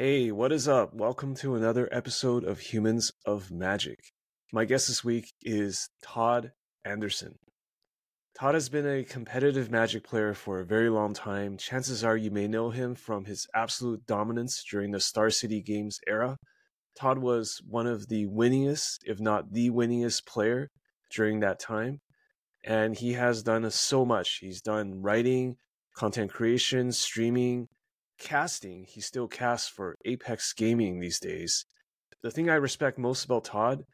Hey, what is up? Welcome to another episode of Humans of Magic. My guest this week is Todd Anderson. Todd has been a competitive Magic player for a very long time. Chances are you may know him from his absolute dominance during the Star City Games era. Todd was one of the winningest, if not the winningest player during that time. And he has done so much. He's done writing, content creation, streaming, casting, he still casts for Apex Gaming these days. The thing I respect most about Todd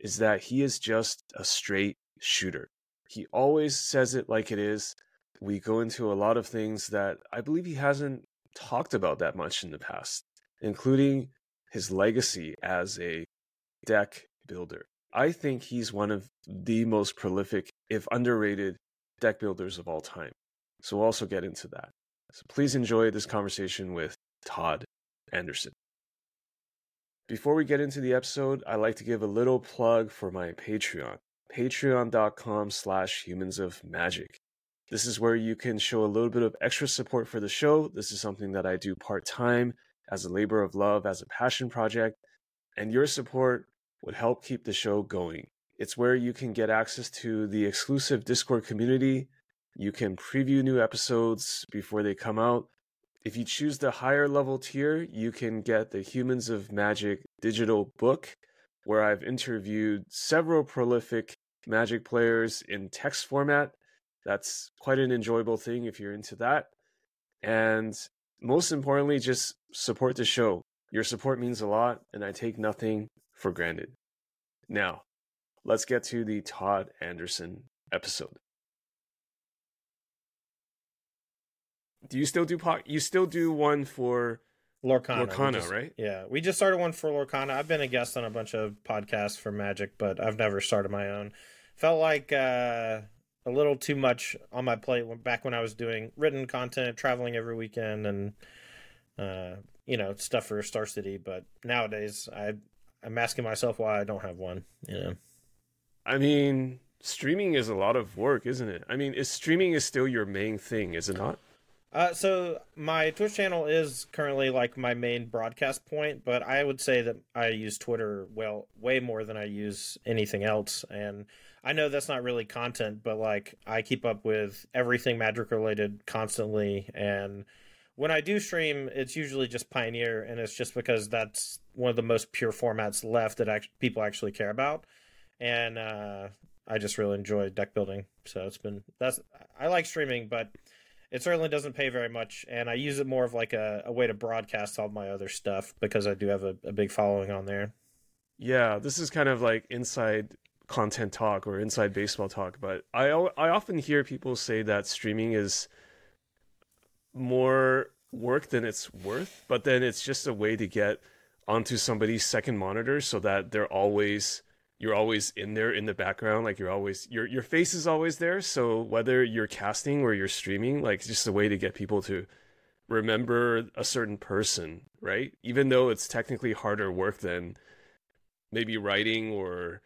is that he is just a straight shooter. He always says it like it is. We go into a lot of things that I believe he hasn't talked about that much in the past, including his legacy as a deck builder. I think he's one of the most prolific, if underrated, deck builders of all time. So we'll also get into that. So please enjoy this conversation with Todd Anderson. Before we get into the episode, I'd like to give a little plug for my Patreon, patreon.com slash humans of magic. This is where you can show a little bit of extra support for the show. This is something that I do part time as a labor of love, as a passion project, and your support would help keep the show going. It's where you can get access to the exclusive Discord community, you can preview new episodes before they come out. If you choose the higher level tier, you can get the Humans of Magic digital book, where I've interviewed several prolific Magic players in text format. That's quite an enjoyable thing if you're into that. And most importantly, just support the show. Your support means a lot, and I take nothing for granted. Now, let's get to the Todd Anderson episode. Do you still do po- you still do one for Lorcana, Lorcana, just, right? Yeah, we just started one for Lorcana. I've been a guest on a bunch of podcasts for Magic, but I've never started my own. Felt like uh, a little too much on my plate back when I was doing written content, traveling every weekend, and uh, you know stuff for Star City. But nowadays, I I'm asking myself why I don't have one. You know, I mean, streaming is a lot of work, isn't it? I mean, is streaming is still your main thing, is it not? Uh, so my Twitch channel is currently like my main broadcast point, but I would say that I use Twitter well way more than I use anything else. And I know that's not really content, but like I keep up with everything magic related constantly. And when I do stream, it's usually just Pioneer, and it's just because that's one of the most pure formats left that act- people actually care about. And uh, I just really enjoy deck building, so it's been that's I like streaming, but it certainly doesn't pay very much, and I use it more of like a, a way to broadcast all my other stuff because I do have a, a big following on there. Yeah, this is kind of like inside content talk or inside baseball talk, but I I often hear people say that streaming is more work than it's worth, but then it's just a way to get onto somebody's second monitor so that they're always you're always in there in the background like you're always your your face is always there. So whether you're casting or you're streaming like just a way to get people to remember a certain person right? Even though it's technically harder work than maybe writing or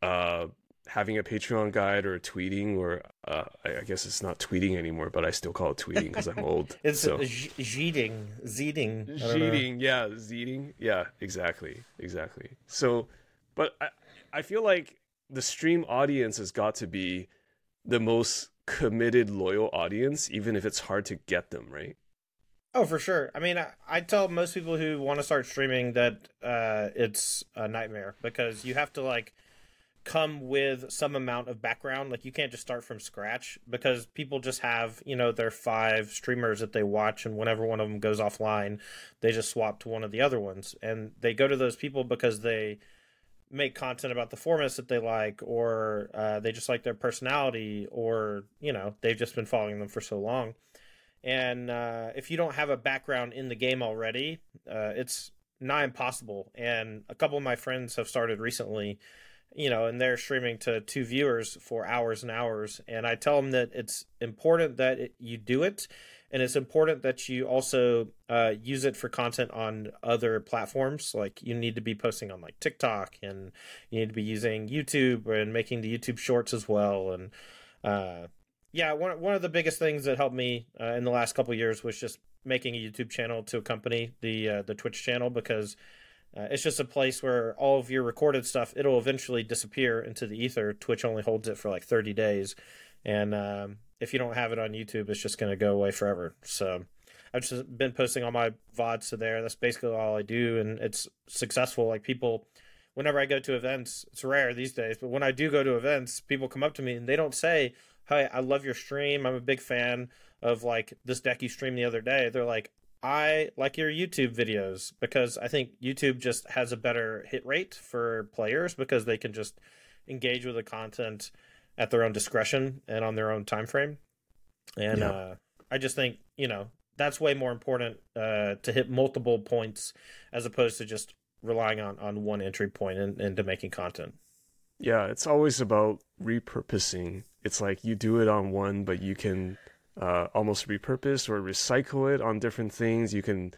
uh having a patreon guide or tweeting or uh i guess it's not tweeting anymore but i still call it tweeting because i'm old it's so. zeeting zeeting. Zeeting yeah zeeting yeah exactly exactly. So but I, I feel like the stream audience has got to be the most committed, loyal audience, even if it's hard to get them, right? Oh, for sure. I mean, I, I tell most people who want to start streaming that uh, it's a nightmare because you have to like come with some amount of background. Like you can't just start from scratch because people just have, you know, their five streamers that they watch and whenever one of them goes offline, they just swap to one of the other ones. And they go to those people because they make content about the formats that they like or uh, they just like their personality or you know they've just been following them for so long. And uh, if you don't have a background in the game already uh, it's nigh impossible. And a couple of my friends have started recently you know and they're streaming to two viewers for hours and hours. And i tell them that it's important that it, you do it and it's important that you also uh, use it for content on other platforms. Like you need to be posting on like tiktok and you need to be using youtube and making the youtube shorts as well. And uh, yeah one, one of the biggest things that helped me uh, in the last couple years was just making a YouTube channel to accompany the uh, the Twitch channel because uh, it's just a place where all of your recorded stuff it'll eventually disappear into the ether. Twitch only holds it for like 30 days, and um, if you don't have it on YouTube, it's just going to go away forever. So I've just been posting all my vods to there. That's basically all I do, and it's successful. Like people, whenever I go to events, it's rare these days, but when I do go to events, people come up to me and they don't say, "Hi, I love your stream. I'm a big fan of like this deck you streamed the other day." They're like, "I like your YouTube videos because I think YouTube just has a better hit rate for players because they can just engage with the content at their own discretion and on their own time frame." And yeah. uh, I just think you know that's way more important uh, to hit multiple points as opposed to just relying on, on one entry point in, into making content. Yeah, it's always about repurposing. It's like you do it on one, but you can uh, almost repurpose or recycle it on different things. You can,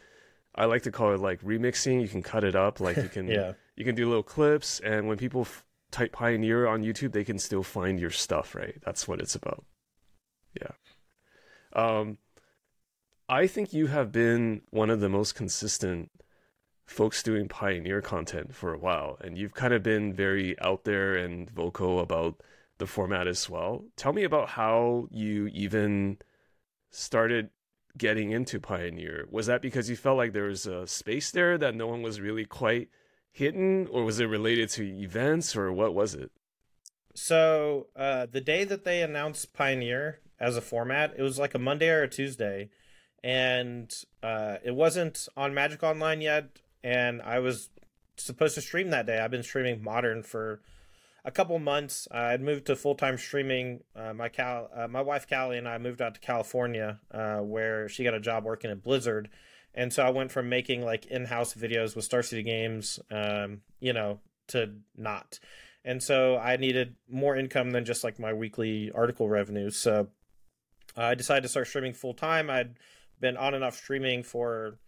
I like to call it like remixing. You can cut it up, like you can, yeah. you can do little clips, and when people f- type Pioneer on YouTube, they can still find your stuff. Right? That's what it's about. Yeah. Um, I think you have been one of the most consistent folks doing pioneer content for a while, and you've kind of been very out there and vocal about the format as well. Tell me about how you even started getting into Pioneer. Was that because you felt like there was a space there that no one was really quite hitting, or was it related to events, or what was it? So, uh, the day that they announced Pioneer as a format, it was like a Monday or a Tuesday and uh, it wasn't on Magic Online yet, and I was supposed to stream that day. I've been streaming Modern for a couple months. I'd moved to full time streaming. Uh, my Cal, uh, my wife Callie and I moved out to California, uh, where she got a job working at Blizzard, and so I went from making like in house videos with Star City Games, um, you know, to not. And so I needed more income than just like my weekly article revenue. So I decided to start streaming full time. I'd been on and off streaming for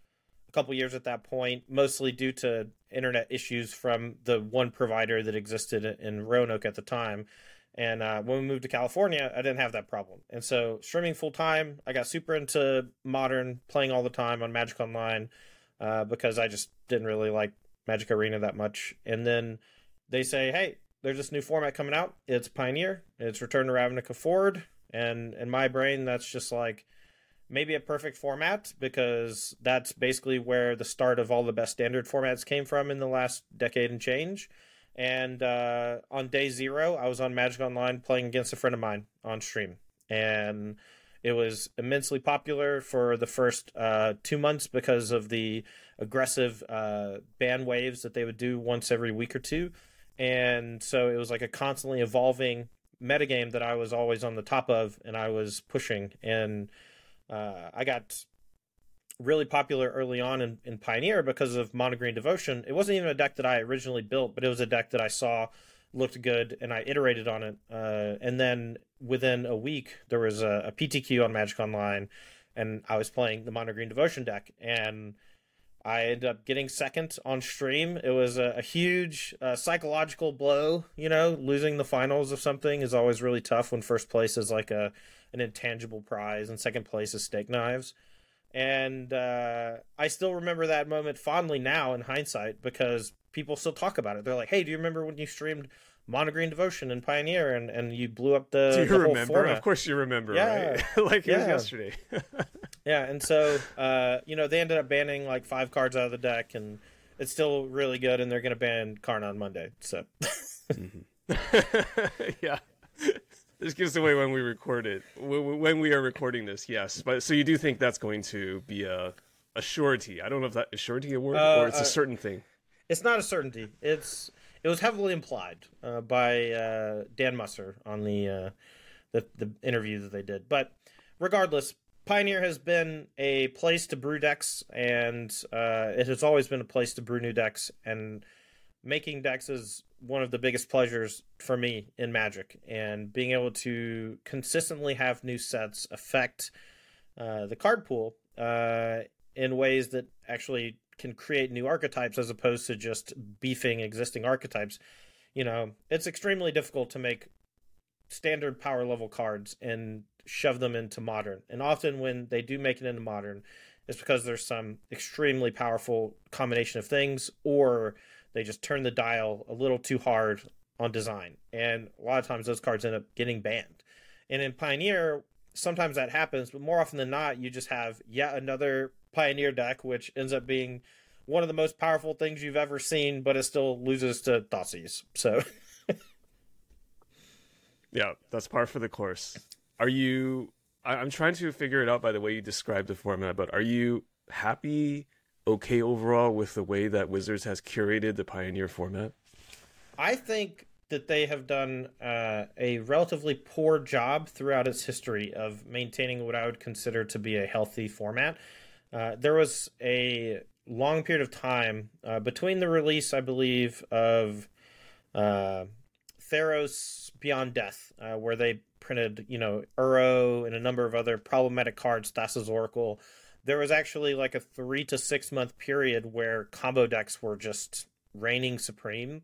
a couple years at that point, mostly due to internet issues from the one provider that existed in Roanoke at the time. And uh, when we moved to California, I didn't have that problem. And so streaming full time, I got super into modern, playing all the time on Magic Online uh, because I just didn't really like Magic Arena that much. And then they say, hey, there's this new format coming out. It's Pioneer. It's Return to Ravnica Forward. And in my brain, that's just like maybe a perfect format because that's basically where the start of all the best standard formats came from in the last decade and change. And uh, on day zero, I was on Magic Online playing against a friend of mine on stream. And it was immensely popular for the first uh, two months because of the aggressive uh, ban waves that they would do once every week or two. And so it was like a constantly evolving metagame that I was always on the top of and I was pushing. And uh, I got really popular early on in, in Pioneer because of Mono Green Devotion. It wasn't even a deck that I originally built, but it was a deck that I saw looked good and I iterated on it. Uh, and then within a week, there was a, a, PTQ on Magic Online, and I was playing the Mono Green Devotion deck, and I ended up getting second on stream. It was a, a huge uh, psychological blow. You know, losing the finals of something is always really tough when first place is like a an intangible prize, and second place is steak knives. And uh, I still remember that moment fondly now in hindsight because people still talk about it. They're like, "Hey, do you remember when you streamed Mono Green Devotion and Pioneer and, and you blew up the?" Do you the remember? Of course, you remember, yeah. right? like yeah. it was yesterday. yeah, and so uh, you know they ended up banning like five cards out of the deck, and it's still really good. And they're going to ban Karn on Monday. So. mm-hmm. yeah this gives away when we record it. When we are recording this, yes. But so you do think that's going to be a a surety? I don't know if that is surety a word uh, or it's a uh, certain thing. It's not a certainty. It's it was heavily implied uh, by uh, Dan Musser on the, uh, the the interview that they did. But regardless, Pioneer has been a place to brew decks, and uh, it has always been a place to brew new decks. And making decks is one of the biggest pleasures for me in Magic, and being able to consistently have new sets affect uh, the card pool uh, in ways that actually can create new archetypes as opposed to just beefing existing archetypes. You know, it's extremely difficult to make standard power level cards and shove them into modern. And often when they do make it into modern, it's because there's some extremely powerful combination of things, or they just turn the dial a little too hard on design. And a lot of times those cards end up getting banned. And in Pioneer, sometimes that happens, but more often than not, you just have yet another Pioneer deck, which ends up being one of the most powerful things you've ever seen, but it still loses to Thoughtseize. So. yeah, that's par for the course. Are you? I'm trying to figure it out by the way you described the format, but are you happy, okay overall with the way that Wizards has curated the Pioneer format? I think that they have done uh, a relatively poor job throughout its history of maintaining what I would consider to be a healthy format. Uh, there was a long period of time uh, between the release, I believe, of uh, Theros Beyond Death, uh, where they printed, you know, Uro and a number of other problematic cards, Thassa's Oracle. There was actually like a three to six month period where combo decks were just reigning supreme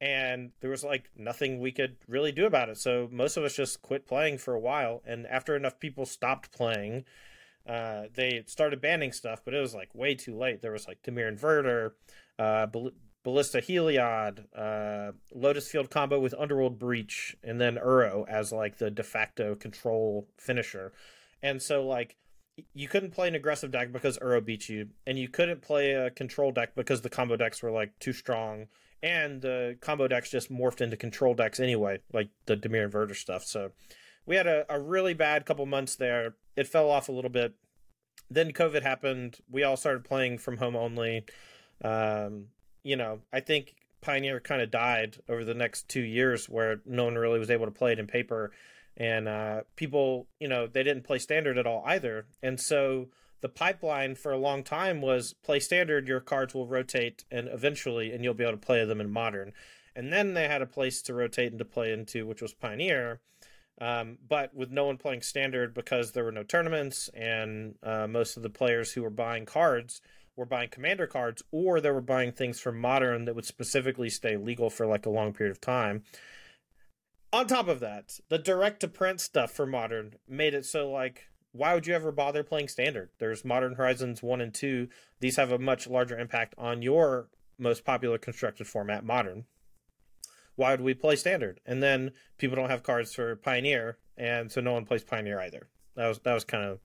and there was like nothing we could really do about it. So most of us just quit playing for a while. And after enough people stopped playing, uh, they started banning stuff, but it was like way too late. There was like Dimir Inverter, uh, Ball- Ballista Heliod, uh, Lotus Field combo with Underworld Breach, and then Uro as like the de facto control finisher. And so like you couldn't play an aggressive deck because Uro beat you, and you couldn't play a control deck because the combo decks were like too strong and the combo decks just morphed into control decks anyway, like the Dimir Inverter stuff. So we had a, a really bad couple months there. It fell off a little bit. Then COVID happened. We all started playing from home only. Um, you know, I think Pioneer kind of died over the next two years where no one really was able to play it in paper. And uh, people, you know, they didn't play standard at all either. And so the pipeline for a long time was play standard, your cards will rotate, and eventually, and you'll be able to play them in modern. And then they had a place to rotate and to play into, which was Pioneer. Um, but with no one playing standard because there were no tournaments, and uh, most of the players who were buying cards were buying commander cards, or they were buying things from modern that would specifically stay legal for like a long period of time. On top of that, the direct to print stuff for modern made it so like why would you ever bother playing standard? There's Modern Horizons 1 and 2. These have a much larger impact on your most popular constructed format, Modern. Why would we play standard? And then people don't have cards for Pioneer, and so no one plays Pioneer either. That was that was kind of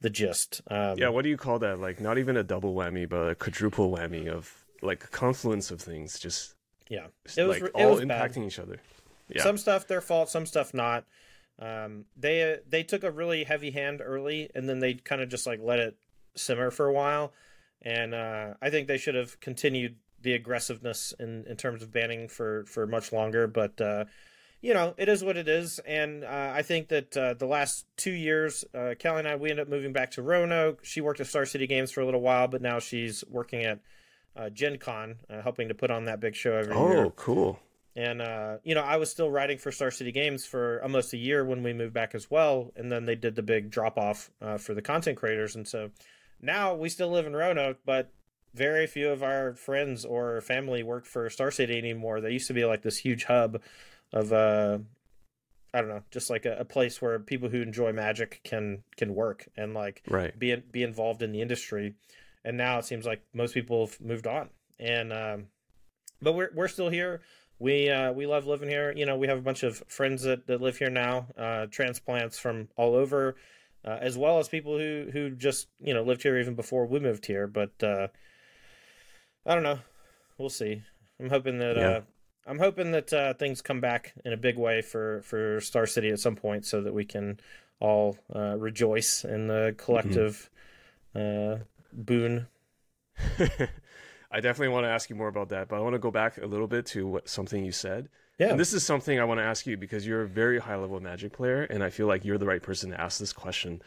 the gist. Um, yeah, what do you call that? Like not even a double whammy, but a quadruple whammy of like a confluence of things. Just yeah, it was like, all impacting bad. each other. Yeah. Some stuff their fault, some stuff not. Um, they uh, they took a really heavy hand early, and then they kind of just like let it simmer for a while. And uh, I think they should have continued the aggressiveness in, in terms of banning for for much longer. But uh, you know, it is what it is. And uh, I think that uh, the last two years, uh, Callie and I, we ended up moving back to Roanoke. She worked at Star City Games for a little while, but now she's working at uh, Gen Con, uh, helping to put on that big show every oh, year. Oh, cool. And uh, you know, I was still writing for Star City Games for almost a year when we moved back as well, and then they did the big drop off uh, for the content creators, and so now we still live in Roanoke, but very few of our friends or family work for Star City anymore. They used to be like this huge hub of uh, I don't know, just like a, a, place where people who enjoy magic can can work and like right. be be involved in the industry. And now it seems like most people have moved on, and um, but we're we're still here we uh, we love living here. You know, we have a bunch of friends that, that live here now, uh, transplants from all over, uh, as well as people who who just you know lived here even before we moved here. But uh, I don't know. We'll see. I'm hoping that yeah. Uh, I'm hoping that uh, things come back in a big way for for Star City at some point, so that we can all rejoice in the collective mm-hmm. boon. I definitely want to ask you more about that, but I want to go back a little bit to what something you said. Yeah. And this is something I want to ask you because you're a very high level Magic player, and I feel like you're the right person to ask this question.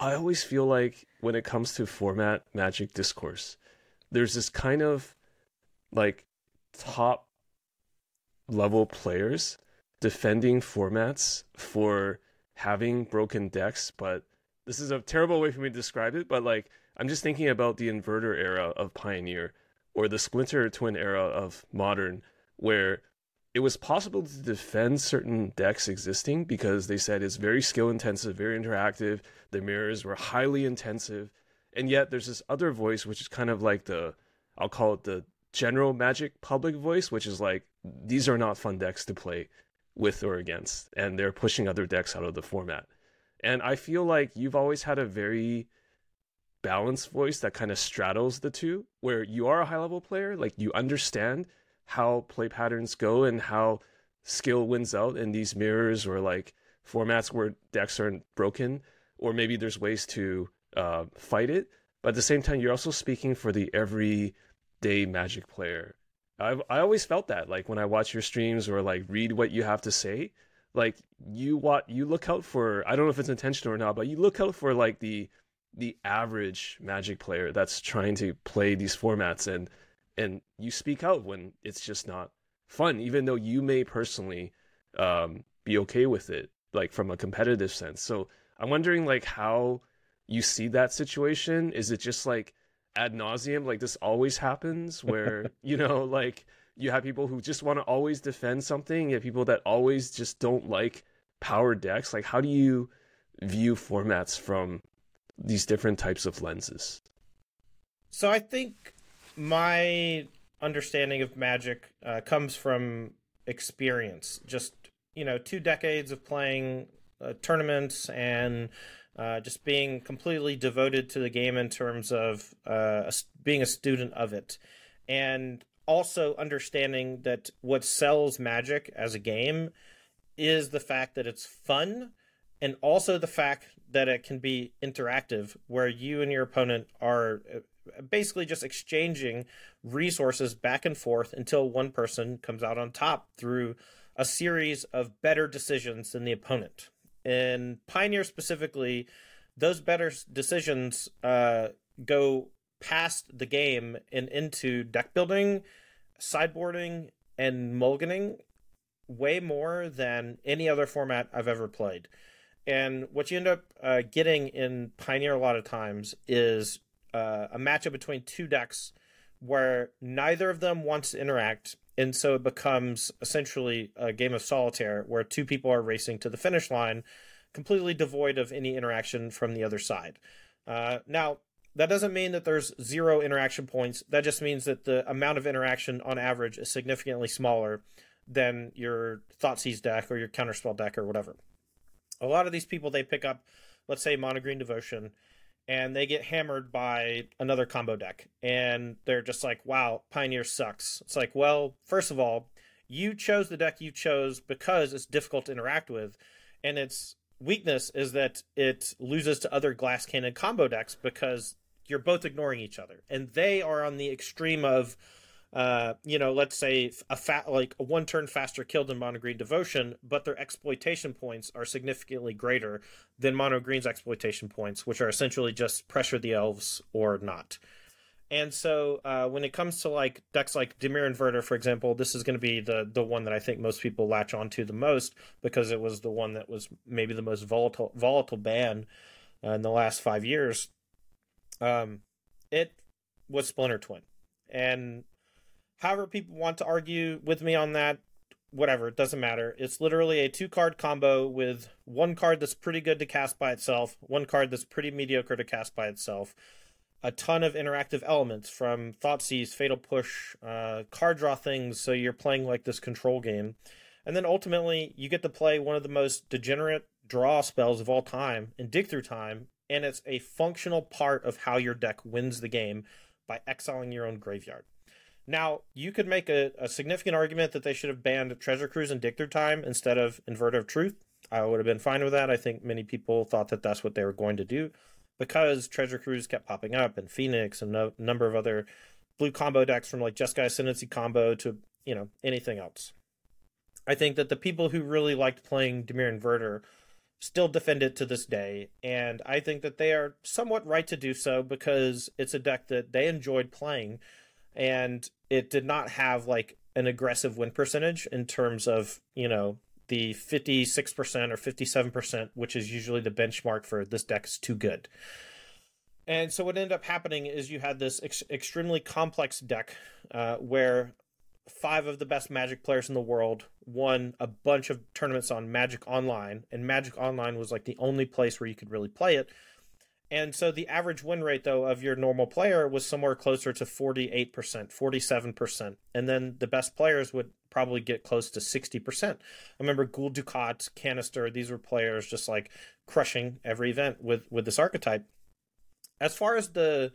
I always feel like when it comes to format Magic discourse, there's this kind of like top level players defending formats for having broken decks, but this is a terrible way for me to describe it, but like I'm just thinking about the inverter era of Pioneer or the Splinter Twin era of Modern, where it was possible to defend certain decks existing because they said it's very skill intensive, very interactive. The mirrors were highly intensive, and yet there's this other voice which is kind of like the I'll call it the general Magic public voice, which is like these are not fun decks to play with or against, and they're pushing other decks out of the format. And I feel like you've always had a very balanced voice that kind of straddles the two, where you are a high level player, like you understand how play patterns go and how skill wins out in these mirrors or like formats where decks aren't broken, or maybe there's ways to uh, fight it. But at the same time, you're also speaking for the everyday Magic player. I've I always felt that like when I watch your streams or like read what you have to say, like you what you look out for. I don't know if it's intentional or not, but you look out for like the the average Magic player that's trying to play these formats and and you speak out when it's just not fun, even though you may personally um, be okay with it, like from a competitive sense. So I'm wondering like how you see that situation. Is it just like ad nauseum, like this always happens, where you know, like you have people who just want to always defend something, you have people that always just don't like power decks. Like, how do you view formats from these different types of lenses? So I think my understanding of magic uh, comes from experience. Just you know, two decades of playing uh, tournaments and uh, just being completely devoted to the game in terms of uh, being a student of it, and also understanding that what sells Magic as a game is the fact that it's fun, and also the fact that it can be interactive, where you and your opponent are uh, basically just exchanging resources back and forth until one person comes out on top through a series of better decisions than the opponent in Pioneer specifically, those better decisions uh, go past the game and into deck building, sideboarding, and mulliganing way more than any other format I've ever played. And what you end up uh, getting in Pioneer a lot of times is uh, a matchup between two decks where neither of them wants to interact. And so it becomes essentially a game of solitaire where two people are racing to the finish line, completely devoid of any interaction from the other side. Uh, now, that doesn't mean that there's zero interaction points. That just means that the amount of interaction on average is significantly smaller than your Thoughtseize deck or your Counterspell deck or whatever. A lot of these people, they pick up, let's say, Mono Green Devotion, and they get hammered by another combo deck. And they're just like wow pioneer sucks. It's like well first of all you chose the deck you chose because it's difficult to interact with. And its weakness is that it loses to other glass cannon combo decks because you're both ignoring each other. And they are on the extreme of uh, you know, let's say a fat like a one turn faster kill than Mono Green Devotion, but their exploitation points are significantly greater than Mono Green's exploitation points, which are essentially just pressure the elves or not. And so uh, when it comes to like decks like Dimir Inverter, for example, this is going to be the the one that I think most people latch onto the most because it was the one that was maybe the most volatile volatile ban uh, in the last five years. Um, it was Splinter Twin, and However, people want to argue with me on that, whatever, it doesn't matter. It's literally a two card combo with one card that's pretty good to cast by itself, one card that's pretty mediocre to cast by itself. A ton of interactive elements from Thoughtseize, Fatal Push, uh, card draw things, so you're playing like this control game. And then ultimately, you get to play one of the most degenerate draw spells of all time in Dig Through Time, and it's a functional part of how your deck wins the game by exiling your own graveyard. Now, you could make a, a significant argument that they should have banned Treasure Cruise and Through Time instead of Inverter of Truth. I would have been fine with that. I think many people thought that that's what they were going to do because Treasure Cruise kept popping up and Phoenix and a number of other blue combo decks from like Jeskai Ascendancy combo to, you know, anything else. I think that the people who really liked playing Dimir Inverter still defend it to this day, and I think that they are somewhat right to do so because it's a deck that they enjoyed playing and it did not have like an aggressive win percentage in terms of you know the 56% or 57% which is usually the benchmark for this deck is too good. And so what ended up happening is you had this ex- extremely complex deck uh, where five of the best magic players in the world won a bunch of tournaments on magic online and magic online was like the only place where you could really play it And so the average win rate, though, of your normal player was somewhere closer to 48%, 47%. And then the best players would probably get close to 60%. I remember Gul Dukat, Canister, these were players just like crushing every event with, with this archetype. As far as the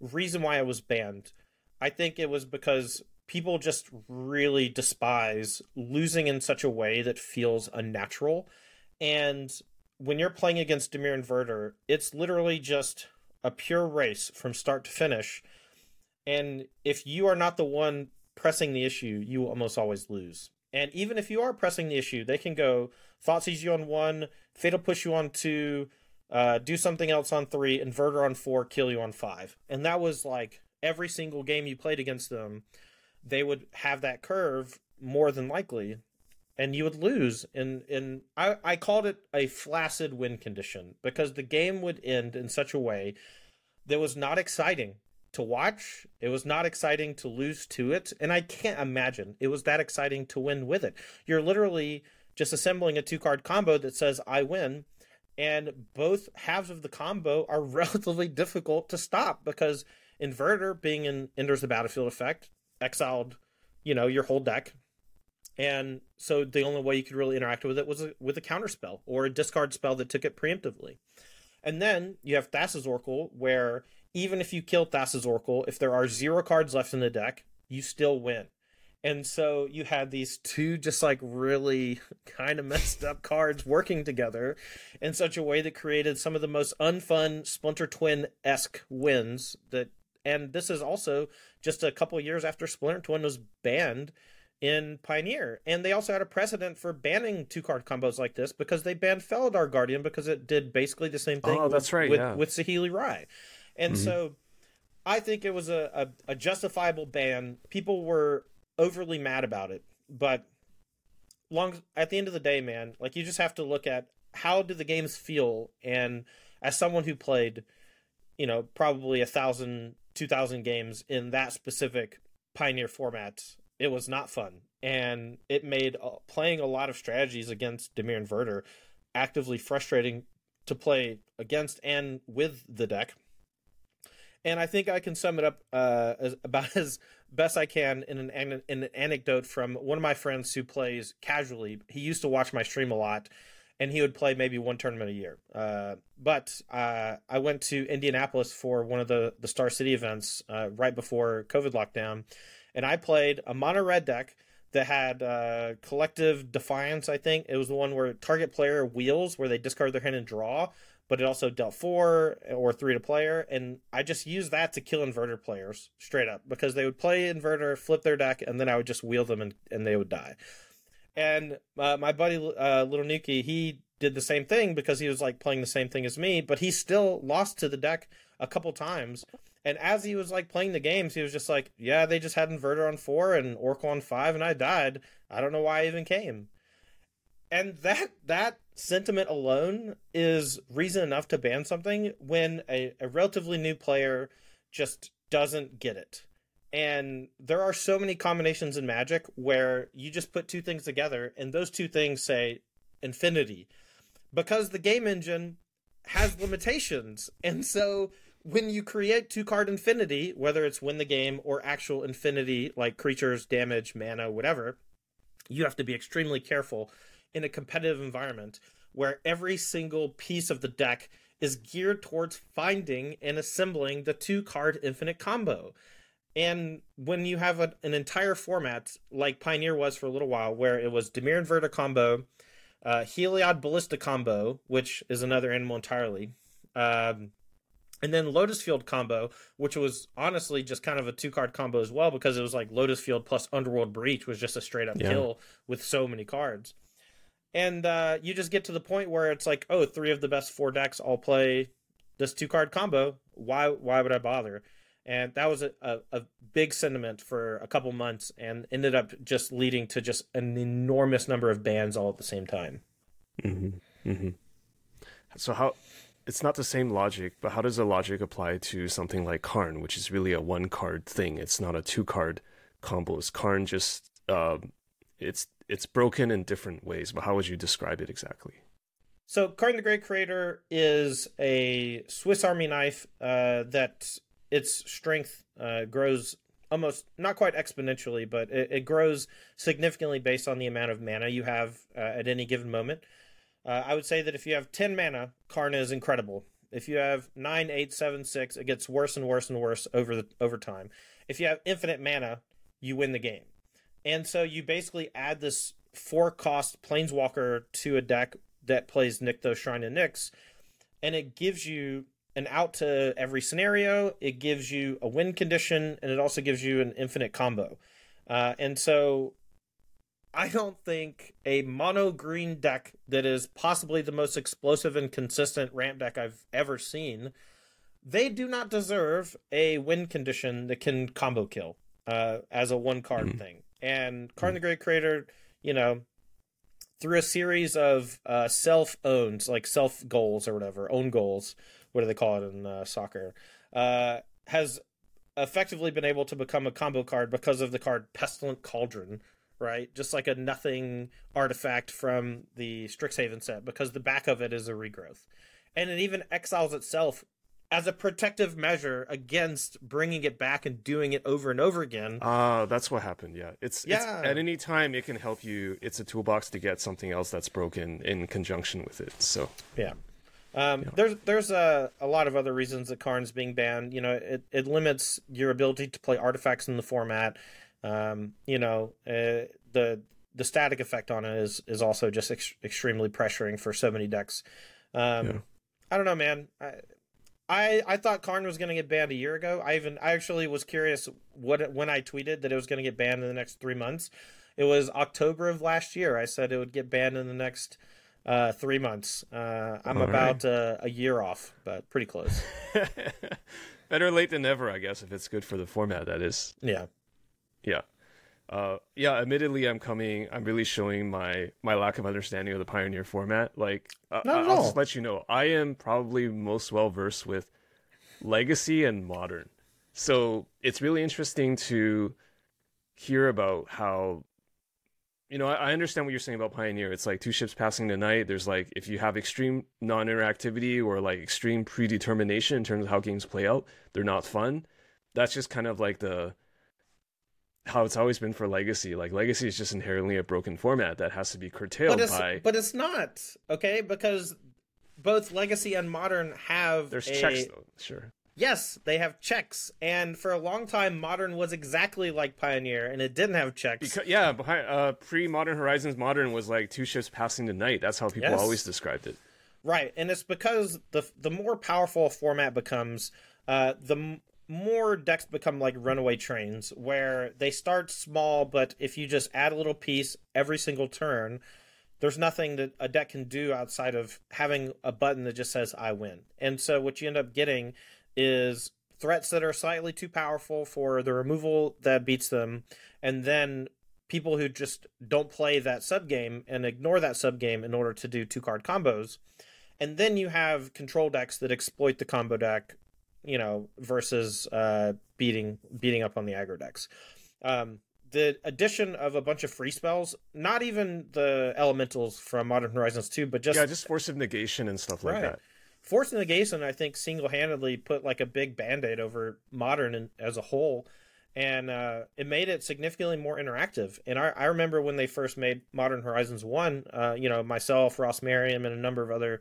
reason why I was banned, I think it was because people just really despise losing in such a way that feels unnatural. And when you're playing against Dimir Inverter, it's literally just a pure race from start to finish. And if you are not the one pressing the issue, you almost always lose. And even if you are pressing the issue, they can go Thoughtseize you on one, Fatal Push you on two, uh, do something else on three, Inverter on four, kill you on five. And that was like every single game you played against them, they would have that curve more than likely and you would lose. And I, I called it a flaccid win condition because the game would end in such a way that was not exciting to watch. It was not exciting to lose to it. And i can't imagine it was that exciting to win with it. You're literally just assembling a two card combo that says i win. And both halves of the combo are relatively difficult to stop because inverter being in enters the battlefield effect exiled you know your whole deck and so the only way you could really interact with it was a, with a counter spell or a discard spell that took it preemptively. And then you have Thassa's Oracle, where even if you kill Thassa's Oracle, if there are zero cards left in the deck, you still win. And so you had these two just like really kind of messed up cards working together in such a way that created some of the most unfun Splinter Twin esque wins that and this is also just a couple years after Splinter Twin was banned in Pioneer. And they also had a precedent for banning two card combos like this because they banned Felidar Guardian because it did basically the same thing oh, that's with, right, with, yeah. with Saheeli Rai. And mm-hmm. so I think it was a, a, a justifiable ban. People were overly mad about it. But long at the end of the day, man, like you just have to look at how do the games feel and as someone who played, you know, probably a thousand, two thousand games in that specific Pioneer format it was not fun, and it made uh, playing a lot of strategies against Dimir Inverter actively frustrating to play against and with the deck. And I think I can sum it up uh, as, about as best I can in an, in an anecdote from one of my friends who plays casually. He used to watch my stream a lot, and he would play maybe one tournament a year. Uh, but uh, I went to Indianapolis for one of the the Star City events uh, right before COVID lockdown, and I played a mono red deck that had uh, collective defiance. I think it was the one where target player wheels, where they discard their hand and draw, but it also dealt four or three to player. And I just used that to kill inverter players straight up because they would play inverter, flip their deck, and then I would just wheel them and, and they would die. And uh, my buddy uh, Little Nuki, he did the same thing because he was like playing the same thing as me, but he still lost to the deck a couple times and as he was like playing the games, he was just like, "Yeah, they just had inverter on four and Oracle on five, and I died. I don't know why I even came." And that that sentiment alone is reason enough to ban something when a, a relatively new player just doesn't get it. And there are so many combinations in Magic where you just put two things together, and those two things say infinity, because the game engine has limitations, and so when you create two card infinity, whether it's win the game or actual infinity, like creatures, damage, mana, whatever, you have to be extremely careful in a competitive environment where every single piece of the deck is geared towards finding and assembling the two card infinite combo. And when you have a, an entire format like Pioneer was for a little while, where it was Dimir Inverter combo, uh, Heliod Ballista combo, which is another animal entirely, um, and then Lotus Field combo, which was honestly just kind of a two card combo as well, because it was like Lotus Field plus Underworld Breach was just a straight up yeah. kill with so many cards. And uh, you just get to the point where it's like, oh, three of the best four decks all play this two card combo. Why why would I bother? And that was a, a, a, big sentiment for a couple months and ended up just leading to just an enormous number of bans all at the same time. Mm-hmm. Mm-hmm. So how it's not the same logic, but how does the logic apply to something like Karn, which is really a one card thing? It's not a two card combos. Karn just uh, it's it's broken in different ways, but how would you describe it exactly? So, Karn the Great Creator is a Swiss Army knife uh, that its strength uh, grows almost not quite exponentially, but it, it, grows significantly based on the amount of mana you have uh, at any given moment. Uh, I would say that if you have 10 mana, Karn is incredible. If you have 9, 8, 7, 6, it gets worse and worse and worse over the over time. If you have infinite mana, you win the game. And so you basically add this four cost planeswalker to a deck that plays Nykthos Shrine of Nyx, and it gives you an out to every scenario. It gives you a win condition, and it also gives you an infinite combo. Uh, and so, I don't think a mono green deck that is possibly the most explosive and consistent ramp deck I've ever seen. They do not deserve a win condition that can combo kill uh, as a one card mm-hmm. thing. And Karn mm-hmm. the Great Creator, you know, through a series of uh, self owned, like self goals or whatever, own goals, what do they call it in uh, soccer, uh, has effectively been able to become a combo card because of the card Pestilent Cauldron, right? Just like a nothing artifact from the Strixhaven set, because the back of it is a regrowth. And it even exiles itself as a protective measure against bringing it back and doing it over and over again. Ah, uh, that's what happened. Yeah, it's yeah. It's, at any time it can help you. It's a toolbox to get something else that's broken in conjunction with it. So yeah. Um, yeah. There's there's a, a lot of other reasons that Karn's being banned. You know, it, it limits your ability to play artifacts in the format. Um, you know, uh, the the static effect on it is is also just ex- extremely pressuring for so many decks. Um, yeah. I don't know, man. I, I, I thought Karn was going to get banned a year ago. I even I actually was curious what when I tweeted that it was going to get banned in the next three months. It was October of last year. I said it would get banned in the next uh, three months. Uh, I'm All about right. uh, a year off, but pretty close. Better late than never, I guess, if it's good for the format. That is. Yeah. Yeah. Uh, yeah, admittedly, I'm coming. I'm really showing my my lack of understanding of the Pioneer format. Like, uh, I'll all. just let you know, I am probably most well versed with Legacy and Modern. So it's really interesting to hear about how. You know, I, I understand what you're saying about Pioneer. It's like two ships passing the night. There's like if you have extreme non-interactivity or like extreme predetermination in terms of how games play out, they're not fun. That's just kind of like the how it's always been for legacy. Like legacy is just inherently a broken format that has to be curtailed but by but it's not okay? Because both legacy and modern have there's a... checks though sure. Yes they have checks. And for a long time modern was exactly like pioneer and it didn't have checks. Because, yeah behind uh pre-modern horizons modern was like two ships passing the night. That's how people yes. always described it. Right and it's because the the more powerful a format becomes uh, the more decks become like runaway trains where they start small, but if you just add a little piece every single turn, there's nothing that a deck can do outside of having a button that just says I win. And so what you end up getting is threats that are slightly too powerful for the removal that beats them, and then people who just don't play that sub game and ignore that sub game in order to do two card combos. And then you have control decks that exploit the combo deck you know, versus uh, beating beating up on the aggro decks. Um, the addition of a bunch of free spells, not even the elementals from Modern Horizons 2, but just yeah, just force of negation and stuff like right. that. Force of negation, I think, single handedly put like a big band aid over Modern as a whole, and uh, it made it significantly more interactive. And I, I remember when they first made Modern Horizons 1, uh, you know, myself, Ross Merriam, and a number of other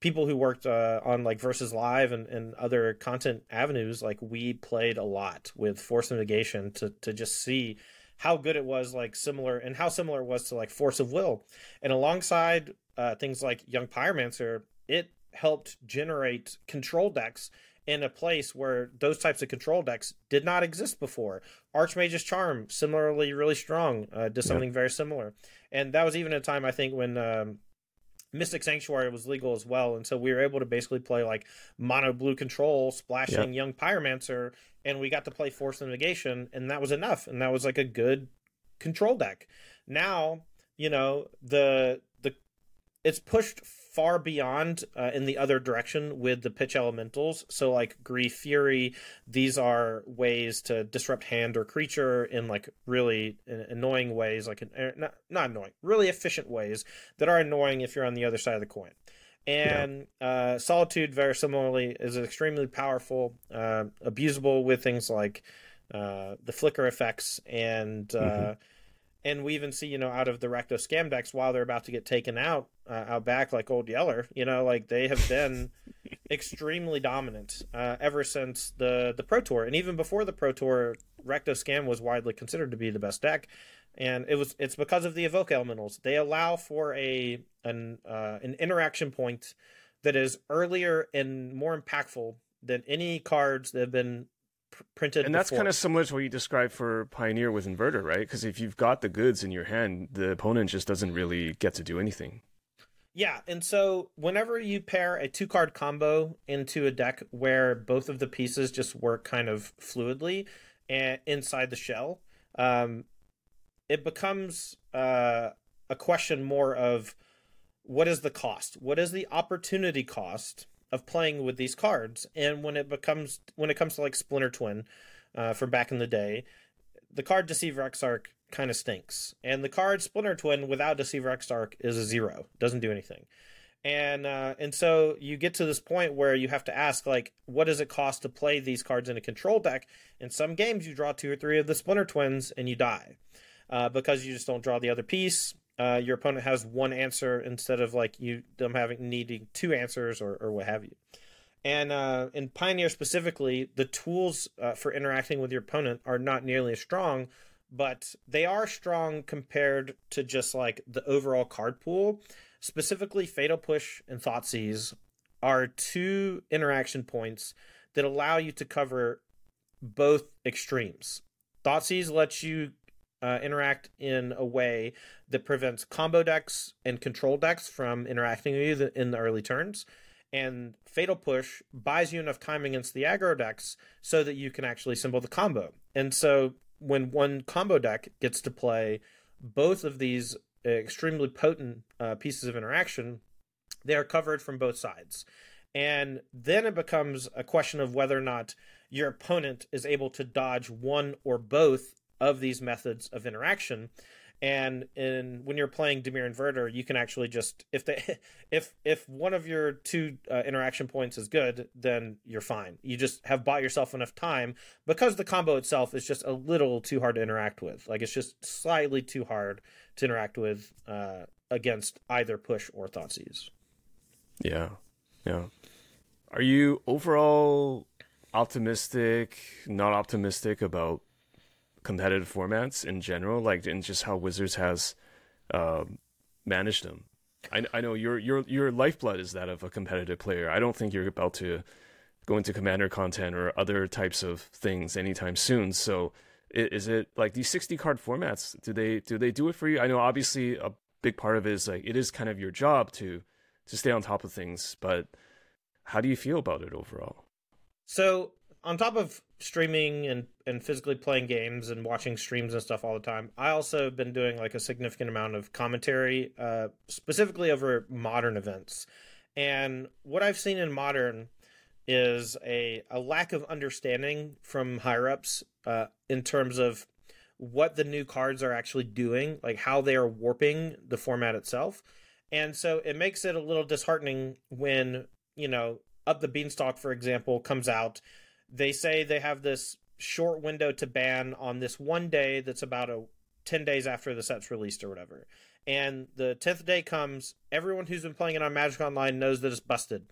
people who worked uh, on like versus live and, and other content avenues like we played a lot with force of negation to, to just see how good it was like similar and how similar it was to like force of will and alongside uh, things like young pyromancer it helped generate control decks in a place where those types of control decks did not exist before. Archmage's Charm, similarly really strong, uh, did something yep. very similar. And that was even a time I think when um, Mystic Sanctuary was legal as well, and so we were able to basically play like mono blue control, splashing yep. young pyromancer, and we got to play Force of Negation, and that was enough, and that was like a good control deck. Now, you know, the it's pushed far beyond uh, in the other direction with the pitch elementals. So like grief, fury, these are ways to disrupt hand or creature in like really annoying ways, like er, not not annoying, really efficient ways that are annoying if you're on the other side of the coin. And yeah. uh, solitude, very similarly, is extremely powerful, uh, abusable with things like uh, the flicker effects and. Uh, mm-hmm and we even see you know out of the Rakdos scam decks while they're about to get taken out uh, out back like old Yeller, you know, like they have been extremely dominant uh, ever since the the Pro Tour, and even before the Pro Tour, Rakdos scam was widely considered to be the best deck, and it was it's because of the evoke elementals. They allow for a an uh, an interaction point that is earlier and more impactful than any cards that have been printed. And that's kind of similar to what you described for Pioneer with Inverter, right? Because if you've got the goods in your hand, the opponent just doesn't really get to do anything. Yeah, and so whenever you pair a two card combo into a deck where both of the pieces just work kind of fluidly and inside the shell, um, it becomes uh, a question more of what is the cost? What is the opportunity cost of playing with these cards. And when it becomes when it comes to like Splinter Twin uh, from back in the day, the card Deceiver Exarch kind of stinks, and the card Splinter Twin without Deceiver Exarch is a zero, doesn't do anything. And uh, and so you get to this point where you have to ask like, what does it cost to play these cards in a control deck? In some games, you draw two or three of the Splinter Twins and you die. Uh, because you just don't draw the other piece uh, your opponent has one answer instead of like you them having needing two answers or, or what have you. And uh, in Pioneer specifically, the tools uh, for interacting with your opponent are not nearly as strong, but they are strong compared to just like the overall card pool. Specifically, Fatal Push and Thoughtseize are two interaction points that allow you to cover both extremes. Thoughtseize lets you uh, interact in a way that prevents combo decks and control decks from interacting with you in the early turns. And Fatal Push buys you enough time against the aggro decks so that you can actually symbol the combo. And so when one combo deck gets to play both of these extremely potent uh, pieces of interaction, they are covered from both sides. And then it becomes a question of whether or not your opponent is able to dodge one or both of these methods of interaction and in when you're playing Dimir Inverter, you can actually just if they if if one of your two uh, interaction points is good, then you're fine. You just have bought yourself enough time because the combo itself is just a little too hard to interact with. Like it's just slightly too hard to interact with uh, against either push or Thoughtseize. Yeah, yeah. Are you overall optimistic, not optimistic about competitive formats in general, like and just how Wizards has uh, managed them. I, I know your your your lifeblood is that of a competitive player. I don't think you're about to go into commander content or other types of things anytime soon. So is it like these 60 card formats do they do they do it for you i know obviously a big part of it is like it is kind of your job to to stay on top of things but how do you feel about it overall so on top of streaming and and physically playing games and watching streams and stuff all the time, I also have been doing like a significant amount of commentary, uh, specifically over modern events. And what I've seen in modern is a a lack of understanding from higher ups uh, in terms of what the new cards are actually doing, like how they are warping the format itself. And so it makes it a little disheartening when, you know, Up the Beanstalk, for example, comes out they say they have this short window to ban on this one day that's about a 10 days after the set's released or whatever. And the 10th day comes, everyone who's been playing it on Magic Online knows that it's busted.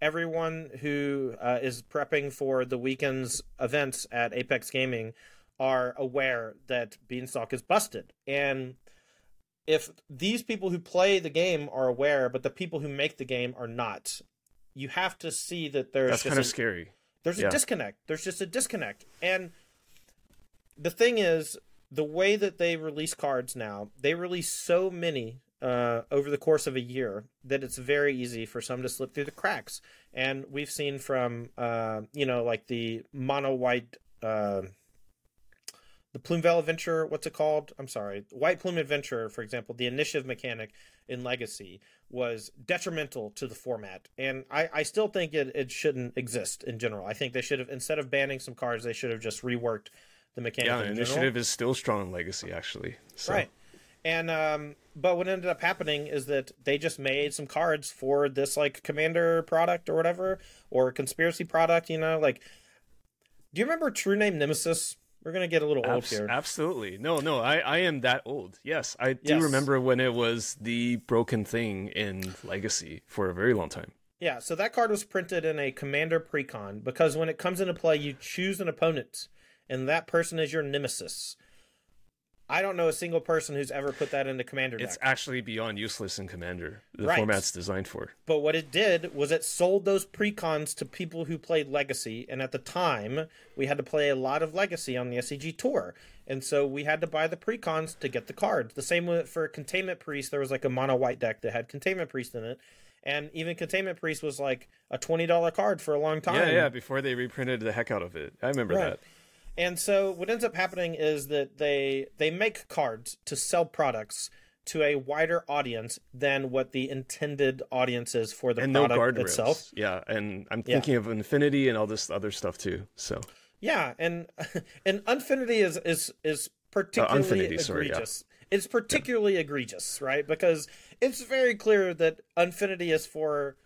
Everyone who uh, is prepping for the weekend's events at Apex Gaming are aware that Beanstalk is busted. And if these people who play the game are aware, but the people who make the game are not, you have to see that there's that's kind of scary. There's yeah. a disconnect. There's just a disconnect. And the thing is, the way that they release cards now, they release so many uh, over the course of a year that it's very easy for some to slip through the cracks. And we've seen from, uh, you know, like the mono white, uh, the Plumeveil Adventure, what's it called? I'm sorry, White Plume Adventure, for example, the initiative mechanic in Legacy was detrimental to the format, and I, I still think it, it shouldn't exist in general. I think they should have instead of banning some cards, they should have just reworked the mechanic. Yeah, in initiative is still strong in Legacy, actually. So. Right. And um but what ended up happening is that they just made some cards for this like commander product or whatever or conspiracy product, you know, like do you remember True Name Nemesis? We're gonna get a little old here. Absolutely. No, no, I, I am that old. Yes, I do Yes. remember when it was the broken thing in Legacy for a very long time. Yeah, so that card was printed in a commander precon because when it comes into play, you choose an opponent, and that person is your nemesis. I don't know a single person who's ever put that into commander deck. It's actually beyond useless in Commander. The Right. format's designed for. But what it did was it sold those precons to people who played Legacy, and at the time we had to play a lot of Legacy on the SCG tour, and so we had to buy the precons to get the cards. The same with for Containment Priest, there was like a mono white deck that had Containment Priest in it, and even Containment Priest was like a twenty dollar card for a long time. Yeah, yeah, before they reprinted the heck out of it. I remember Right. that. And so what ends up happening is that they they make cards to sell products to a wider audience than what the intended audience is for the And no product guardrails. itself. Yeah, and I'm Yeah. thinking of Infinity and all this other stuff too. So Yeah, and and Infinity is is is particularly Unfinity, sorry, yeah. egregious. It's particularly egregious, right? Because it's very clear that Unfinity is for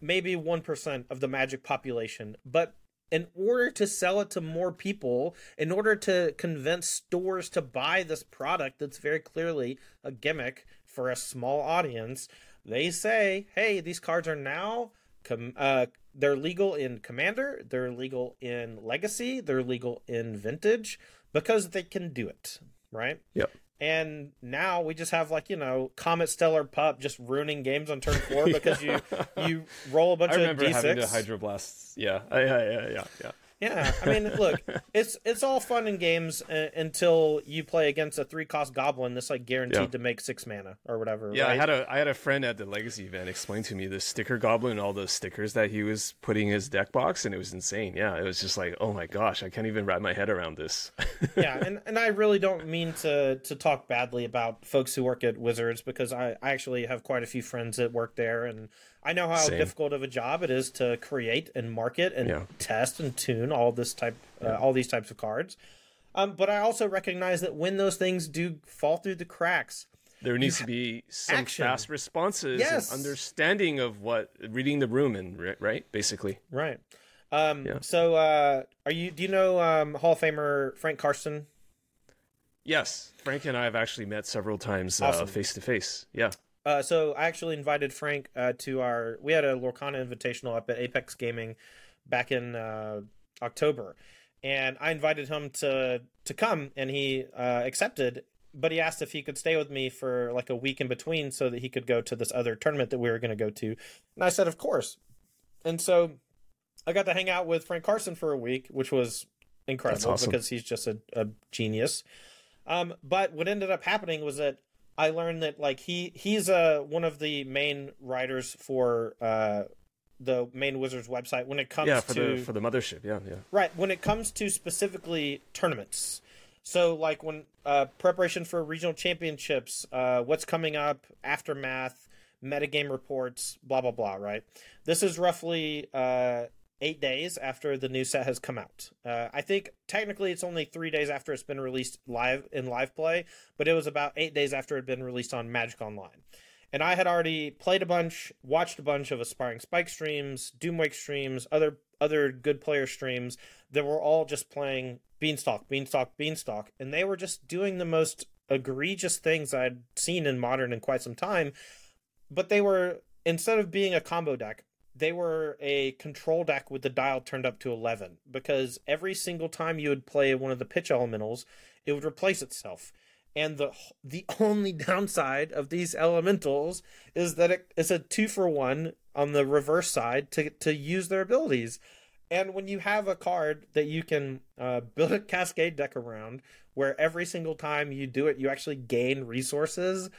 maybe one percent of the Magic population, but in order to sell it to more people, in order to convince stores to buy this product that's very clearly a gimmick for a small audience, they say, "Hey, these cards are now com- uh, they're legal in Commander, they're legal in Legacy, they're legal in Vintage because they can do it, right?" Yep. And now we just have like you know Comet Stellar Pup just ruining games on turn four because you you roll a bunch I remember of d6. having to hydroblasts. Yeah, I, yeah, yeah, yeah. Yeah, I mean, look, it's it's all fun in games uh, until you play against a three cost goblin that's like guaranteed Yeah. to make six mana or whatever. Yeah, I had a I had a friend at the Legacy event explain to me the sticker goblin and all the stickers that he was putting in his deck box, and it was insane. Yeah, it was just like, oh my gosh, I can't even wrap my head around this. yeah, and, and I really don't mean to to talk badly about folks who work at Wizards because I, I actually have quite a few friends that work there, and I know how Same. difficult of a job it is to create and market and Yeah. test and tune all this type uh, all these types of cards. Um, but I also recognize that when those things do fall through the cracks, There needs to be some action. fast responses Yes. and understanding of what reading the room and right, basically. right? Um, Yeah. So, uh, are you? Do you know um, Hall of Famer Frank Karsten? Yes, Frank and I have actually met several times uh, face to face. Yeah, Uh, so I actually invited Frank uh, to our. We had a Lorcana Invitational up at Apex Gaming back in uh, October, and I invited him to to come, and he uh, accepted. But he asked if he could stay with me for like a week in between, so that he could go to this other tournament that we were going to go to. And I said, of course. And so I got to hang out with Frank Karsten for a week, which was incredible awesome. because he's just a, a genius. Um, but what ended up happening was that I learned that like he he's uh one of the main writers for uh the main Wizards website when it comes yeah, for to the for the mothership. Yeah, yeah. right when it comes to specifically tournaments. So like when uh preparation for regional championships, uh what's coming up, aftermath, metagame reports, blah blah blah, right? This is roughly uh 8 days after the new set has come out. Uh I think technically it's only 3 days after it's been released live in live play, but it was about 8 days after it had been released on Magic Online. And I had already played a bunch, watched a bunch of Aspiring Spike streams, Doomwake streams, other other good player streams that were all just playing Beanstalk, Beanstalk, Beanstalk, and they were just doing the most egregious things I'd seen in Modern in quite some time. But they were instead of being a combo deck, they were a control deck with the dial turned up to 11 because every single time you would play one of the pitch elementals, it would replace itself. And the the only downside of these elementals is that it, it's a two for one on the reverse side to to use their abilities. And when you have a card that you can uh, build a cascade deck around, where every single time you do it, you actually gain resources.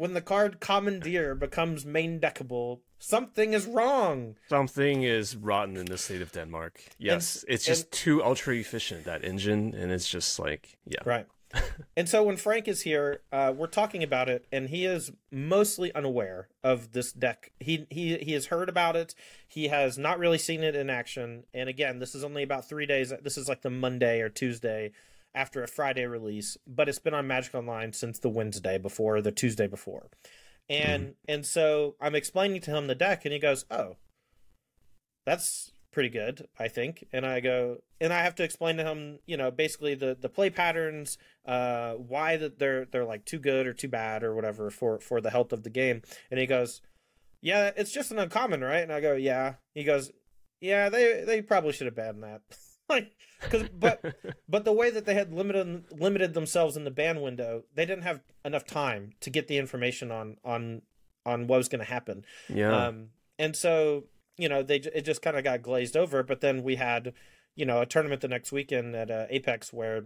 When the card Commandeer becomes main deckable, something is wrong. Something is rotten in the state of Denmark. Yes, and, it's just and, too ultra efficient that engine, and it's just like yeah, right. and so when Frank is here, uh, we're talking about it, and he is mostly unaware of this deck. He he he has heard about it. He has not really seen it in action. And again, this is only about three days. This is like the Monday or Tuesday after a Friday release, but it's been on Magic Online since the Wednesday before, the Tuesday before. And mm. and so I'm explaining to him the deck, and he goes, "Oh, that's pretty good, I think. And I go, and I have to explain to him, you know, basically the the play patterns, uh, why that they're they're like too good or too bad or whatever for for the health of the game. And he goes, yeah, it's just an uncommon, right? And I go, yeah. He goes, yeah, they they probably should have banned that. like, cause, but but the way that they had limited limited themselves in the ban window, they didn't have enough time to get the information on on on what was going to happen. Yeah. Um, and so you know they it just kind of got glazed over. But then we had you know a tournament the next weekend at uh, Apex where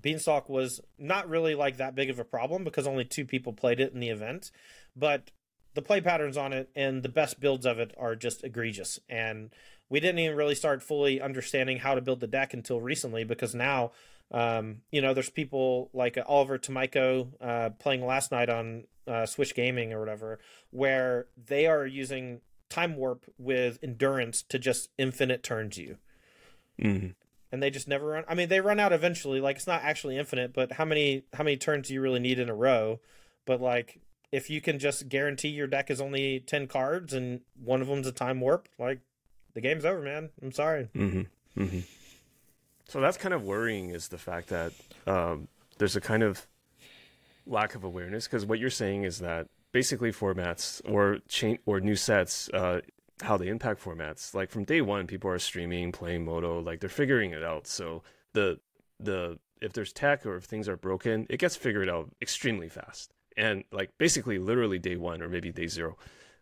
Beanstalk was not really like that big of a problem because only two people played it in the event, but the play patterns on it and the best builds of it are just egregious. And we didn't even really start fully understanding how to build the deck until recently because now, um, you know, there's people like Oliver Tomajko uh, playing last night on uh, Switch Gaming or whatever, where they are using time warp with endurance to just infinite turns you. Mm-hmm. And they just never run. I mean, they run out eventually. Like it's not actually infinite, but how many how many turns do you really need in a row? But like, if you can just guarantee your deck is only ten cards and one of them's a time warp, like the game's over, man. I'm sorry. Mm-hmm. Mm-hmm. So that's kind of worrying. Is the fact that um, there's a kind of lack of awareness because what you're saying is that basically formats or chain or new sets uh, how they impact formats like from day one people are streaming playing moto like they're figuring it out so the the if there's tech or if things are broken it gets figured out extremely fast and like basically literally day one or maybe day zero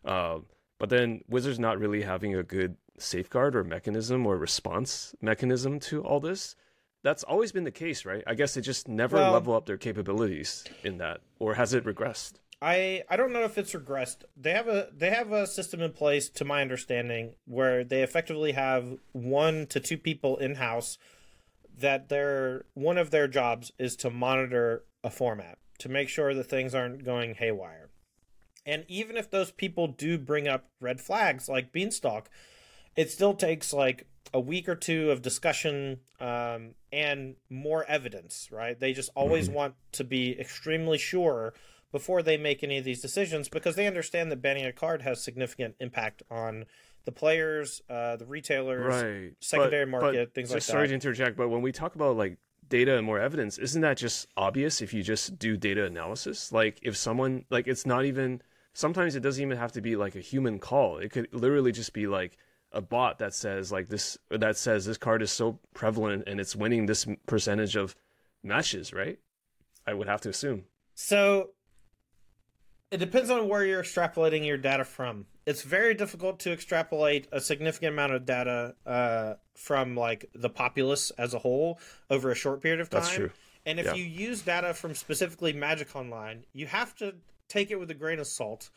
uh, but then wizards not really having a good safeguard or mechanism or response mechanism to all this that's always been the case right i guess they just never well, level up their capabilities in that or has it regressed I I don't know if it's regressed. They have a they have a system in place, to my understanding, where they effectively have one to two people in house that their one of their jobs is to monitor a format to make sure that things aren't going haywire. And even if those people do bring up red flags like Beanstalk, it still takes like a week or two of discussion um, and more evidence, right? They just always mm-hmm. want to be extremely sure before they make any of these decisions because they understand that banning a card has significant impact on the players, uh, the retailers, right. secondary but, market, but things like that. Sorry to interject, but when we talk about like data and more evidence, isn't that just obvious if you just do data analysis? Like if someone like it's not even sometimes it doesn't even have to be like a human call. It could literally just be like a bot that says like this that says this card is so prevalent and it's winning this percentage of matches, right? I would have to assume. So it depends on where you're extrapolating your data from. It's very difficult to extrapolate a significant amount of data uh, from like the populace as a whole over a short period of time. That's true. And if yeah. you use data from specifically Magic Online, you have to take it with a grain of salt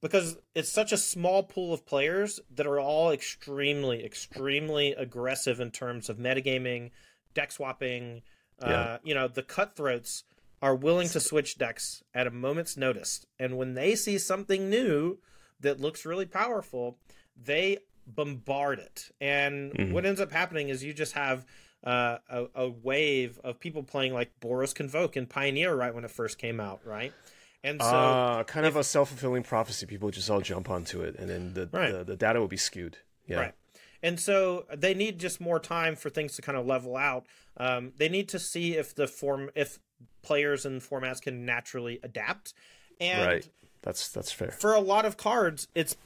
because it's such a small pool of players that are all extremely, extremely aggressive in terms of metagaming, deck swapping. Yeah. Uh, you know, the cutthroats are willing to switch decks at a moment's notice. And when they see something new that looks really powerful, they bombard it. And mm-hmm. what ends up happening is you just have uh, a, a, wave of people playing like Boros Convoke and Pioneer right when it first came out, right? And so, uh, kind if, of a self fulfilling prophecy. People just all jump onto it, and then the, right. the, the data will be skewed. Yeah. Right. And so they need just more time for things to kind of level out. Um, they need to see if the form if players and formats can naturally adapt. And right. That's that's fair. For a lot of cards, it's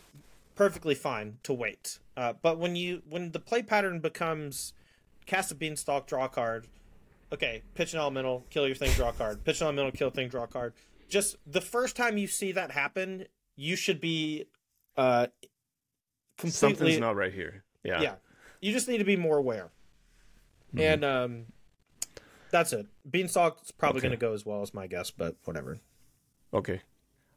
perfectly fine to wait. Uh, but when you when the play pattern becomes cast a beanstalk, draw a card. Okay, pitch an elemental, kill your thing, draw a card. Pitch an elemental, kill thing, draw a card. Just the first time you see that happen, you should be uh completely something's not right here. Yeah. Yeah. You just need to be more aware. Mm-hmm. And um that's it. Beanstalk's probably okay. going to go as well as my guess, but whatever. Okay.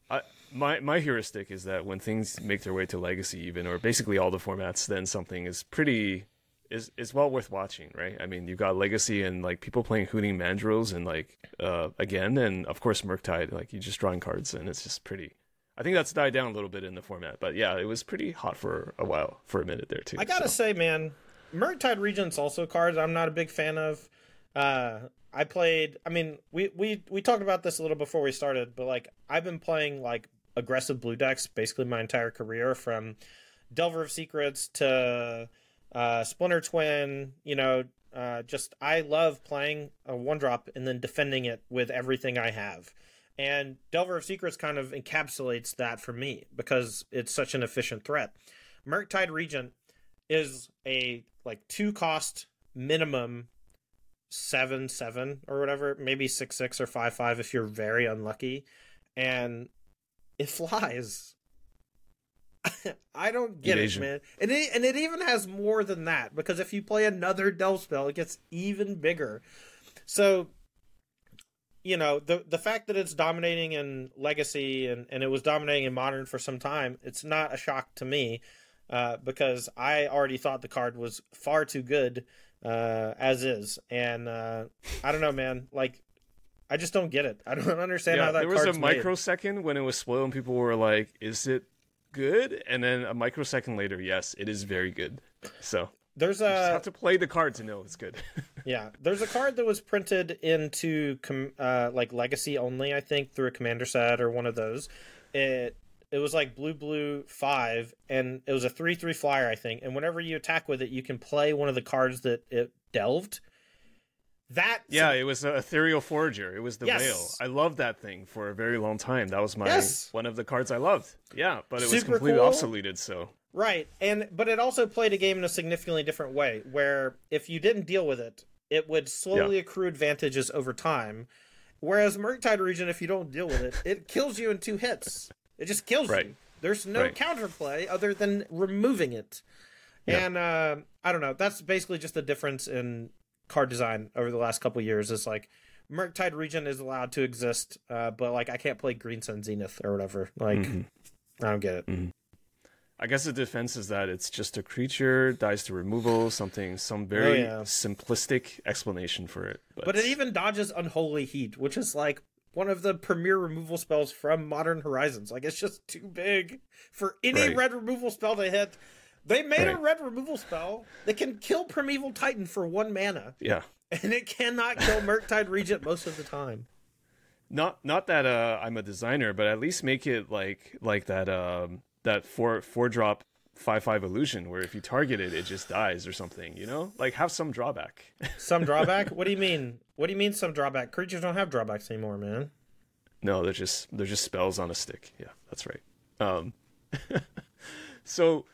I, my my heuristic is that when things make their way to legacy, even or basically all the formats, then something is pretty is is well worth watching, right? I mean, you've got legacy and like people playing Hooting Mandrills and like uh again, and of course Murktide, like you're just drawing cards and it's just pretty. I think that's died down a little bit in the format, but yeah, it was pretty hot for a while, for a minute there too. I gotta so. say, man, Murktide Regents also cards I'm not a big fan of. Uh, I played. I mean, we we we talked about this a little before we started, but like I've been playing like aggressive blue decks basically my entire career, from Delver of Secrets to uh, Splinter Twin. You know, uh, just I love playing a one drop and then defending it with everything I have. And Delver of Secrets kind of encapsulates that for me because it's such an efficient threat. Murktide Regent is a like two cost minimum seven seven or whatever, maybe six six or five five if you're very unlucky, and it flies. I don't get it, man. And it and it even has more than that because if you play another delve spell, it gets even bigger. So you know the the fact that it's dominating in legacy and, and it was dominating in modern for some time it's not a shock to me uh, because i already thought the card was far too good uh, as is. And uh, i don't know man. Like i just don't get it. I don't understand yeah, how that there was a microsecond when it was spoiled and people were like is it good and then a microsecond later yes it is very good so there's a you have to play the card to know it's good. yeah, there's a card that was printed into com- uh, like legacy only, I think, through a commander set or one of those. It it was like blue blue five, and it was a three three flyer, I think. And whenever you attack with it, you can play one of the cards that it delved. That yeah, it was an ethereal forager. It was the yes. whale. I loved that thing for a very long time. That was my yes. one of the cards I loved. Yeah, but it Super was completely cool. obsoleted. So Right. And but it also played a game in a significantly different way where if you didn't deal with it, it would slowly yeah. accrue advantages over time. Whereas Murktide Regent, if you don't deal with it, it kills you in two hits. It just kills right. you. There's no right. counterplay other than removing it. Yeah. And uh, I don't know. That's basically just the difference in card design over the last couple years. Is like Murktide Regent is allowed to exist, uh, but like I can't play Green Sun Zenith or whatever. Like mm-hmm. I don't get it. Mm-hmm. I guess the defense is that it's just a creature, dies to removal, something, some very oh, yeah. simplistic explanation for it. But... but it even dodges Unholy Heat, which is like one of the premier removal spells from Modern Horizons. Like it's just too big for any right. red removal spell to hit. They made right. a red removal spell that can kill Primeval Titan for one mana. Yeah. And it cannot kill Murktide Regent most of the time. Not not that uh, I'm a designer, but at least make it like like that um that four four drop five five illusion where if you target it, it just dies or something. You know, like have some drawback. some drawback? What do you mean? What do you mean some drawback? Creatures don't have drawbacks anymore, man. No, they're just they're just spells on a stick. Yeah, that's right. Um, so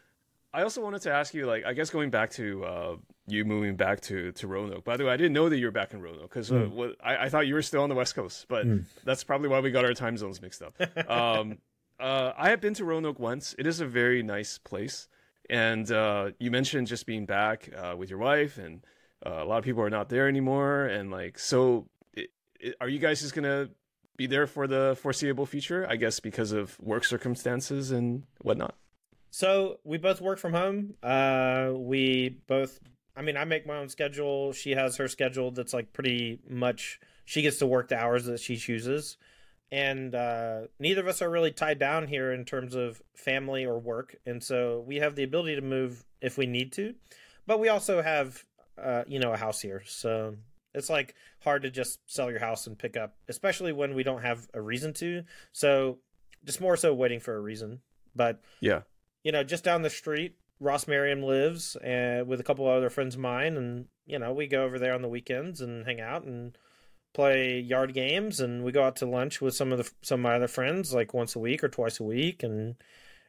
I also wanted to ask you, like, I guess going back to uh, you moving back to to Roanoke. By the way, I didn't know that you were back in Roanoke because uh, mm. I, I, thought you were still on the West Coast, but mm. that's probably why we got our time zones mixed up. Um, uh, I have been to Roanoke once. It is a very nice place. And uh, you mentioned just being back uh, with your wife, and uh, a lot of people are not there anymore. And like, so it, it, are you guys just gonna be there for the foreseeable future? I guess because of work circumstances and whatnot. So we both work from home. Uh, we both. I mean, I make my own schedule. She has her schedule that's like pretty much. She gets to work the hours that she chooses and uh, neither of us are really tied down here in terms of family or work, and so we have the ability to move if we need to, but we also have uh, you know a house here, so it's like hard to just sell your house and pick up, especially when we don't have a reason to. So just more so waiting for a reason, but yeah, you know, just down the street, Ross Merriam lives, and uh, with a couple other friends of mine, and you know, we go over there on the weekends and hang out and play yard games and we go out to lunch with some of the some of my other friends like once a week or twice a week and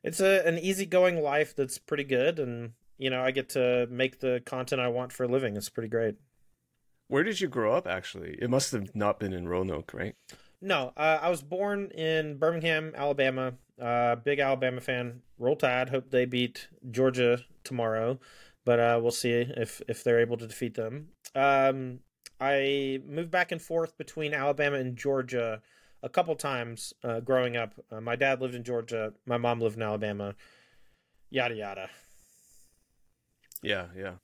it's a an easygoing life that's pretty good and you know I get to make the content I want for a living. It's pretty great. Where did you grow up actually? It must have not been in Roanoke, right? No, uh, I was born in Birmingham, Alabama. Uh, big Alabama fan. Roll Tide. Hope they beat Georgia tomorrow, but uh, we'll see if if they're able to defeat them. Um, I moved back and forth between Alabama and Georgia a couple times uh, growing up. Uh, my dad lived in Georgia, my mom lived in Alabama. Yada yada. Yeah, yeah.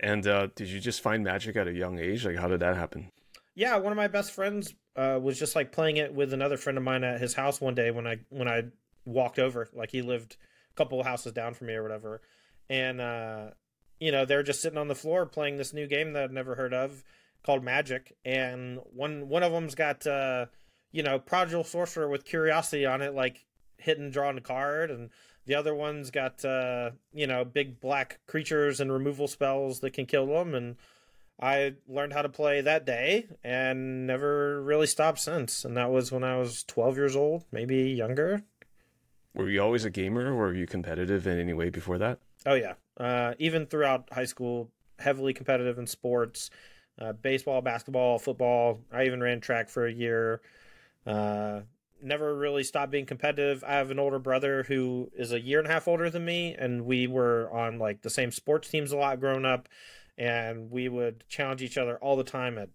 And uh, did you just find magic at a young age? Like, how did that happen? Yeah, one of my best friends uh, was just like playing it with another friend of mine at his house one day when I when I walked over. Like he lived a couple houses down from me or whatever, and uh, you know they're just sitting on the floor playing this new game that I'd never heard of called Magic, and one one of them's got uh, you know Prodigal Sorcerer with Curiosity on it, like hitting drawing a card, and the other one's got uh, you know big black creatures and removal spells that can kill them, and I learned how to play that day and never really stopped since. And that was when I was 12 years old, maybe younger. Were you always a gamer or were you competitive in any way before that? Oh, yeah. Uh, even throughout high school, heavily competitive in sports uh, baseball, basketball, football. I even ran track for a year. Uh, never really stopped being competitive. I have an older brother who is a year and a half older than me, and we were on like the same sports teams a lot growing up and we would challenge each other all the time at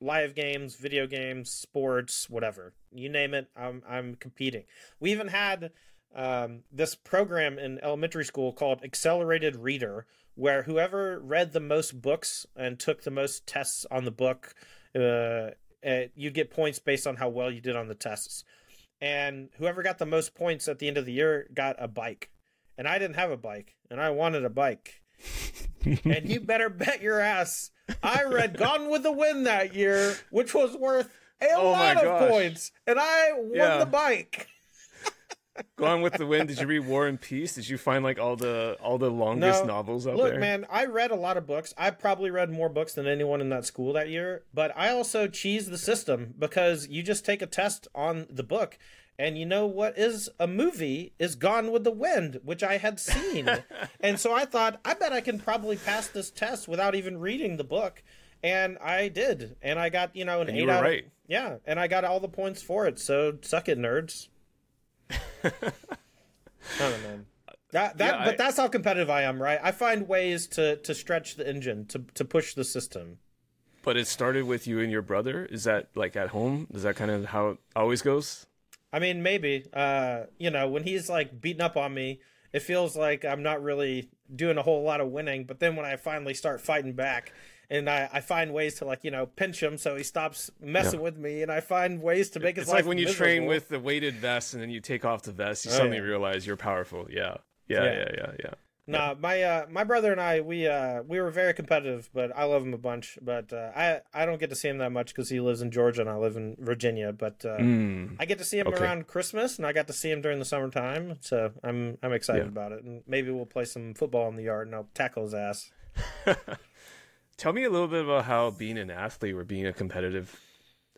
live games, video games, sports, whatever you name it. I'm I'm competing. We even had um, this program in elementary school called Accelerated Reader, where whoever read the most books and took the most tests on the book, uh, uh you'd get points based on how well you did on the tests. And whoever got the most points at the end of the year got a bike. And I didn't have a bike, and I wanted a bike and you better bet your ass I read Gone with the Wind that year, which was worth a oh lot of points, and I won yeah. the bike. Gone with the Wind. Did you read War and Peace? Did you find like all the all the longest no, novels out look, there? Look, man, I read a lot of books. I probably read more books than anyone in that school that year. But I also cheese the system because you just take a test on the book, and you know what is a movie is Gone with the Wind, which I had seen. and so I thought, I bet I can probably pass this test without even reading the book. And I did. And I got, you know, an and eight out right. of, Yeah. And I got all the points for it. So suck it, nerds. I don't know. That, that, yeah, but I, that's how competitive I am, right? I find ways to, to stretch the engine, to, to push the system. But it started with you and your brother. Is that like at home? Is that kind of how it always goes? I mean, maybe. Uh, you know, when he's like beating up on me, it feels like I'm not really doing a whole lot of winning. But then when I finally start fighting back, and I, I find ways to like you know pinch him so he stops messing yeah. with me, and I find ways to make his it's life. like when you miserable. train with the weighted vest, and then you take off the vest, you oh, suddenly yeah. realize you're powerful. Yeah. Yeah, yeah, yeah, yeah, yeah. Nah, my uh, my brother and I we uh, we were very competitive, but I love him a bunch. But uh, I I don't get to see him that much because he lives in Georgia and I live in Virginia. But uh, mm. I get to see him okay. around Christmas, and I got to see him during the summertime. So I'm I'm excited yeah. about it, and maybe we'll play some football in the yard, and I'll tackle his ass. Tell me a little bit about how being an athlete or being a competitive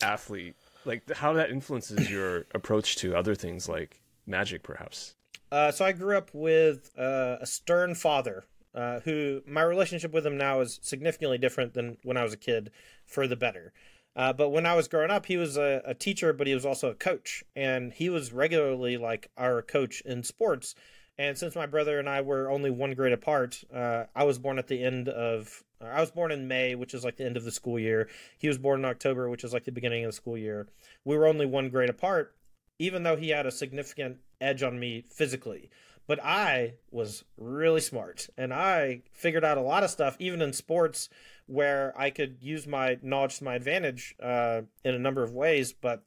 athlete, like how that influences your approach to other things like magic, perhaps. Uh, so I grew up with uh, a stern father uh, who my relationship with him now is significantly different than when I was a kid for the better. Uh, but when I was growing up, he was a, a, teacher, but he was also a coach. And he was regularly like our coach in sports. And since my brother and I were only one grade apart, uh, I was born at the end of, I was born in May, which is like the end of the school year. He was born in October, which is like the beginning of the school year. We were only one grade apart even though he had a significant edge on me physically. But I was really smart and I figured out a lot of stuff, even in sports, where I could use my knowledge to my advantage uh, in a number of ways. But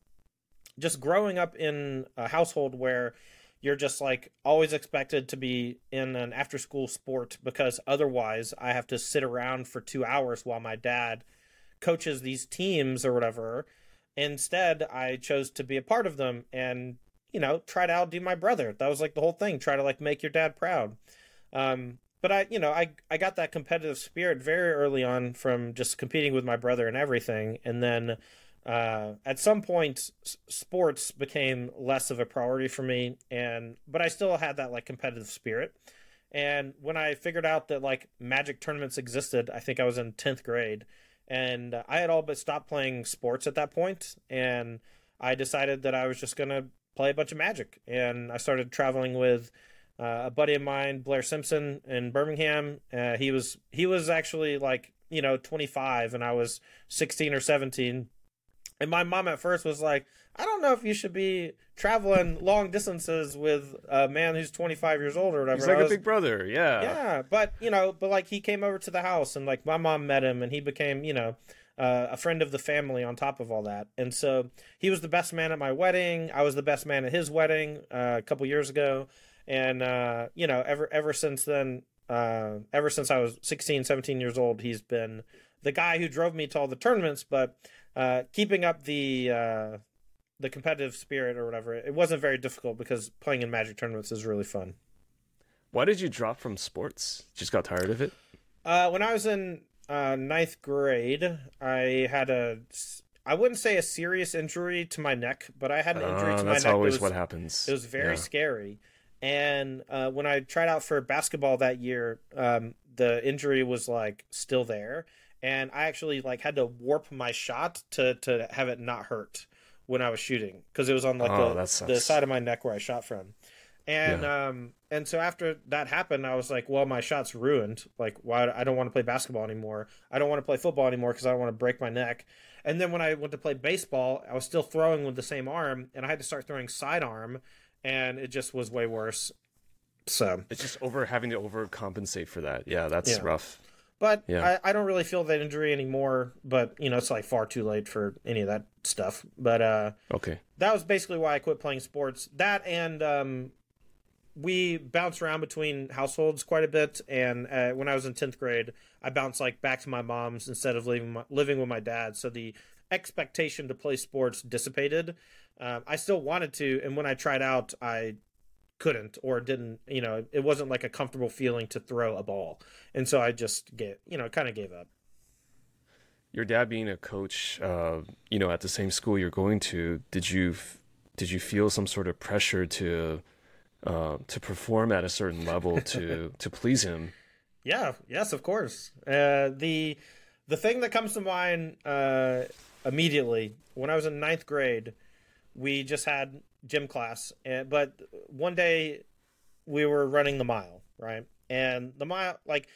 just growing up in a household where you're just like always expected to be in an after school sport because otherwise I have to sit around for two hours while my dad coaches these teams or whatever Instead, I chose to be a part of them and, you know, try to outdo my brother. That was like the whole thing. Try to like make your dad proud. Um, but I, you know, I, I got that competitive spirit very early on from just competing with my brother and everything. And then uh, at some point, s- sports became less of a priority for me. And, but I still had that like competitive spirit. And when I figured out that like magic tournaments existed, I think I was in 10th grade and I had all but stopped playing sports at that point, and I decided that I was just gonna play a bunch of Magic, and I started traveling with uh, a buddy of mine, Blair Simpson, in Birmingham. Uh, he was he was actually like you know 25, and I was 16 or 17, And my mom at first was like, I don't know if you should be traveling long distances with a man who's 25 years old or whatever. He's like I a was- big brother. Yeah. yeah, but you know, but like he came over to the house and like my mom met him and he became, you know, uh, a friend of the family on top of all that. And so he was the best man at my wedding. I was the best man at his wedding uh, a couple years ago. And uh, you know, ever ever since then, uh, ever since I was 16, 17 years old, he's been the guy who drove me to all the tournaments, but uh, keeping up the uh, the competitive spirit or whatever, it wasn't very difficult because playing in Magic tournaments is really fun. Why did you drop from sports? Just got tired of it? Uh, when I was in uh, ninth grade, I had a, I wouldn't say a serious injury to my neck, but I had an injury Uh, to my that's neck. That's always was, what happens. It was very Yeah. scary. And uh, when I tried out for basketball that year, um, the injury was like still there, and I actually like had to warp my shot to to have it not hurt when I was shooting because it was on like Oh, the, the side of my neck where I shot from. And um and so after that happened, I was like, well, my shot's ruined. Like, why? I don't want to play basketball anymore. I don't want to play football anymore because I don't want to break my neck. And then when I went to play baseball, I was still throwing with the same arm, and I had to start throwing sidearm, and it just was way worse. So, It's just over having to overcompensate for that. Yeah, that's Yeah. rough. But Yeah. I, I don't really feel that injury anymore. But you know, it's like far too late for any of that stuff. But uh, Okay. that was basically why I quit playing sports. That and um, we bounced around between households quite a bit. And uh, when I was in tenth grade, I bounced like back to my mom's instead of living my, living with my dad. So the expectation to play sports dissipated. Um, I still wanted to, and when I tried out, I couldn't or didn't. You know, it wasn't like a comfortable feeling to throw a ball, and so I just get you know kind of gave up. Your dad being a coach, uh, you know, at the same school you're going to, did you f- did you feel some sort of pressure to uh, to perform at a certain level to to please him? Yeah, yes, of course. Uh, the the thing that comes to mind uh, immediately when I was in ninth grade, we just had gym class, and, but one day we were running the mile, right? And the mile, like,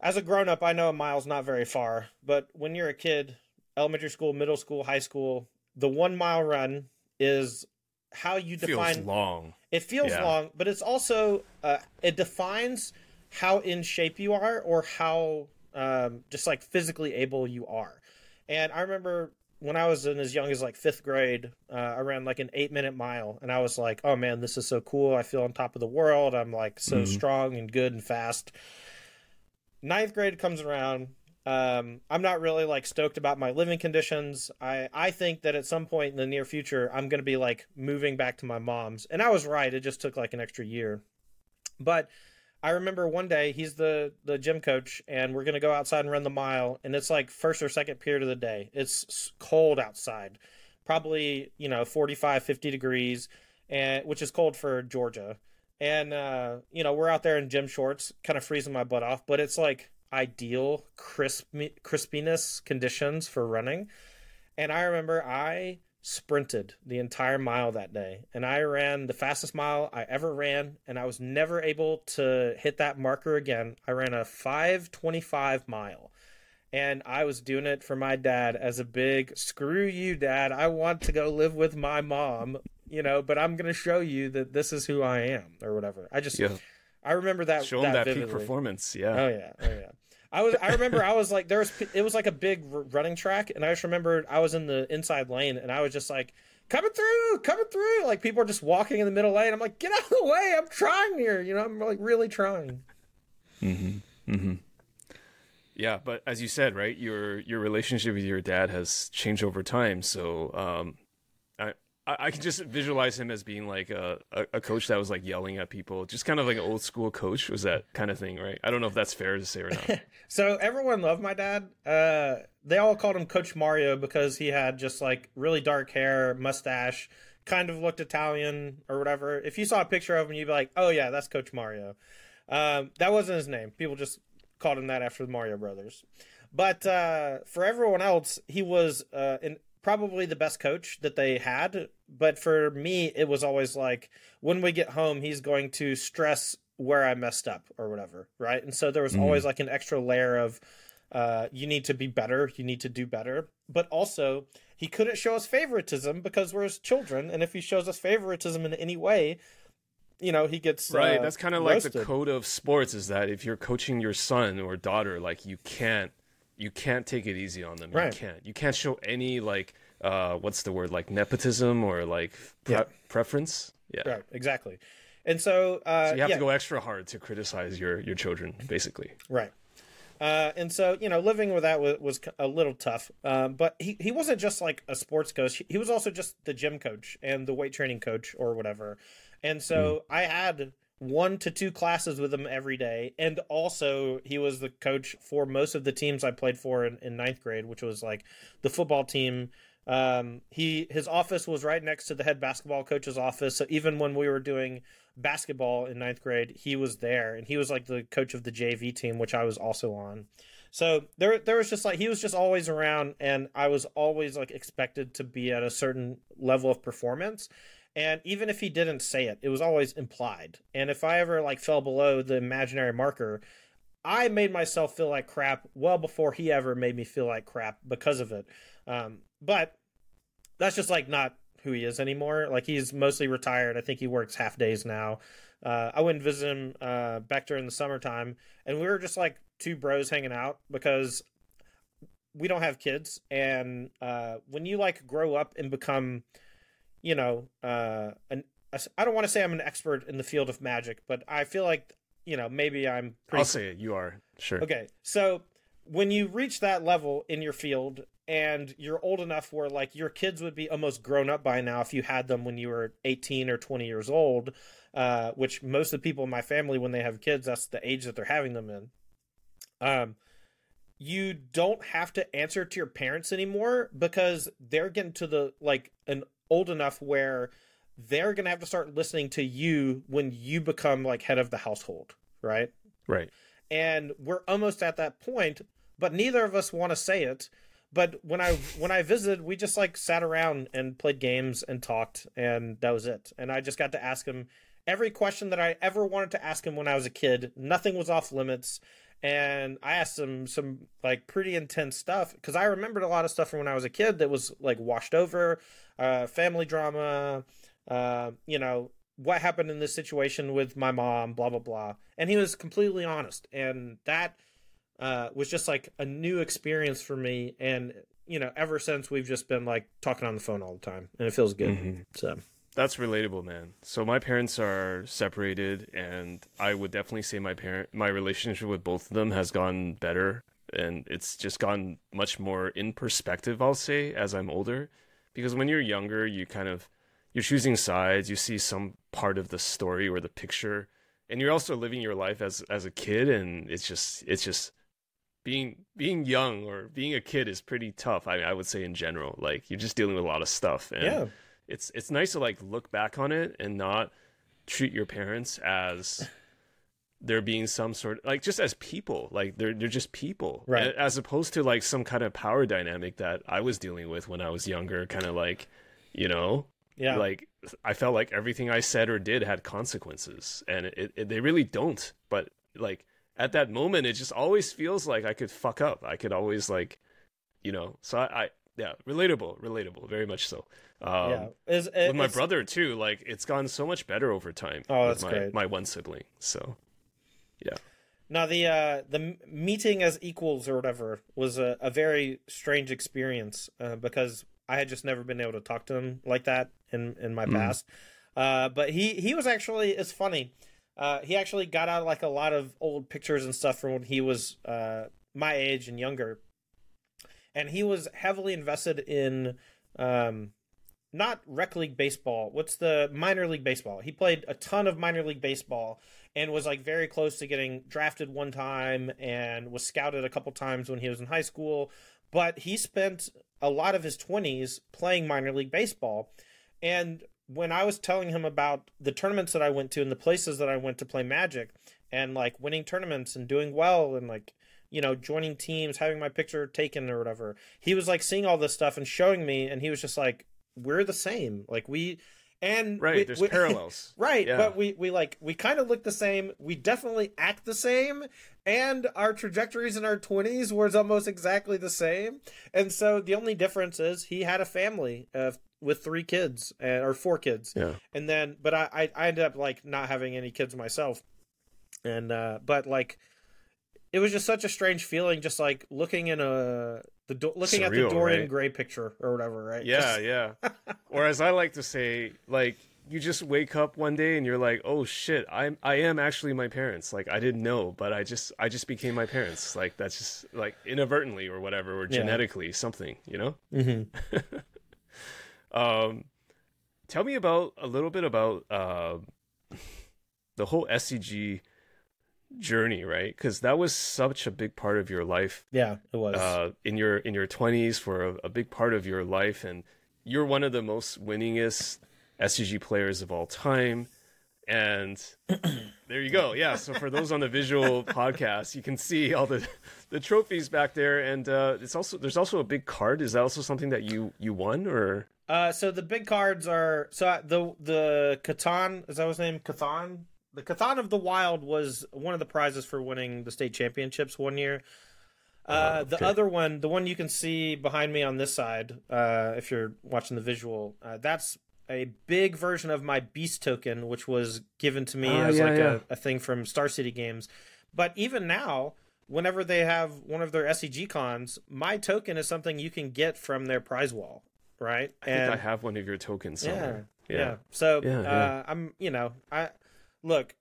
as a grown up, I know a mile's not very far, but when you're a kid, elementary school, middle school, high school, the one mile run is how you define Feels long. it feels Yeah. long, but it's also uh, it defines how in shape you are or how um, just like physically able you are. And I remember when I was in as young as like fifth grade, uh, I ran like an eight minute mile, and I was like, "Oh man, this is so cool! I feel on top of the world. I'm like so Mhm. strong and good and fast." Ninth grade comes around. Um, I'm not really like stoked about my living conditions. I I think that at some point in the near future, I'm going to be like moving back to my mom's, and I was right. It just took like an extra year, but I remember one day he's the the gym coach, and we're to go outside and run the mile, and it's like first or second period of the day. It's cold outside, probably you know 45, 50 degrees, and which is cold for Georgia. And uh, you know we're out there in gym shorts, kind of freezing my butt off, but it's like ideal crisp crispiness conditions for running. And I remember I sprinted the entire mile that day, and I ran the fastest mile I ever ran, and I was never able to hit that marker again. I ran a 525 mile. And I was doing it for my dad as a big screw you, dad. I want to go live with my mom, you know, but I'm going to show you that this is who I am or whatever. I just, Yeah. I remember that. Show him that, peak performance. Yeah. Oh yeah, oh yeah. I was. I remember. I was like, there was. It was like a big running track, and I just remembered I was in the inside lane, and I was just like, coming through, coming through. Like people are just walking in the middle lane. I'm like, get out of the way. I'm trying here. You know, I'm like really trying. Mm-hmm. Mm-hmm. Yeah, but as you said, right, your your relationship with your dad has changed over time. So um, I I can just visualize him as being like a, a, coach that was like yelling at people, just kind of like an old school coach. Was that kind of thing, right? I don't know if that's fair to say or not. So everyone loved my dad. Uh, they all called him Coach Mario because he had just like really dark hair, mustache, kind of looked Italian or whatever. If you saw a picture of him, you'd be like, "Oh yeah, that's Coach Mario." Um, that wasn't his name. People just called him that after the Mario Brothers. But uh, for everyone else, he was uh, in, probably the best coach that they had. But for me, it was always like when we get home, he's going to stress where I messed up or whatever, right? And so there was Mhm. always like an extra layer of uh, you need to be better, you need to do better. But also, he couldn't show us favoritism because we're his children, and if he shows us favoritism in any way, you know he gets right. uh, That's kind of like the code of sports is that if you're coaching your son or daughter, like you can't you can't take it easy on them. Right. You can't. You can't show any like uh what's the word like nepotism or like pre- Yeah. preference. Yeah. Right, exactly. And so, uh, So you have yeah, to go extra hard to criticize your your children, basically. Right. Uh, and so, you know, living with that was, was a little tough. Um, but he, he wasn't just like a sports coach. He was also just the gym coach and the weight training coach or whatever. And so I had one to two classes with him every day. And also, he was the coach for most of the teams I played for in, in ninth grade, which was like the football team. Um, he his office was right next to the head basketball coach's office. So even when we were doing basketball in ninth grade, he was there, and he was like the coach of the JV team, which I was also on. So there, there was just like he was just always around, and I was always like expected to be at a certain level of performance. And even if he didn't say it, it was always implied. And if I ever like fell below the imaginary marker, I made myself feel like crap well before he ever made me feel like crap because of it. Um, but that's just like not who he is anymore. Like he's mostly retired. I think he works half days now. Uh, I went and visited him uh, back during the summertime, and we were just like two bros hanging out because we don't have kids. And uh, when you like grow up and become, you know, uh, an I don't want to say I'm an expert in the field of magic, but I feel like you know maybe I'm pretty I'll say it. You are sure. Okay, so when you reach that level in your field and you're old enough where like your kids would be almost grown up by now if you had them when you were 18 or 20 years old, uh, which most of the people in my family when they have kids that's the age that they're having them in. Um, you don't have to answer to your parents anymore because they're getting to the like an old enough where they're gonna have to start listening to you when you become like head of the household, right? Right. and we're almost at that point but neither of us want to say it. But when i when i visited we just like sat around and played games and talked and that was it. And i just got to ask him every question that i ever wanted to ask him when i was a kid. Nothing was off limits. And i asked him some like pretty intense stuff because i remembered a lot of stuff from when i was a kid that was like washed over uh, family drama uh, you know what happened in this situation with my mom, blah blah blah. And he was completely honest, and that uh, was just like a new experience for me. And you know, ever since we've just been like talking on the phone all the time, and it feels good. Mhm. So That's relatable, man. So my parents are separated, and I would definitely say my parent, my relationship with both of them has gotten better, and it's just gotten much more in perspective. I'll say as I'm older, because when you're younger, you kind of you're choosing sides. You see some part of the story or the picture, and you're also living your life as as a kid, and it's just it's just being being young or being a kid is pretty tough. I mean, I would say in general, like you're just dealing with a lot of stuff, and yeah, it's it's nice to like look back on it and not treat your parents as there being some sort like just as people like they're they're just people. Right. As opposed to like some kind of power dynamic that I was dealing with when I was younger kind of like you know? Yeah, like I felt like everything I said or did had consequences and it, it they really don't. But like at that moment it just always feels like I could fuck up. I could always like you know so I, I yeah relatable relatable very much so. Um yeah. With my brother too like it's gone so much better over time Oh, with that's my, great. my one sibling so Now the uh, the meeting as equals or whatever was a, a very strange experience uh, because I had just never been able to talk to him like that in in my Mm. past. Uh, but he he was actually it's funny. Uh, he actually got out like a lot of old pictures and stuff from when he was uh, my age and younger, and he was heavily invested in um, not rec league baseball. What's the minor league baseball? He played a ton of minor league baseball and was like very close to getting drafted one time and was scouted a couple times when he was in high school. But he spent a lot of his 20s playing minor league baseball. And when I was telling him about the tournaments that I went to and the places that I went to play Magic and like winning tournaments and doing well and like, you know, joining teams, having my picture taken or whatever, he was like seeing all this stuff and showing me. And he was just like, we're the same. Like, we, and right. we- there's we- parallels. right Yeah. but we we like we kind of look the same we definitely act the same and our trajectories in our 20s was almost exactly the same and so the only difference is he had a family uh, with three kids uh, or four kids Yeah. and then but I, I i ended up like not having any kids myself and uh but like it was just such a strange feeling just like looking in a the do- looking at the dorian right? gray picture or whatever right Yeah, Just- yeah. or as I like to say, like you just wake up one day and you're like, "Oh shit, I'm I am actually my parents." Like I didn't know, but I just I just became my parents. Like that's just like inadvertently or whatever or Yeah. genetically something, you know? Mhm. Um tell me about a little bit about uh the whole SCG journey, right? Cuz that was such a big part of your life yeah it was uh, in your in your twenties for a, a big part of your life, and you're one of the most winningest SCG players of all time. And there you go. Yeah. So for those on the visual podcast, you can see all the the trophies back there, and uh, it's also there's also a big card. Is that also something that you you won or? Uh, so the big cards are so the the Catan is that his name? Catan. The Catan of the Wild was one of the prizes for winning the state championships one year. Uh, Oh, The other one, the one you can see behind me on this side, uh, if you're watching the visual, uh, that's a big version of my Beast token, which was given to me Ah, as yeah, like yeah. A, a thing from Star City Games. But even now, whenever they have one of their SCG cons, my token is something you can get from their prize wall, right? I think I have one of your tokens somewhere. Yeah. Yeah. So Yeah, uh, yeah. I'm, you know, I look.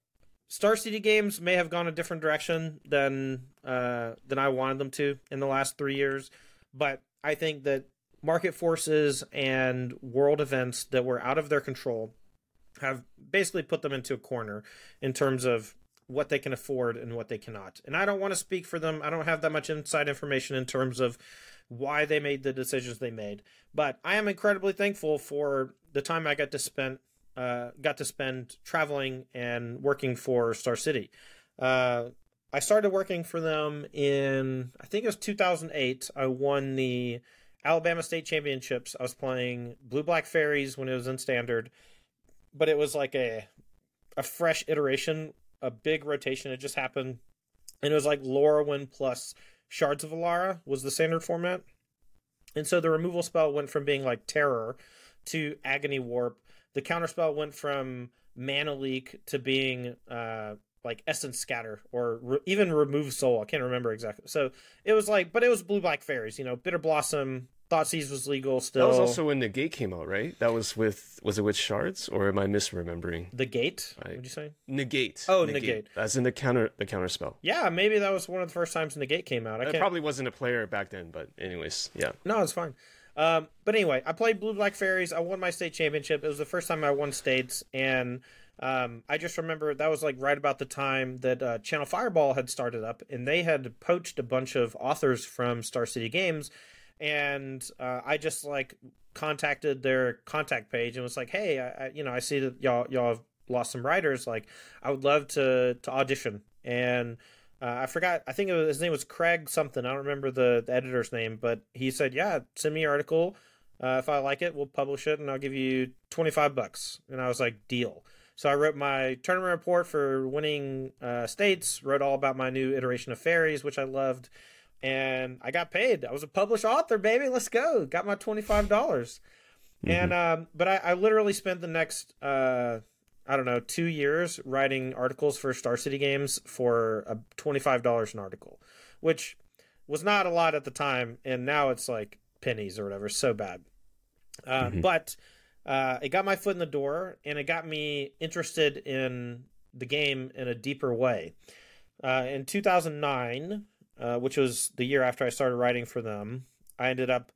Star City Games may have gone a different direction than uh, than I wanted them to in the last three years, but I think that market forces and world events that were out of their control have basically put them into a corner in terms of what they can afford and what they cannot. And I don't want to speak for them. I don't have that much inside information in terms of why they made the decisions they made. But I am incredibly thankful for the time I got to spend uh, got to spend traveling and working for Star City. Uh, I started working for them in I think it was 2008. I won the Alabama State Championships. I was playing Blue Black Faeries when it was in standard, but it was like a a fresh iteration, a big rotation. It just happened, and it was like Lorwyn plus Shards of Alara was the standard format, and so the removal spell went from being like Terror to Agony Warp. The counterspell went from Mana Leak to being uh like Essence Scatter or re- even Remove Soul. I can't remember exactly. So it was like, but it was Blue Black Faeries. You know, Bitter Blossom. Thought Thoughtseize was legal still. That was also when the gate came out, right? That was with was it with shards or am I misremembering? the Gate. Right. What'd you say? Negate. Oh, negate. That's in the counter the counter spell. Yeah, maybe that was one of the first times Negate came out. I I can't. probably wasn't a player back then, but anyways, yeah. No, it's fine. Um, but anyway, I played Blue Black Faeries. I won my state championship. It was the first time I won states, and um, I just remember that was like right about the time that uh, Channel Fireball had started up, and they had poached a bunch of authors from Star City Games, and uh, I just like contacted their contact page and was like, "Hey, I, I, you know, I see that y'all y'all have lost some writers. Like, I would love to to audition." And uh, I forgot. I think it was, his name was Craig something. I don't remember the, the editor's name, but he said, "Yeah, send me your article. Uh, if I like it, we'll publish it, and I'll give you twenty five bucks." And I was like, "Deal." So I wrote my tournament report for winning uh, states. Wrote all about my new iteration of faeries, which I loved, and I got paid. I was a published author, baby. Let's go. Got my twenty five dollars. And um, but I, I literally spent the next uh, I don't know two years writing articles for Star City Games for uh, twenty five dollars an article, which was not a lot at the time, and now it's like pennies or whatever. So bad, uh, Mhm. but uh, it got my foot in the door, and it got me interested in the game in a deeper way. Uh, in 2009, uh, which was the year after I started writing for them, I ended up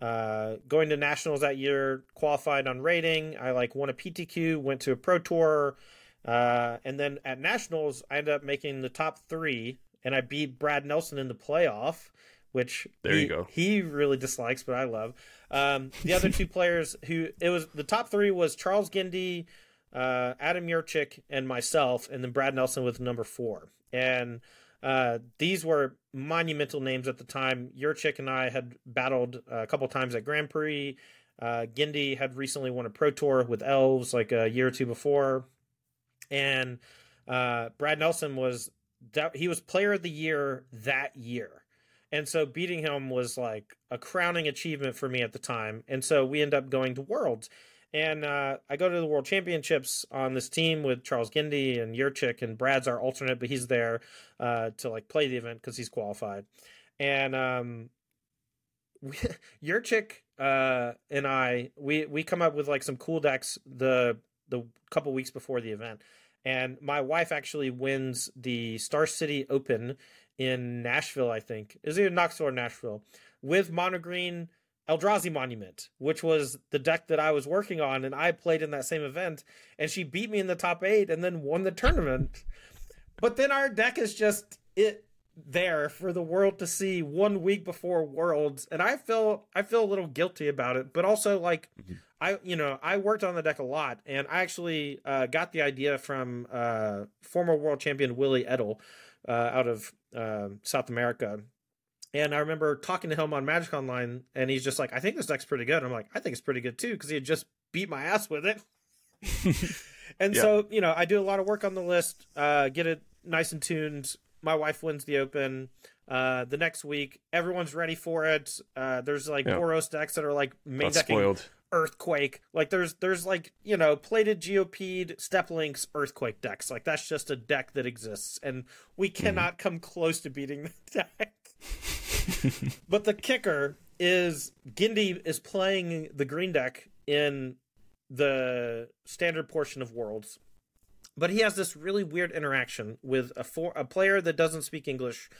uh, going to nationals that year, qualified on rating. I like won a PTQ, went to a pro tour, uh, and then at nationals, I ended up making the top three, and I beat Brad Nelson in the playoff, which There he, you go. He really dislikes, but I love. Um, the other two players who it was the top three was Charles Gindy, uh, Adam Yurchick, and myself, and then Brad Nelson was number four. And uh, these were monumental names at the time. Yurchick and I had battled uh, a couple times at Grand Prix. Uh, Gindy had recently won a pro tour with Elves like a year or two before, and uh, Brad Nelson was he was player of the year that year. And so beating him was like a crowning achievement for me at the time. And so we end up going to Worlds. And uh, I go to the World Championships on this team with Charles Gindy and Yurchick, and Brad's our alternate, but he's there uh, to like play the event because he's qualified. And um, Yurchick uh, and I, we we come up with like some cool decks the the couple weeks before the event, and my wife actually wins the Star City Open in Nashville. I think is it Knoxville or Nashville with Mono Green Eldrazi Monument, which was the deck that I was working on, and I played in that same event, and she beat me in the top eight and then won the tournament. but then our deck is just it there for the world to see one week before worlds and i feel i feel a little guilty about it but also like mm-hmm. i you know i worked on the deck a lot and i actually uh, got the idea from uh, former world champion Willy Edel uh, out of uh, south america and I remember talking to him on Magic Online, and he's just like, "I think this deck's pretty good." I'm like, "I think it's pretty good too," because he had just beat my ass with it. and yeah. so, you know, I do a lot of work on the list, uh, get it nice and tuned. My wife wins the Open. Uh, the next week, everyone's ready for it. Uh, there's like yeah. Boros decks that are like main Got decking spoiled. Earthquake. Like there's there's like you know plated Geopede, Steppe Lynx, Earthquake decks. Like that's just a deck that exists, and we mm-hmm. cannot mm. come close to beating the deck. but the kicker is Gindy is playing the green deck in the standard portion of Worlds, but he has this really weird interaction with a for, a player that doesn't speak English,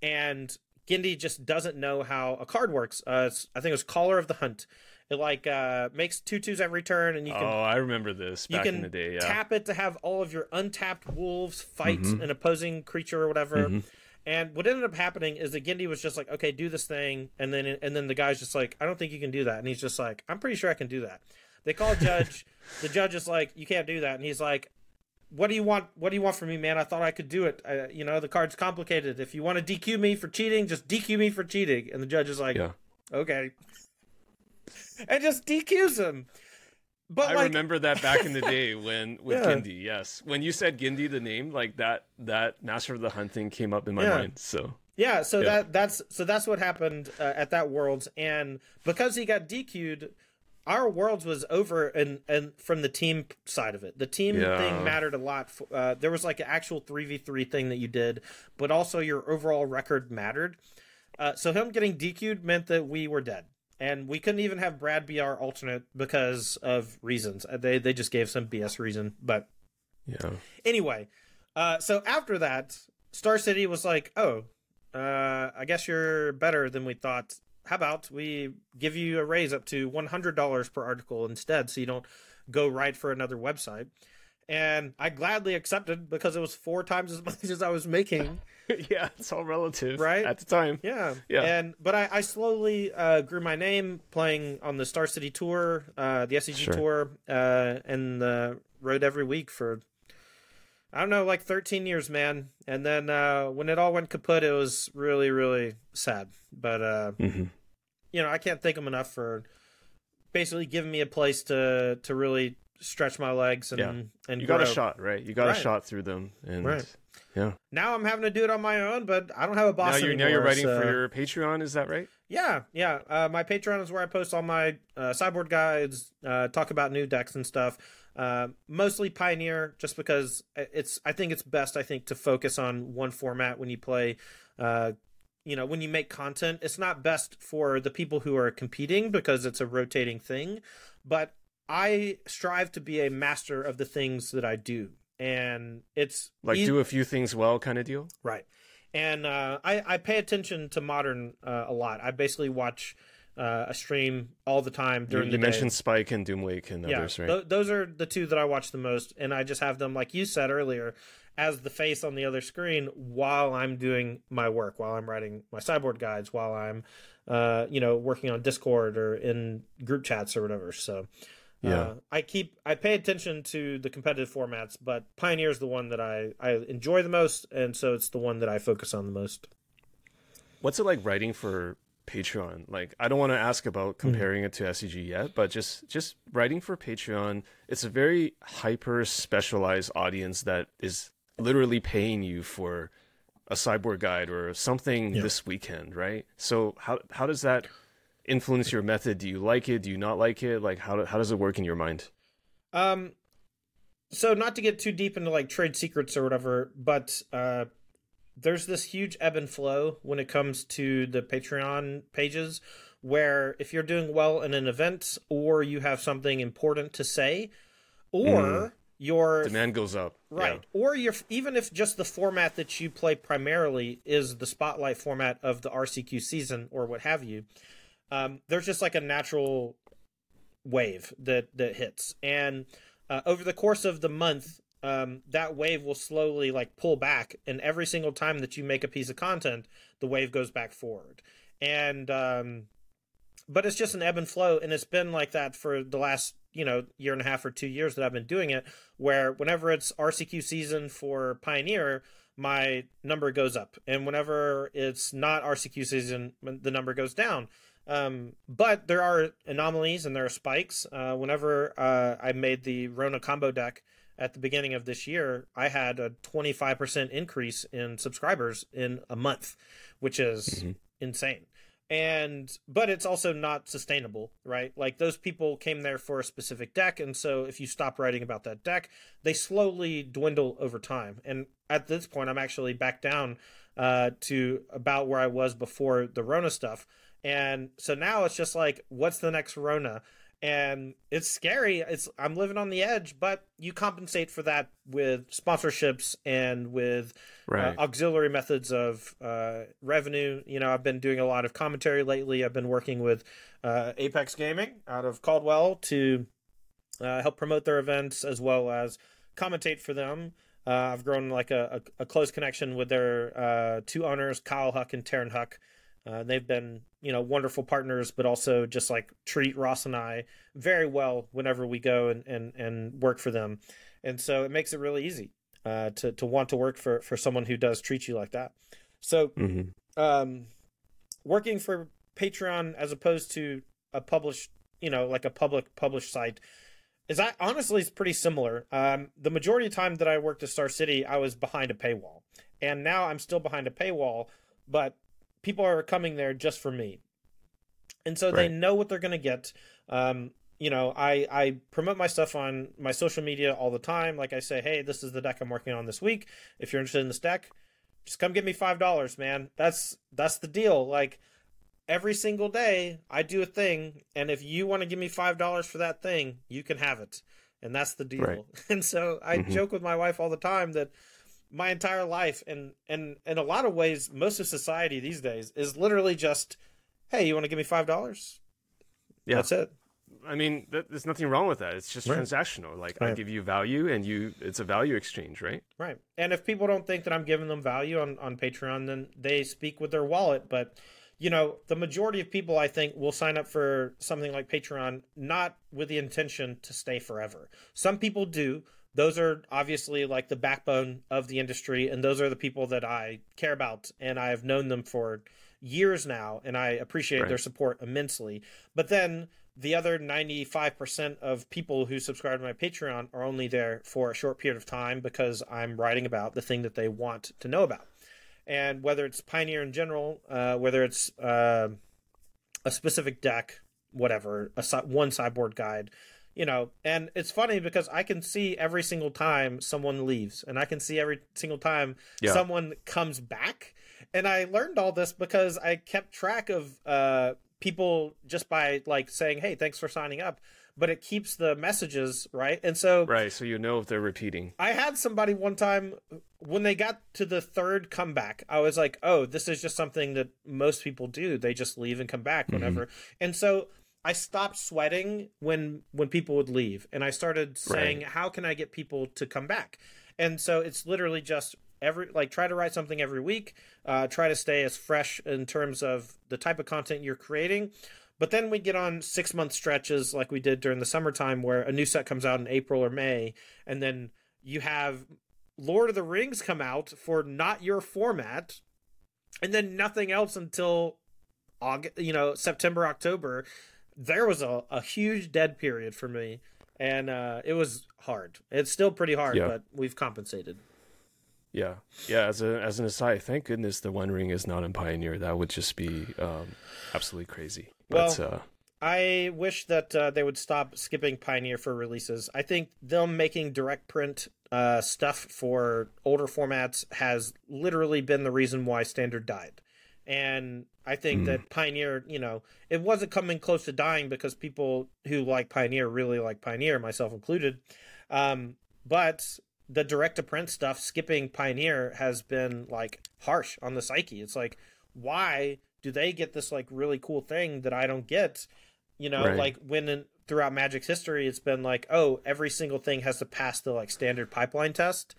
and Gindy just doesn't know how a card works. Uh, I think it was Caller of the Hunt. It like uh, makes two twos every turn, and you can. Oh, I remember this back in the day. Yeah. Tap it to have all of your untapped wolves fight mm-hmm. an opposing creature or whatever. Mm-hmm. And what ended up happening is that Gindy was just like, "Okay, do this thing," and then and then the guy's just like, "I don't think you can do that," and he's just like, "I'm pretty sure I can do that." They call a judge. the judge is like, "You can't do that," and he's like, "What do you want? What do you want from me, man? I thought I could do it. I, you know, the card's complicated. If you want to DQ me for cheating, just DQ me for cheating." And the judge is like, yeah. "Okay," and just DQs him. But I like... remember that back in the day when with yeah. Gindy. Yes, when you said Gindy, the name like that, that Master of the Hunting came up in my yeah. mind. So yeah, so yeah. that that's so that's what happened uh, at that Worlds, and because he got DQ'd, our Worlds was over, and and from the team side of it, the team yeah. thing mattered a lot. For, uh, there was like an actual three v three thing that you did, but also your overall record mattered. Uh, so him getting DQ'd meant that we were dead and we couldn't even have Brad be our alternate because of reasons. Uh, they they just gave some BS reason, but yeah. Anyway, uh, so after that, Star City was like, "Oh, uh, I guess you're better than we thought. How about we give you a raise up to one hundred dollars per article instead, so you don't go write for another website?" And I gladly accepted because it was four times as much as I was making. yeah, it's all relative, right? At the time, yeah, yeah. And but I, I slowly uh, grew my name playing on the Star City tour, uh, the SCG sure. tour, uh, and the road every week for I don't know, like 13 years, man. And then uh, when it all went kaput, it was really, really sad. But uh, mm-hmm. you know, I can't thank them enough for basically giving me a place to to really stretch my legs and yeah. and you grow. got a shot, right? You got right. a shot through them, and right. Yeah. Now I'm having to do it on my own, but I don't have a boss now you're, anymore. Now you're writing so... for your Patreon, is that right? Yeah, yeah. Uh, my Patreon is where I post all my uh, sideboard guides, uh, talk about new decks and stuff. Uh, mostly Pioneer, just because it's. I think it's best. I think to focus on one format when you play. Uh, you know, when you make content, it's not best for the people who are competing because it's a rotating thing. But I strive to be a master of the things that I do and it's like e- do a few things well kind of deal? Right. And uh, I, I pay attention to modern uh, a lot. I basically watch uh, a stream all the time during you, you the mentioned spike and doomwake and yeah, others right? th- those are the two that i watch the most and i just have them like you said earlier as the face on the other screen while i'm doing my work while i'm writing my sideboard guides while i'm uh, you know working on discord or in group chats or whatever. So yeah. Uh, I keep I pay attention to the competitive formats, but Pioneer is the one that I I enjoy the most, and so it's the one that I focus on the most. What's it like writing for Patreon? Like, I don't want to ask about Hmm. comparing it to SCG yet, but just just writing for Patreon, it's a very hyper specialized audience that is literally paying you for a sideboard guide or something Yeah. this weekend, right? So how how does that influence your method? Do you like it? Do you not like it? Like how how does it work in your mind? Um, so not to get too deep into like trade secrets or whatever, but uh, there's this huge ebb and flow when it comes to the Patreon pages, where if you're doing well in an event or you have something important to say, or your Demand goes up. Right. Or you're even if just the format that you play primarily is the spotlight format of the RCQ season or what have you, um, there's just like a natural wave that that hits, and uh, over the course of the month, um, that wave will slowly like pull back, and every single time that you make a piece of content, the wave goes back forward, and um, but it's just an ebb and flow, and it's been like that for the last you know year and a half or two years that I've been doing it. Where whenever it's RCQ season for Pioneer, my number goes up, and whenever it's not RCQ season, the number goes down. Um, but there are anomalies and there are spikes. Uh, whenever uh, I made the Rona combo deck at the beginning of this year, I had a 25% increase in subscribers in a month, which is Mhm. insane. And but it's also not sustainable, right? Like those people came there for a specific deck, and so if you stop writing about that deck, they slowly dwindle over time. And at this point, I'm actually back down uh, to about where I was before the Rona stuff. And so now it's just like, what's the next Rona? And it's scary. It's I'm living on the edge, but you compensate for that with sponsorships and with Right. uh, auxiliary methods of uh, revenue. You know, I've been doing a lot of commentary lately. I've been working with uh, Apex Gaming out of Caldwell to uh, help promote their events as well as commentate for them. Uh, I've grown like a, a, a close connection with their uh, two owners, Kyle Huck and Taryn Huck. Uh, they've been, you know, wonderful partners, but also just like treat Ross and I very well whenever we go and, and, and work for them. And so it makes it really easy uh, to, to want to work for, for someone who does treat you like that. So hmm um, working for Patreon as opposed to a published, you know, like a public published site is I honestly it's pretty similar. Um, the majority of time that I worked at Star City, I was behind a paywall, and now I'm still behind a paywall, but people are coming there just for me, and so they know what they're going to get. Um, you know, I I promote my stuff on my social media all the time. Like I say, hey, this is the deck I'm working on this week. If you're interested in this deck, just come give me five dollars, man. That's that's the deal. Like every single day, I do a thing, and if you want to give me five dollars for that thing, you can have it, and that's the deal. Right. And so I Mhm. joke with my wife all the time that my entire life, and and in a lot of ways, most of society these days is literally just, hey, you want to give me five dollars? Yeah. That's it. I mean, th- there's nothing wrong with that. It's just Right. transactional. Like I give you value, and you, it's a value exchange, right? Right. And if people don't think that I'm giving them value on, on Patreon, then they speak with their wallet. But, you know, the majority of people, I think, will sign up for something like Patreon not with the intention to stay forever. Some people do. Those are obviously like the backbone of the industry. And those are the people that I care about. And I have known them for years now. And I appreciate Right. their support immensely. But then the other 95% of people who subscribe to my Patreon are only there for a short period of time because I'm writing about the thing that they want to know about. And whether it's Pioneer in general, uh, whether it's uh, a specific deck, whatever, a one sideboard guide, you know, and it's funny because I can see every single time someone leaves, and I can see every single time Yeah. someone comes back. And I learned all this because I kept track of uh, people just by like saying, "Hey, thanks for signing up," but it keeps the messages right. And so Right. So you know if they're repeating. I had somebody one time when they got to the third comeback, I was like, "Oh, this is just something that most people do. They just leave and come back whenever." And so I stopped sweating when when people would leave, and I started saying, "How can I get people to come back?" And so it's literally just every like try to write something every week, uh, try to stay as fresh in terms of the type of content you're creating. But then we get on six month stretches like we did during the summertime where a new set comes out in April or May, and then you have Lord of the Rings come out for not your format, and then nothing else until August, you know, September, October, there was a, a huge dead period for me, and uh, it was hard. It's still pretty hard, Yeah. but we've compensated. Yeah, yeah. As a as an aside, thank goodness the One Ring is not in Pioneer. That would just be um, absolutely crazy. But uh, I wish that uh, they would stop skipping Pioneer for releases. I think them making direct print uh, stuff for older formats has literally been the reason why Standard died. And I think Mm. that Pioneer, you know, it wasn't coming close to dying because people who like Pioneer really like Pioneer, myself included. Um, but the direct to print stuff, skipping Pioneer, has been like harsh on the psyche. It's like, why do they get this like really cool thing that I don't get? You know, Right. like when in, throughout Magic's history, it's been like, oh, every single thing has to pass the like standard pipeline test,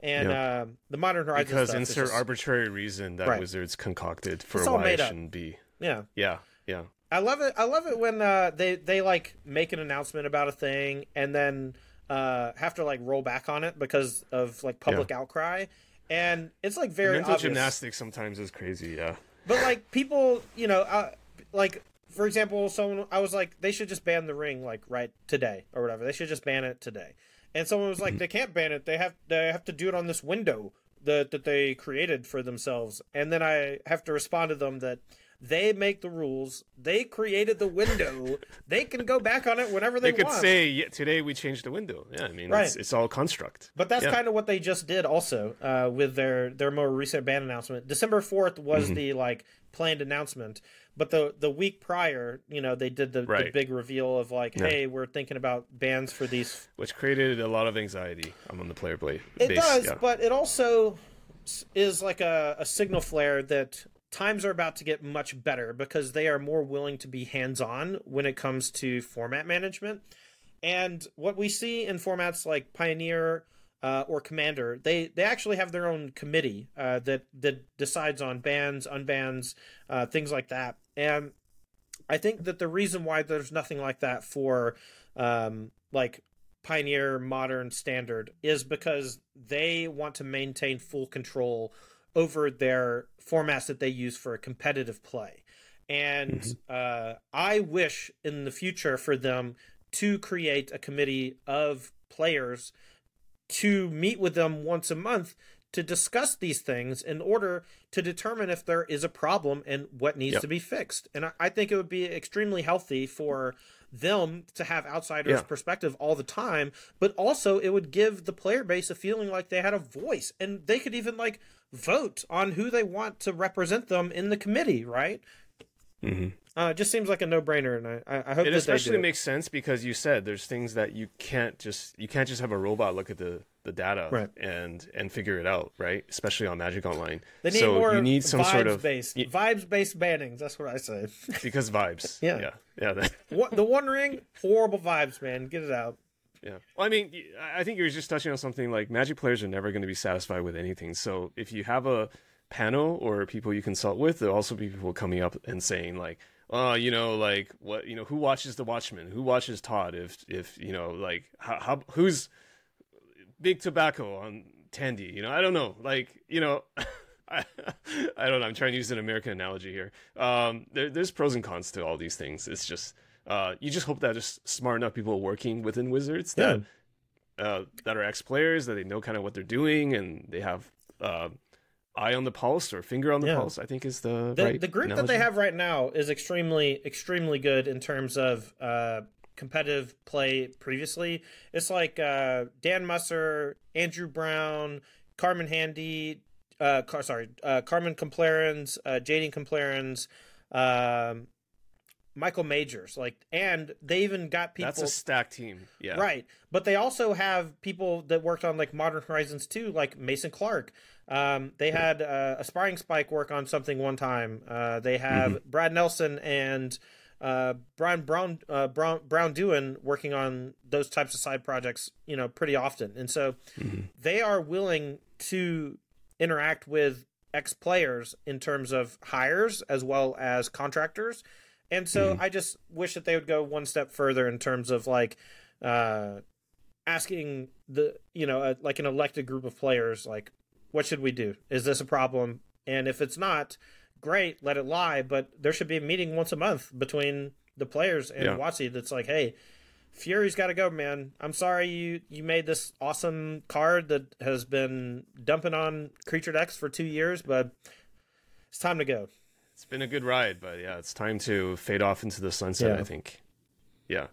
and um, the Modern Horizons because insert just- arbitrary reason that Right. Wizards concocted for It's why it shouldn't be. yeah. Yeah, yeah, I love it. I love it when uh, they they like make an announcement about a thing and then uh, have to like roll back on it because of like public outcry, and it's like very Mental obvious. gymnastics sometimes is crazy. Yeah, But like people, you know, uh, like for example, someone I was like, they should just ban the ring like right today or whatever. They should just ban it today. And someone was like, Mm-hmm. they can't ban it. They have they have to do it on this window that that they created for themselves. And then I have to respond to them that they make the rules. They created the window. they can go back on it whenever they, want. they could want. say yeah, today we changed the window. Yeah, I mean Right. it's, it's all construct. But that's Yeah. kind of what they just did also uh, with their their more recent ban announcement. December 4th was Mm-hmm. the like planned announcement, but the the week prior, you know, they did the, the big reveal of like, Yeah. hey, we're thinking about bans for these. which created a lot of anxiety among the player play It does, yeah. but it also is like a, a signal flare that times are about to get much better because they are more willing to be hands on when it comes to format management. And what we see in formats like Pioneer uh, or Commander, they they actually have their own committee uh, that that decides on bans, unbans, uh, things like that. And I think that the reason why there's nothing like that for um, like Pioneer Modern Standard is because they want to maintain full control over their formats that they use for competitive play. And uh, I wish in the future for them to create a committee of players to meet with them once a month to discuss these things in order to determine if there is a problem and what needs Yep. to be fixed. And I, I think it would be extremely healthy for them to have outsiders' Yeah. perspective all the time, but also it would give the player base a feeling like they had a voice and they could even like vote on who they want to represent them in the committee, right? Mhm. Uh, it just seems like a no-brainer, and I, I I hope It that especially they do. makes sense because you said there's things that you can't just you can't just have a robot look at the the data Right. and and figure it out, right? Especially on Magic Online. They need so more you need some sort of based y- vibes based bannings. That's what I say. because vibes. Yeah. yeah, yeah. That, what, the One Ring, horrible vibes, man. Get it out. Yeah. Well, I mean, I think you're just touching on something like Magic players are never going to be satisfied with anything. So if you have a panel or people you consult with, there'll also be people coming up and saying like, "Oh, you know, like what, you know, who watches The Watchmen? Who watches Todd? If if you know, like, how, how who's Big Tobacco on Tandy? You know, I don't know. Like, you know." I, I don't know. I'm trying to use an American analogy here. Um, there, there's pros and cons to all these things. It's just uh, you just hope that there's smart enough people working within Wizards that uh, that are ex players that they know kind of what they're doing and they have uh, eye on the pulse or finger on the Yeah. pulse. I think is the The, right the group that they have right now is extremely, extremely good in terms of uh, competitive play previously. It's like uh, Dan Musser, Andrew Brown, Carmen Handy, uh, Car- sorry, uh, Carmen Klomparens, uh, Jadine Klomparens, um, Michael Majors. Like, and they even got people. That's a stacked team. Yeah. Right. But they also have people that worked on like Modern Horizons 2, like Mason Clark. Um, they had uh, Aspiring Spike work on something one time. Uh, they have Brad Nelson and uh, Brian Brown, uh, Brown Braun-Duin working on those types of side projects, you know, pretty often. And so they are willing to interact with ex players in terms of hires as well as contractors. And so I just wish that they would go one step further in terms of like uh, asking the you know uh, like an elected group of players like what should we do? Is this a problem? And if it's not, great, let it lie, but there should be a meeting once a month between the players and Yeah. WotC that's like, hey, Fury's got to go, man. I'm sorry you you made this awesome card that has been dumping on Creature decks for two years, but it's time to go. It's been a good ride, but yeah, it's time to fade off into the sunset. Yeah. I think. Yeah,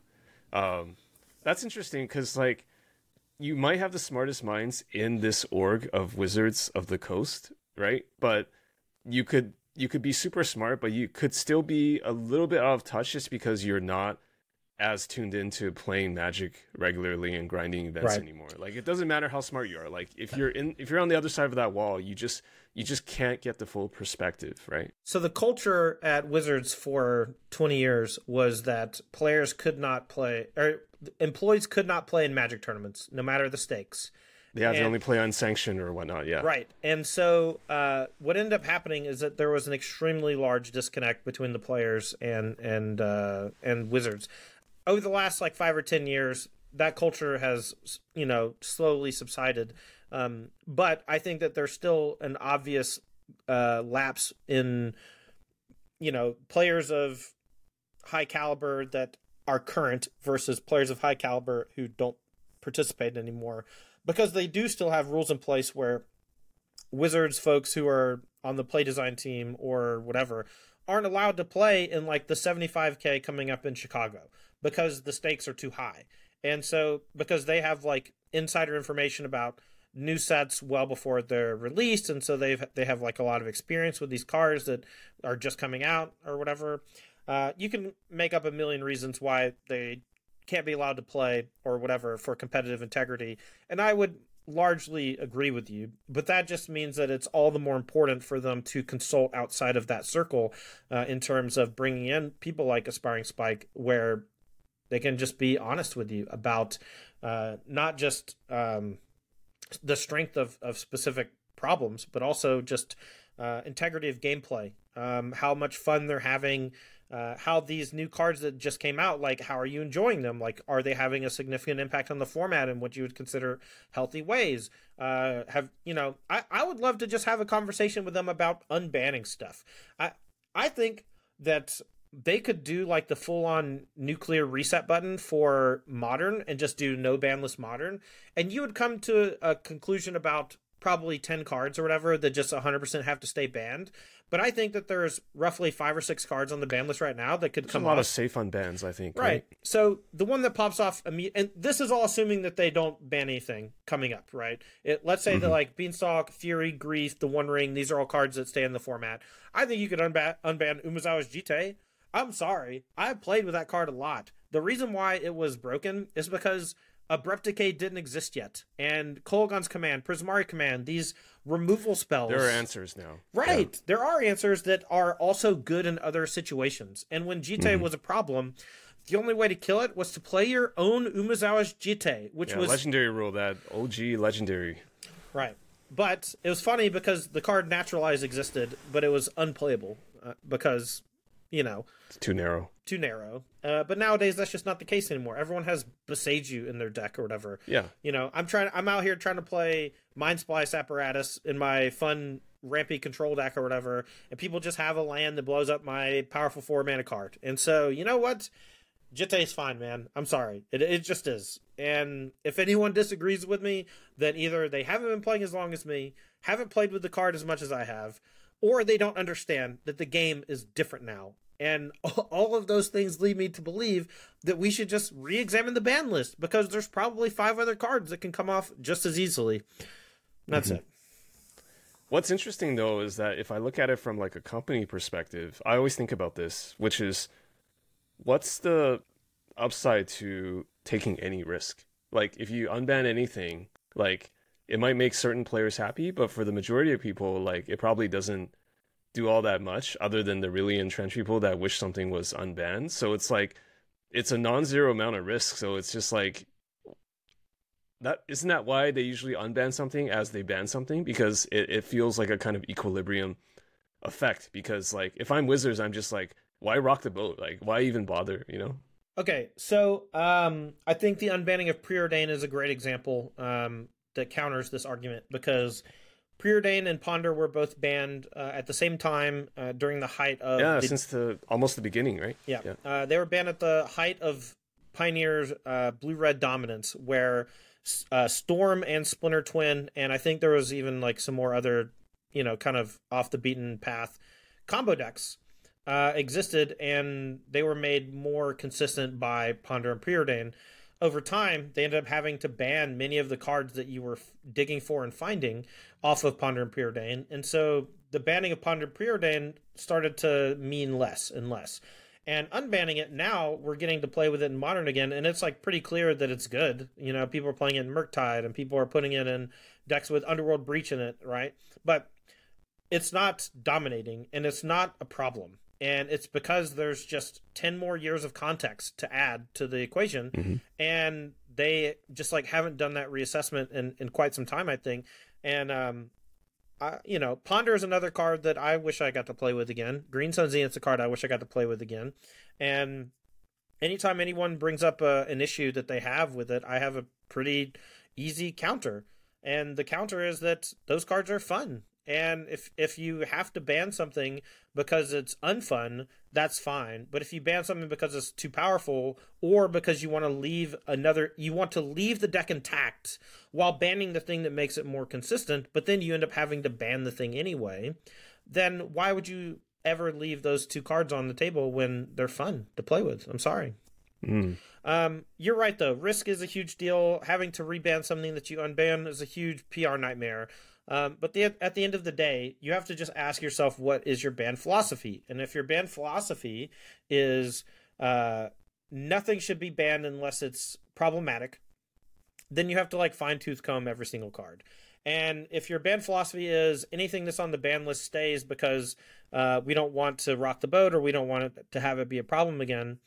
um, that's interesting because like you might have the smartest minds in this org of Wizards of the Coast, right? But you could you could be super smart, but you could still be a little bit out of touch just because you're not as tuned into playing Magic regularly and grinding events Right. anymore. Like it doesn't matter how smart you are. Like if you're in if you're on the other side of that wall, you just you just can't get the full perspective, right? So the culture at Wizards for 20 years was that players could not play or employees could not play in Magic tournaments, no matter the stakes. Yeah, They And- only play unsanctioned or whatnot. Yeah. Right. And so uh, what ended up happening is that there was an extremely large disconnect between the players and and uh, and Wizards. Over the last like five or ten years, that culture has you know slowly subsided. Um, but I think that there's still an obvious uh, lapse in you know players of high caliber that are current versus players of high caliber who don't participate anymore. Because they do still have rules in place where wizards folks who are on the play design team or whatever aren't allowed to play in like the 75k coming up in chicago because the stakes are too high. And so because they have like insider information about new sets well before they're released and so they've they have like a lot of experience with these cards that are just coming out or whatever uh, you can make up a million reasons why they can't be allowed to play or whatever for competitive integrity and i would largely agree with you but that just means that it's all the more important for them to consult outside of that circle uh, in terms of bringing in people like aspiring spike where they can just be honest with you about uh, not just um, the strength of, of specific problems, but also just uh, integrity of gameplay, um, how much fun they're having, uh, how these new cards that just came out, like how are you enjoying them? Like, are they having a significant impact on the format in what you would consider healthy ways? Uh, have you know? I, I would love to just have a conversation with them about unbanning stuff. I I think that they could do like the full on nuclear reset button for modern and just do no banless modern and you would come to a conclusion about probably 10 cards or whatever that just 100% have to stay banned but i think that there's roughly five or six cards on the ban list right now that could There's come a lot off of safe on bans, I think. Right. So the one that pops off and this is all assuming that they don't ban anything coming up, right? It, let's say that mm-hmm. like Beanstalk, Fury, Grief, the One Ring, these are all cards that stay in the format. I think you could unban, unban Umezawa's Jitte. I'm sorry. I have played with that card a lot. The reason why it was broken is because Abrupt Decay didn't exist yet. And Kolaghan's Command, Prismari Command, these removal spells. There are answers now. Right. There are answers that are also good in other situations. And when Jitte Mm-hmm. was a problem, the only way to kill it was to play your own Umezawa's Jitte, which Yeah, was legendary rule that OG legendary. right. But it was funny because the card Naturalize existed, but it was unplayable uh, because, you know, It's too narrow. Too narrow. Uh, but nowadays that's just not the case anymore. Everyone has Boseiju in their deck or whatever. Yeah. You know, I'm trying. I'm out here trying to play Mindsplice Apparatus in my fun rampy control deck or whatever, and people just have a land that blows up my powerful four mana card. And so, you know what? Jitte's fine, man. I'm sorry. It it just is. And if anyone disagrees with me, then either they haven't been playing as long as me, haven't played with the card as much as I have, or they don't understand that the game is different now. And all of those things lead me to believe that we should just re-examine the ban list because there's probably five other cards that can come off just as easily. That's mm-hmm. it. What's interesting though is that if I look at it from like a company perspective, I always think about this, which is what's the upside to taking any risk? Like if you unban anything, like it might make certain players happy, but for the majority of people, like it probably doesn't do all that much other than the really entrenched people that wish something was unbanned. So it's like it's a non-zero amount of risk. So it's just like that isn't that why they usually unban something as they ban something? Because it, it feels like a kind of equilibrium effect. Because like if i'm wizards i'm just like why rock the boat? Like why even bother you know? Okay, so um, I think the unbanning of preordain is a great example um, that counters this argument. Because Preordain and Ponder were both banned uh, at the same time uh, during the height of yeah, the, since the almost the beginning, right? yeah, Yeah. Uh, they were banned at the height of Pioneer's uh, blue red dominance, where uh, Storm and Splinter Twin, and I think there was even like some more other, you know, kind of off the beaten path combo decks uh, existed, and they were made more consistent by Ponder and Preordain. Over time, they ended up having to ban many of the cards that you were f- digging for and finding off of Ponder and Preordain, and so the banning of Ponder and Preordain started to mean less and less. And unbanning it now we're getting to play with it in modern again and it's like pretty clear that it's good. You know people are playing it in murktide and people are putting it in decks with underworld breach in it right? But it's not dominating and it's not a problem and it's because there's just 10 more years of context to add to the equation Mhm. and they just like haven't done that reassessment in, in quite some time i think and um I, you know, Ponder is another card that I wish I got to play with again. Green Sun Zenith's a card I wish I got to play with again. And anytime anyone brings up a, an issue that they have with it, I have a pretty easy counter. And the counter is that those cards are fun. And if if you have to ban something because it's unfun, that's fine. But if you ban something because it's too powerful or because you want to leave another you want to leave the deck intact while banning the thing that makes it more consistent, but then you end up having to ban the thing anyway, then why would you ever leave those two cards on the table when they're fun to play with? I'm sorry. Mm. Um, you're right though. Risk is a huge deal. Having to reban something that you unban is a huge PR nightmare. Um, but the, at the end of the day, you have to just ask yourself what is your ban philosophy, and if your ban philosophy is uh, nothing should be banned unless it's problematic, then you have to like fine tooth comb every single card. And if your ban philosophy is anything that's on the ban list stays because uh, we don't want to rock the boat or we don't want it to have it be a problem again,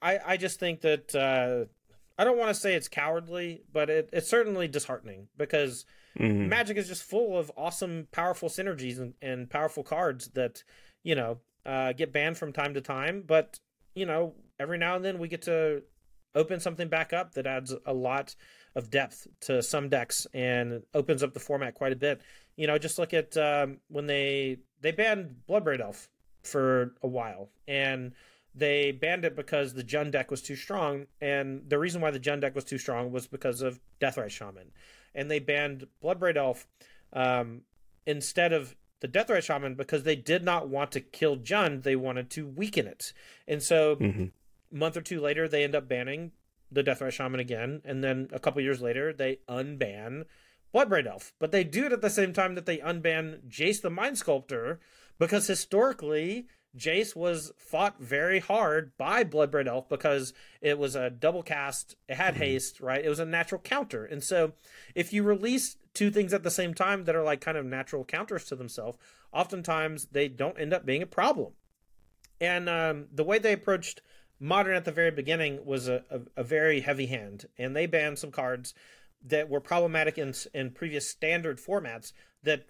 I, I just think that uh, I don't want to say it's cowardly, but it, it's certainly disheartening because Mhm. Magic is just full of awesome, powerful synergies and, and powerful cards that you know uh, get banned from time to time. But you know, every now and then we get to open something back up that adds a lot of depth to some decks and opens up the format quite a bit. You know, just look at um, when they they banned Bloodbraid Elf for a while and they banned it because the Jund deck was too strong, and the reason why the Jund deck was too strong was because of Deathrite Shaman, and they banned Bloodbraid Elf um, instead of the Deathrite Shaman because they did not want to kill Jund, they wanted to weaken it, and so Mhm. a month or two later they end up banning the Deathrite Shaman again, and then a couple years later they unban Bloodbraid Elf, but they do it at the same time that they unban Jace the Mind Sculptor because historically Jace was fought very hard by Bloodbraid Elf because it was a double cast, it had haste, right? It was a natural counter. And so if you release two things at the same time that are like kind of natural counters to themselves, oftentimes they don't end up being a problem. And um, the way they approached modern at the very beginning was a, a, a very heavy hand, and they banned some cards that were problematic in, in previous standard formats that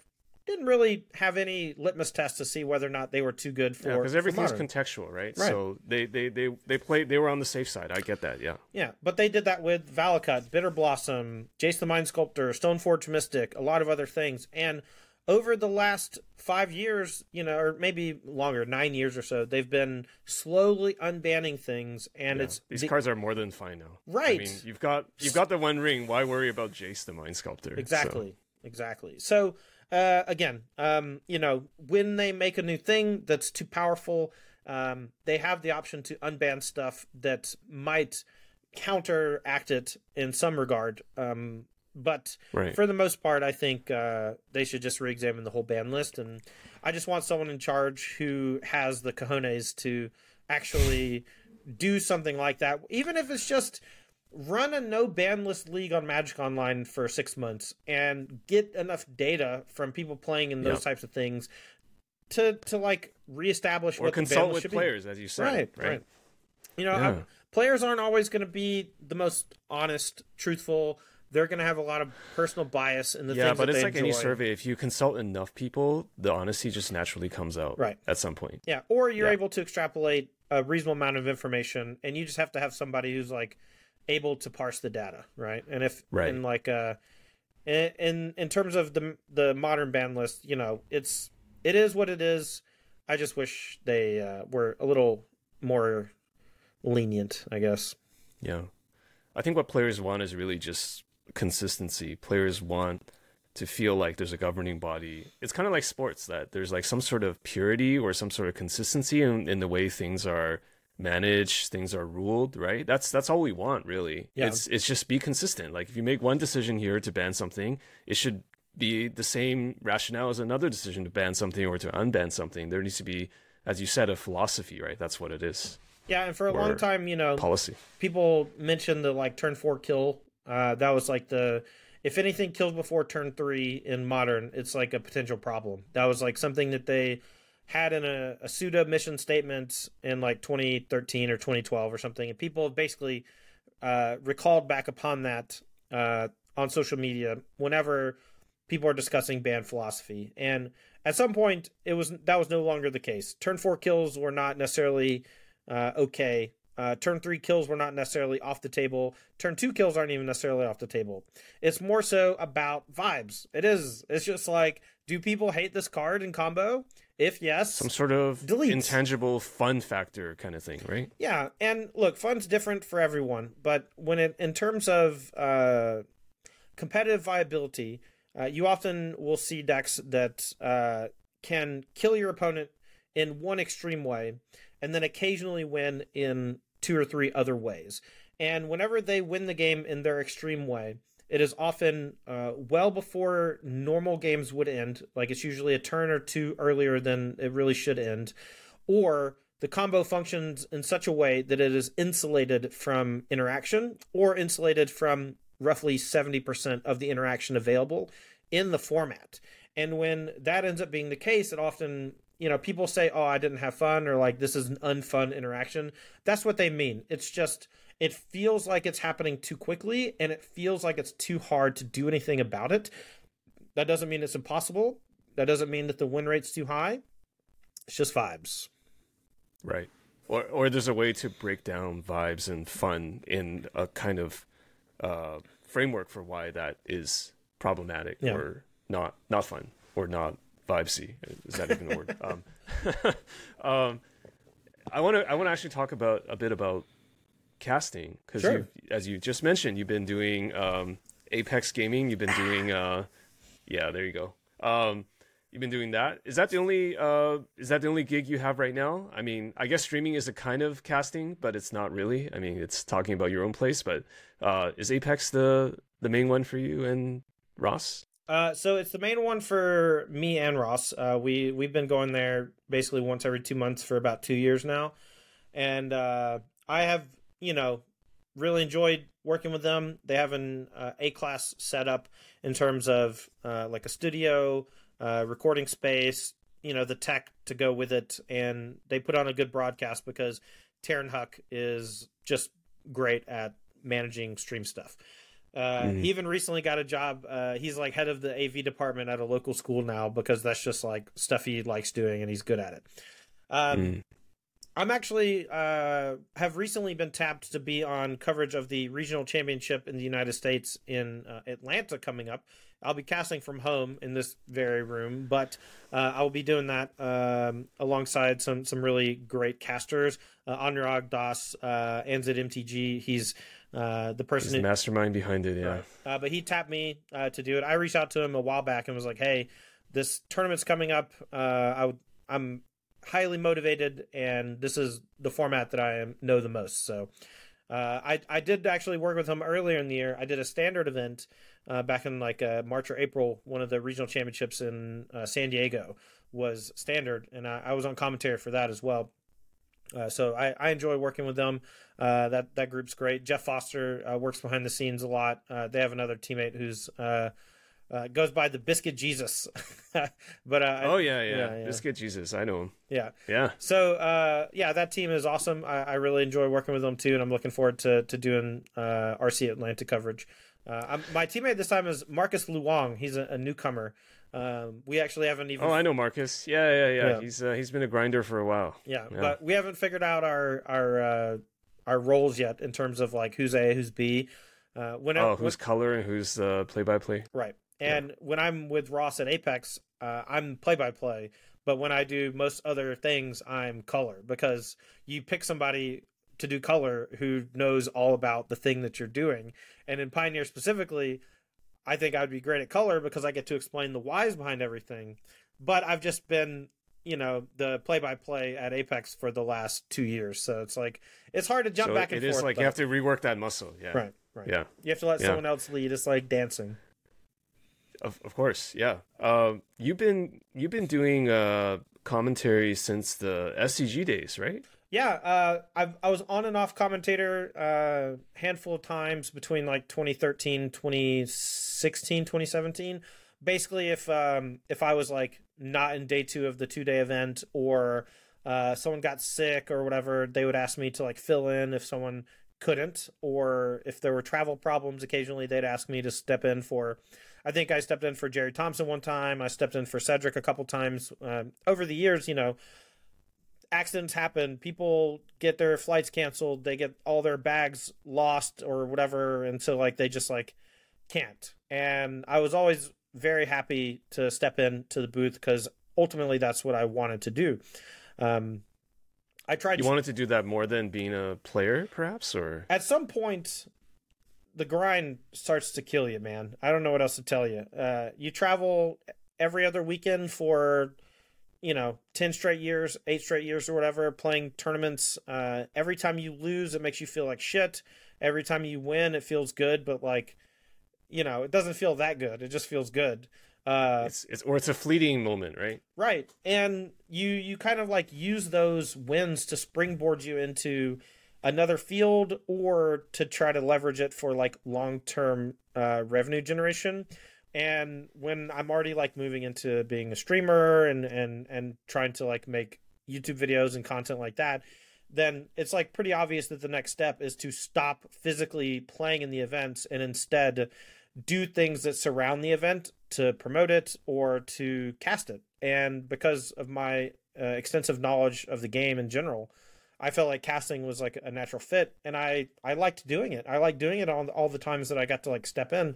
didn't really have any litmus test to see whether or not they were too good for Yeah, because for everything's contextual, right? Right. So they, they they they played. They were on the safe side. I get that. Yeah. Yeah, but they did that with Valakut, Bitter Blossom, Jace the Mind Sculptor, Stoneforge Mystic, a lot of other things. And over the last five years, you know, or maybe longer, nine years or so, they've been slowly unbanning things, and Yeah. it's These the- cards are more than fine now. Right. I mean, you've got you've got the One Ring. Why worry about Jace the Mind Sculptor? So- Exactly. Exactly. So uh, again, um, you know, when they make a new thing that's too powerful, um, they have the option to unban stuff that might counteract it in some regard. Um, but right. for the most part, I think uh, they should just re-examine the whole ban list, and I just want someone in charge who has the cojones to actually do something like that, even if it's just run a no ban list league on Magic Online for six months and get enough data from people playing in those Yep. types of things to to like reestablish or what consult with players, as you be. said. Right, Right. right. You know, Yeah. Players aren't always going to be the most honest, truthful. They're going to have a lot of personal bias in the Yeah, things but that it's they like any survey. If you consult enough people, the honesty just naturally comes out. Right. At some point. Yeah, or you're Yeah. able to extrapolate a reasonable amount of information, and you just have to have somebody who's like able to parse the data, right? And if Right. and like uh, in, in in terms of the the modern ban list, you know, it's it is what it is. I just wish they uh, were a little more lenient, I guess. Yeah. I think what players want is really just consistency. Players want to feel like there's a governing body. It's kind of like sports that there's like some sort of purity or some sort of consistency in, in the way things are managed, things are ruled, right? That's that's all we want, really. Yeah. It's it's just be consistent. Like if you make one decision here to ban something, it should be the same rationale as another decision to ban something or to unban something. There needs to be, as you said, a philosophy, right? That's what it is. Yeah, and for a long time, you know, Policy. people mentioned the like turn four kill. Uh, that was like the if anything kills before turn three in modern, it's like a potential problem. That was like something that they had in a, a pseudo mission statement in like 2013 or 2012 or something, and people have basically uh, recalled back upon that uh, on social media whenever people are discussing ban philosophy. And at some point, it was that was no longer the case. Turn four kills were not necessarily uh, okay. Uh, turn three kills were not necessarily off the table. Turn two kills aren't even necessarily off the table. It's more so about vibes. It is. It's just like, do people hate this card in combo? If yes, Some sort of Delete. intangible fun factor kind of thing, right? yeah. And look, fun's different for everyone, but when it in terms of uh, competitive viability, uh, you often will see decks that uh, can kill your opponent in one extreme way, and then occasionally win in two or three other ways. And whenever they win the game in their extreme way, it is often uh, well before normal games would end. Like it's usually a turn or two earlier than it really should end, or the combo functions in such a way that it is insulated from interaction or insulated from roughly 70% of the interaction available in the format. And when that ends up being the case, it often, you know, people say, oh, I didn't have fun, or like this is an unfun interaction. That's what they mean. It's just, it feels like it's happening too quickly and it feels like it's too hard to do anything about it. That doesn't mean it's impossible. That doesn't mean that the win rate's too high. It's just vibes. Right. Or or there's a way to break down vibes and fun in a kind of uh, framework for why that is problematic Yeah. or not not fun or not vibesy. Is that even a word? Um, um, I want to I want to actually talk about a bit about casting because Sure. as you just mentioned you've been doing um, Apex gaming. You've been doing uh, yeah there you go. Um, You've been doing that. Is that the only uh is that the only gig you have right now? I mean, I guess streaming is a kind of casting, but it's not really. I mean, it's talking about your own place, but uh is Apex the the main one for you and Ross? Uh, so it's the main one for me and Ross. Uh, we we've been going there basically once every two months for about two years now, and uh, I have you know really enjoyed working with them. They have an uh, A class setup in terms of uh, like a studio, uh, recording space, you know the tech to go with it, and they put on a good broadcast because Taryn Huck is just great at managing stream stuff. Uh, Mhm. He even recently got a job. Uh, he's like head of the AV department at a local school now because that's just like stuff he likes doing and he's good at it. Um, Mm. I'm actually uh, have recently been tapped to be on coverage of the regional championship in the United States in uh, Atlanta coming up. I'll be casting from home in this very room, but uh, I will be doing that um, alongside some some really great casters. Uh, Anurag Das, uh, Anzid MTG. He's uh, the person He's who the mastermind behind it, yeah. Right. Uh, but he tapped me uh, to do it. I reached out to him a while back and was like, "Hey, this tournament's coming up. Uh, I would, I'm highly motivated, and this is the format that I know the most." So, uh, I I did actually work with him earlier in the year. I did a standard event uh, back in like uh, March or April. One of the regional championships in uh, San Diego was standard, and I, I was on commentary for that as well. Uh, so I, I enjoy working with them. Uh, that that group's great. Jeff Foster works behind the scenes a lot. They have another teammate who's uh, goes by the Biscuit Jesus. but uh, Oh yeah, yeah. yeah, yeah. Biscuit Jesus, I know him. yeah. Yeah. So uh, yeah, that team is awesome. I, I really enjoy working with them too, and I'm looking forward to to doing uh, RC Atlanta coverage. Uh, I'm, my teammate this time is Marcus Luong. He's a, a newcomer. Um, we actually haven't even Oh, I know Marcus. Yeah, yeah, yeah. Yeah. He's uh, he's been a grinder for a while. Yeah, but we haven't figured out our our uh, our roles yet in terms of like who's A, who's B. Uh, when oh, who's color and who's uh, play by play? Right. And yeah. when I'm with Ross at Apex, uh, I'm play by play. But when I do most other things, I'm color because you pick somebody to do color who knows all about the thing that you're doing. And in Pioneer specifically, I think I would be great at color because I get to explain the whys behind everything. But I've just been, you know, the play by play at Apex for the last two years. So it's like, it's hard to jump so back and forth. It is like but... you have to rework that muscle. Yeah. Right. Right. Yeah. You have to let yeah. someone else lead. It's like dancing. Of, of course, yeah. Um, you've been you've been doing uh, commentary since the SCG days, right? Yeah, uh, I I was on and off commentator a uh, handful of times between like 2013, 2016, 2017. Basically, if um, if I was like not in day two of the two day event or uh, someone got sick or whatever, they would ask me to like fill in if someone couldn't, or if there were travel problems. Occasionally, they'd ask me to step in for I think I stepped in for Jerry Thompson one time. I stepped in for Cedric a couple times. Uh, over the years, you know, accidents happen. People get their flights canceled. They get all their bags lost or whatever, and so like they just like can't. And I was always very happy to step in to the booth because ultimately that's what I wanted to do. Um, I tried. You to... wanted to do that more than being a player, perhaps, or at some point the grind starts to kill you, man. I don't know what else to tell you. Uh, you travel every other weekend for, you know, 10 straight years, eight straight years or whatever, playing tournaments. Uh, every time you lose, it makes you feel like shit. Every time you win, it feels good, but like, you know, it doesn't feel that good. It just feels good. Uh, it's, it's or it's a fleeting moment, right? Right, and you you kind of like use those wins to springboard you into another field or to try to leverage it for like long term uh, revenue generation. And when I'm already like moving into being a streamer and and and trying to like make YouTube videos and content like that, then it's like pretty obvious that the next step is to stop physically playing in the events and instead do things that surround the event to promote it or to cast it. And because of my uh, extensive knowledge of the game in general, I felt like casting was like a natural fit, and I I liked doing it. I liked doing it all all the times that I got to like step in.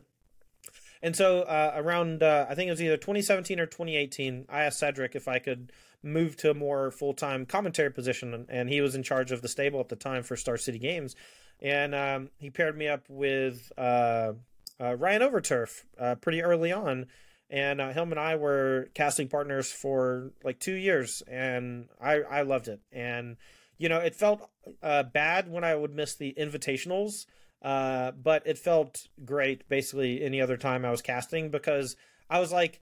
And so uh, around uh, I think it was either 2017 or 2018, I asked Cedric if I could move to a more full time commentary position, and he was in charge of the stable at the time for Star City Games, and um, he paired me up with uh, uh Ryan Overturf uh, pretty early on. And uh, him and I were casting partners for like two years, and I I loved it. And you know, it felt uh, bad when I would miss the invitationals, uh, but it felt great basically any other time I was casting because I was like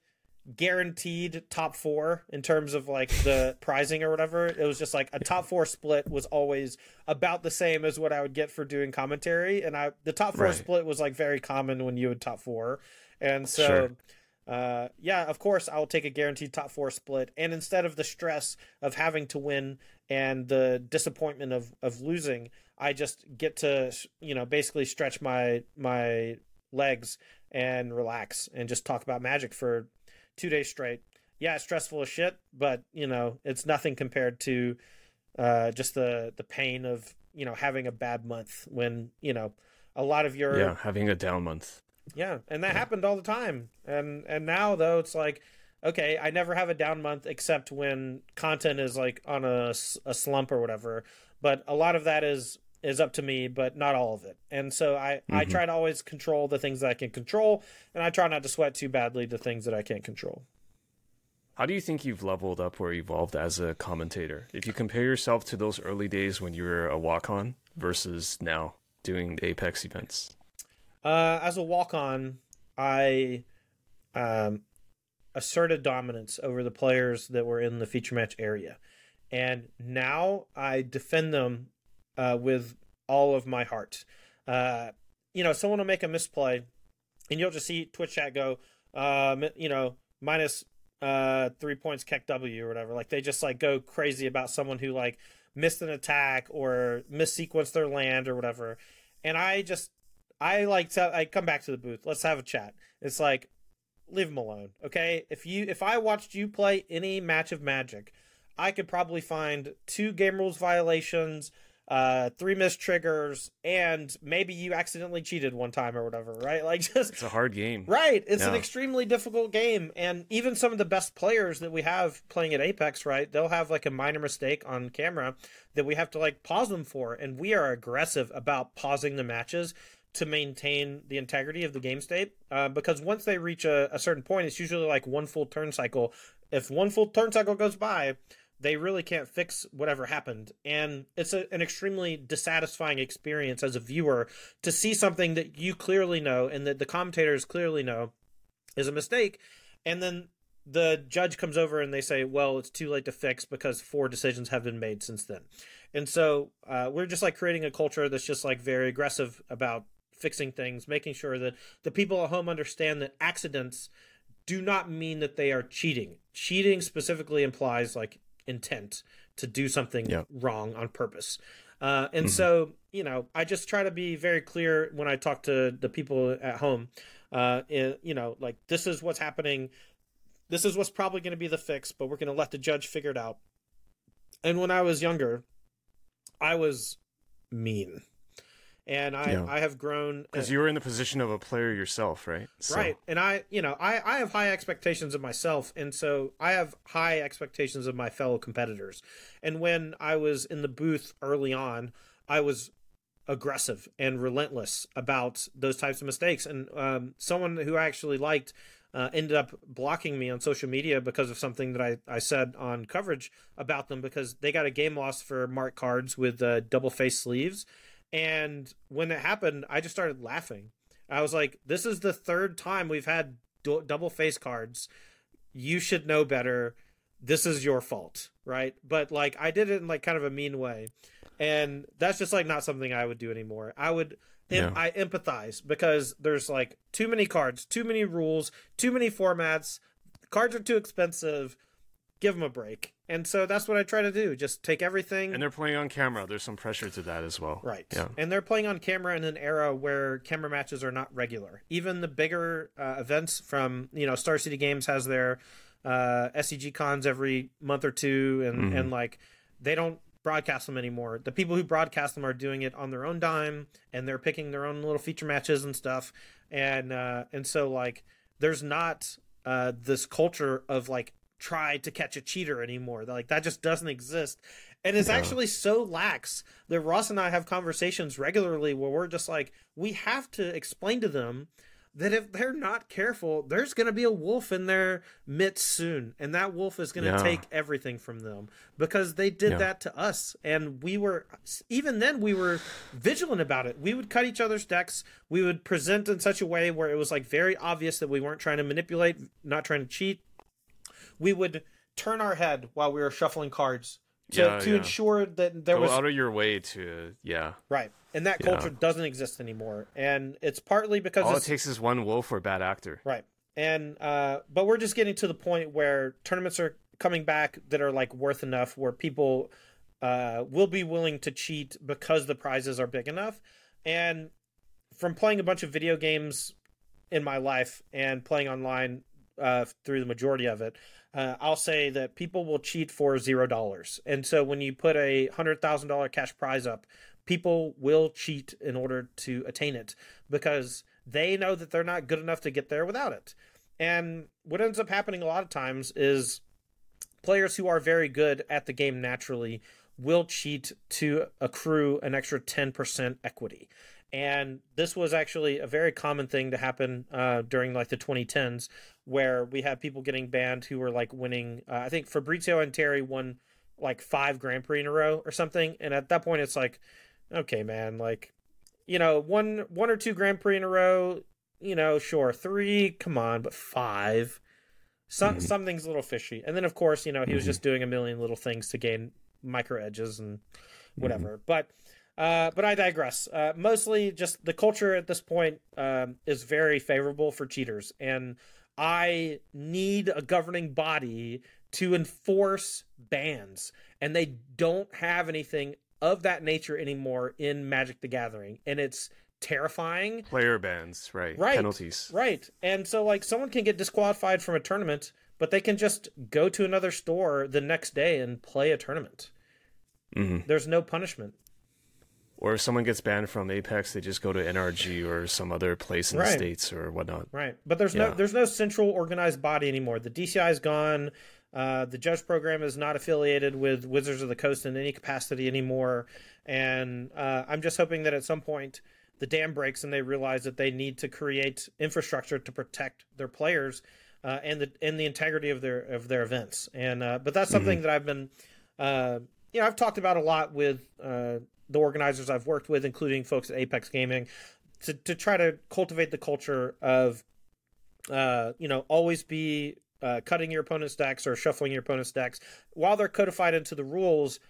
guaranteed top four in terms of like the prizing or whatever. It was just like a top four split was always about the same as what I would get for doing commentary, and I the top four right. split was like very common when you would top four, and so. Sure uh, yeah, of course, I'll take a guaranteed top four split. And instead of the stress of having to win and the disappointment of, of losing, I just get to, you know, basically stretch my my legs and relax and just talk about magic for two days straight. Yeah, it's stressful as shit, but you know, it's nothing compared to uh, just the the pain of you know having a bad month when you know a lot of your yeah having a down month yeah, and that happened all the time. And and now though it's like okay, I never have a down month except when content is like on a, a slump or whatever. But a lot of that is is up to me, but not all of it. And so I mm-hmm. I try to always control the things that I can control, and I try not to sweat too badly the things that I can't control. How do you think you've leveled up or evolved as a commentator? If you compare yourself to those early days when you were a walk on versus now doing Apex events? Uh, as a walk on, I um, asserted dominance over the players that were in the feature match area. And now I defend them uh, with all of my heart. Uh, you know, someone will make a misplay, and you'll just see Twitch chat go, uh, you know, minus uh, three points, KEKW or whatever. Like they just like go crazy about someone who like missed an attack or missequenced their land or whatever. And I just I like to I come back to the booth. Let's have a chat. It's like leave him alone, okay? If you if I watched you play any match of Magic, I could probably find two game rules violations, uh, three missed triggers, and maybe you accidentally cheated one time or whatever, right? Like just it's a hard game, right? It's an extremely difficult game, and even some of the best players that we have playing at Apex, right? They'll have like a minor mistake on camera that we have to like pause them for, and we are aggressive about pausing the matches to maintain the integrity of the game state. Uh, because once they reach a, a certain point, it's usually like one full turn cycle. If one full turn cycle goes by, they really can't fix whatever happened. And it's a, an extremely dissatisfying experience as a viewer to see something that you clearly know and that the commentators clearly know is a mistake. And then the judge comes over and they say, well, it's too late to fix because four decisions have been made since then. And so uh, we're just like creating a culture that's just like very aggressive about fixing things, making sure that the people at home understand that accidents do not mean that they are cheating. Cheating specifically implies like intent to do something Yep. wrong on purpose. Uh, and Mhm. so, you know, I just try to be very clear when I talk to the people at home. Uh, in- you know, like this is what's happening. This is what's probably going to be the fix, but we're going to let the judge figure it out. And when I was younger, I was mean, and I Yeah. I have grown because you were in the position of a player yourself, right? So- Right. And I, you know, I, I have high expectations of myself. And so I have high expectations of my fellow competitors. And when I was in the booth early on, I was aggressive and relentless about those types of mistakes. And um, someone who I actually liked uh, ended up blocking me on social media because of something that I, I said on coverage about them because they got a game loss for marked cards with uh, double face sleeves. And when it happened, I just started laughing. I was like, this is the third time we've had du- double face cards. You should know better. This is your fault, right? But like, I did it in like kind of a mean way. And that's just like not something I would do anymore. I would, em- Yeah. I empathize because there's like too many cards, too many rules, too many formats. Cards are too expensive. Give them a break. And so that's what I try to do. Just take everything. And they're playing on camera. There's some pressure to that as well. Right. Yeah. And they're playing on camera in an era where camera matches are not regular. Even the bigger uh, events from, you know, Star City Games has their uh, SCG cons every month or two, and, Mhm. and like they don't broadcast them anymore. The people who broadcast them are doing it on their own dime, and they're picking their own little feature matches and stuff. And uh, and so like there's not uh, this culture of like try to catch a cheater anymore. Like that just doesn't exist. And it's actually so lax that Ross and I have conversations regularly where we're just like, we have to explain to them that if they're not careful, there's going to be a wolf in their midst soon. And that wolf is going to take everything from them because they did that to us. And we were, even then, we were vigilant about it. We would cut each other's decks. We would present in such a way where it was like very obvious that we weren't trying to manipulate, not trying to cheat. We would turn our head while we were shuffling cards to, Yeah, to yeah. ensure that there Go was out of your way to yeah. right and that Yeah. culture doesn't exist anymore and it's partly because All it takes is one wolf or bad actor. right and uh but we're just getting to the point where tournaments are coming back that are like worth enough where people uh will be willing to cheat because the prizes are big enough and from playing a bunch of video games in my life and playing online uh, through the majority of it, uh, I'll say that people will cheat for zero dollars. And so when you put a hundred thousand dollar cash prize up, people will cheat in order to attain it because they know that they're not good enough to get there without it. And what ends up happening a lot of times is players who are very good at the game naturally will cheat to accrue an extra 10% equity. And this was actually a very common thing to happen uh, during like the 2010s, where we had people getting banned who were like winning. Uh, I think Fabrizio Anteri won like five Grand Prix in a row or something. And at that point, it's like, okay, man, like, you know, one one or two Grand Prix in a row, you know, sure, three, come on, but five, some Mhm. something's a little fishy. And then of course, you know, he was Mhm. just doing a million little things to gain micro edges and whatever. But uh, but I digress. Uh, mostly, just the culture at this point um, is very favorable for cheaters, and I need a governing body to enforce bans, and they don't have anything of that nature anymore in Magic: The Gathering, and it's terrifying. Player bans, right? Right. Penalties. Right. And so like someone can get disqualified from a tournament, but they can just go to another store the next day and play a tournament. hmm There's no punishment. Or if someone gets banned from Apex, they just go to NRG or some other place in Right. the states or whatnot. Right, but there's no there's no central organized body anymore. The DCI is gone. Uh, the judge program is not affiliated with Wizards of the Coast in any capacity anymore, and uh, I'm just hoping that at some point the dam breaks and they realize that they need to create infrastructure to protect their players uh, and the and the integrity of their of their events. And uh, but that's something that I've been, uh, you know, I've talked about a lot with uh, the organizers I've worked with, including folks at Apex Gaming, to to try to cultivate the culture of uh, you know, always be uh, cutting your opponent's decks or shuffling your opponent's decks while they're codified into the rules.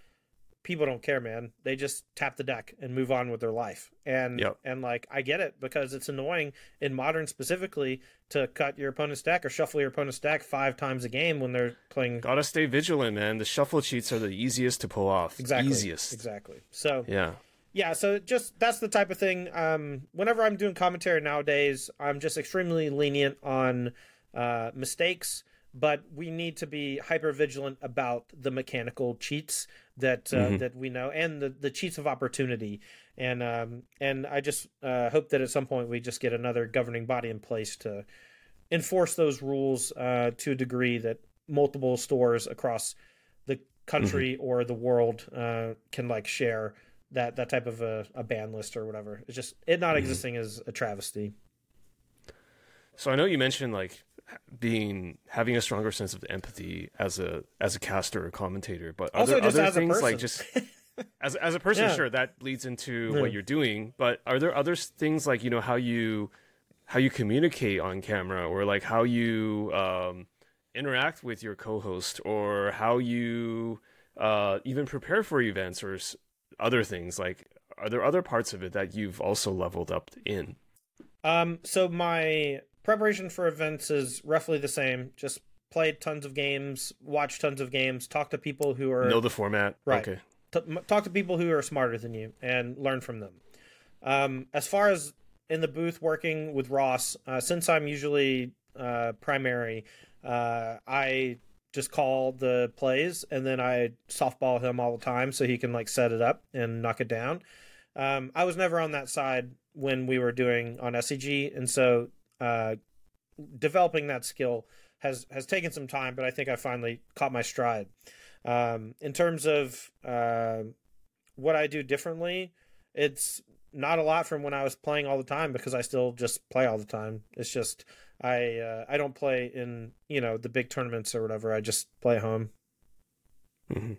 People don't care, man. They just tap the deck and move on with their life. And Yep. and like I get it because it's annoying in modern specifically to cut your opponent's deck or shuffle your opponent's deck five times a game when they're playing. Gotta stay vigilant, man. The shuffle cheats are the easiest to pull off. Exactly. Easiest. Exactly. So Yeah. yeah so just that's the type of thing um whenever i'm doing commentary nowadays i'm just extremely lenient on uh mistakes but we need to be hyper vigilant about the mechanical cheats that uh, Mhm. that we know and the the cheats of opportunity and um and i just uh hope that at some point we just get another governing body in place to enforce those rules uh to a degree that multiple stores across the country or the world uh can like share that that type of a, a ban list or whatever. It's just it not existing is a travesty. So I know you mentioned like being having a stronger sense of empathy as a as a caster or commentator, but are Also, there other things like just as as a person, Yeah. sure, that leads into Yeah. what you're doing. But are there other things like you know how you how you communicate on camera, or like how you um, interact with your co-host, or how you uh, even prepare for events, or s- other things? Like, are there other parts of it that you've also leveled up in? Um, so my preparation for events is roughly the same. Just play tons of games, watch tons of games, talk to people who are know the format, Right. Okay. t- talk to people who are smarter than you and learn from them. Um, as far as in the booth working with Ross, uh, since I'm usually uh, primary, uh, I just call the plays and then I softball him all the time so he can like set it up and knock it down. Um, I was never on that side when we were doing on SCG, and so uh, developing that skill has has taken some time, but I think I finally caught my stride. Um, in terms of uh, what I do differently, it's not a lot from when I was playing all the time because I still just play all the time. It's just I uh, I don't play in you know the big tournaments or whatever. I just play home. hmm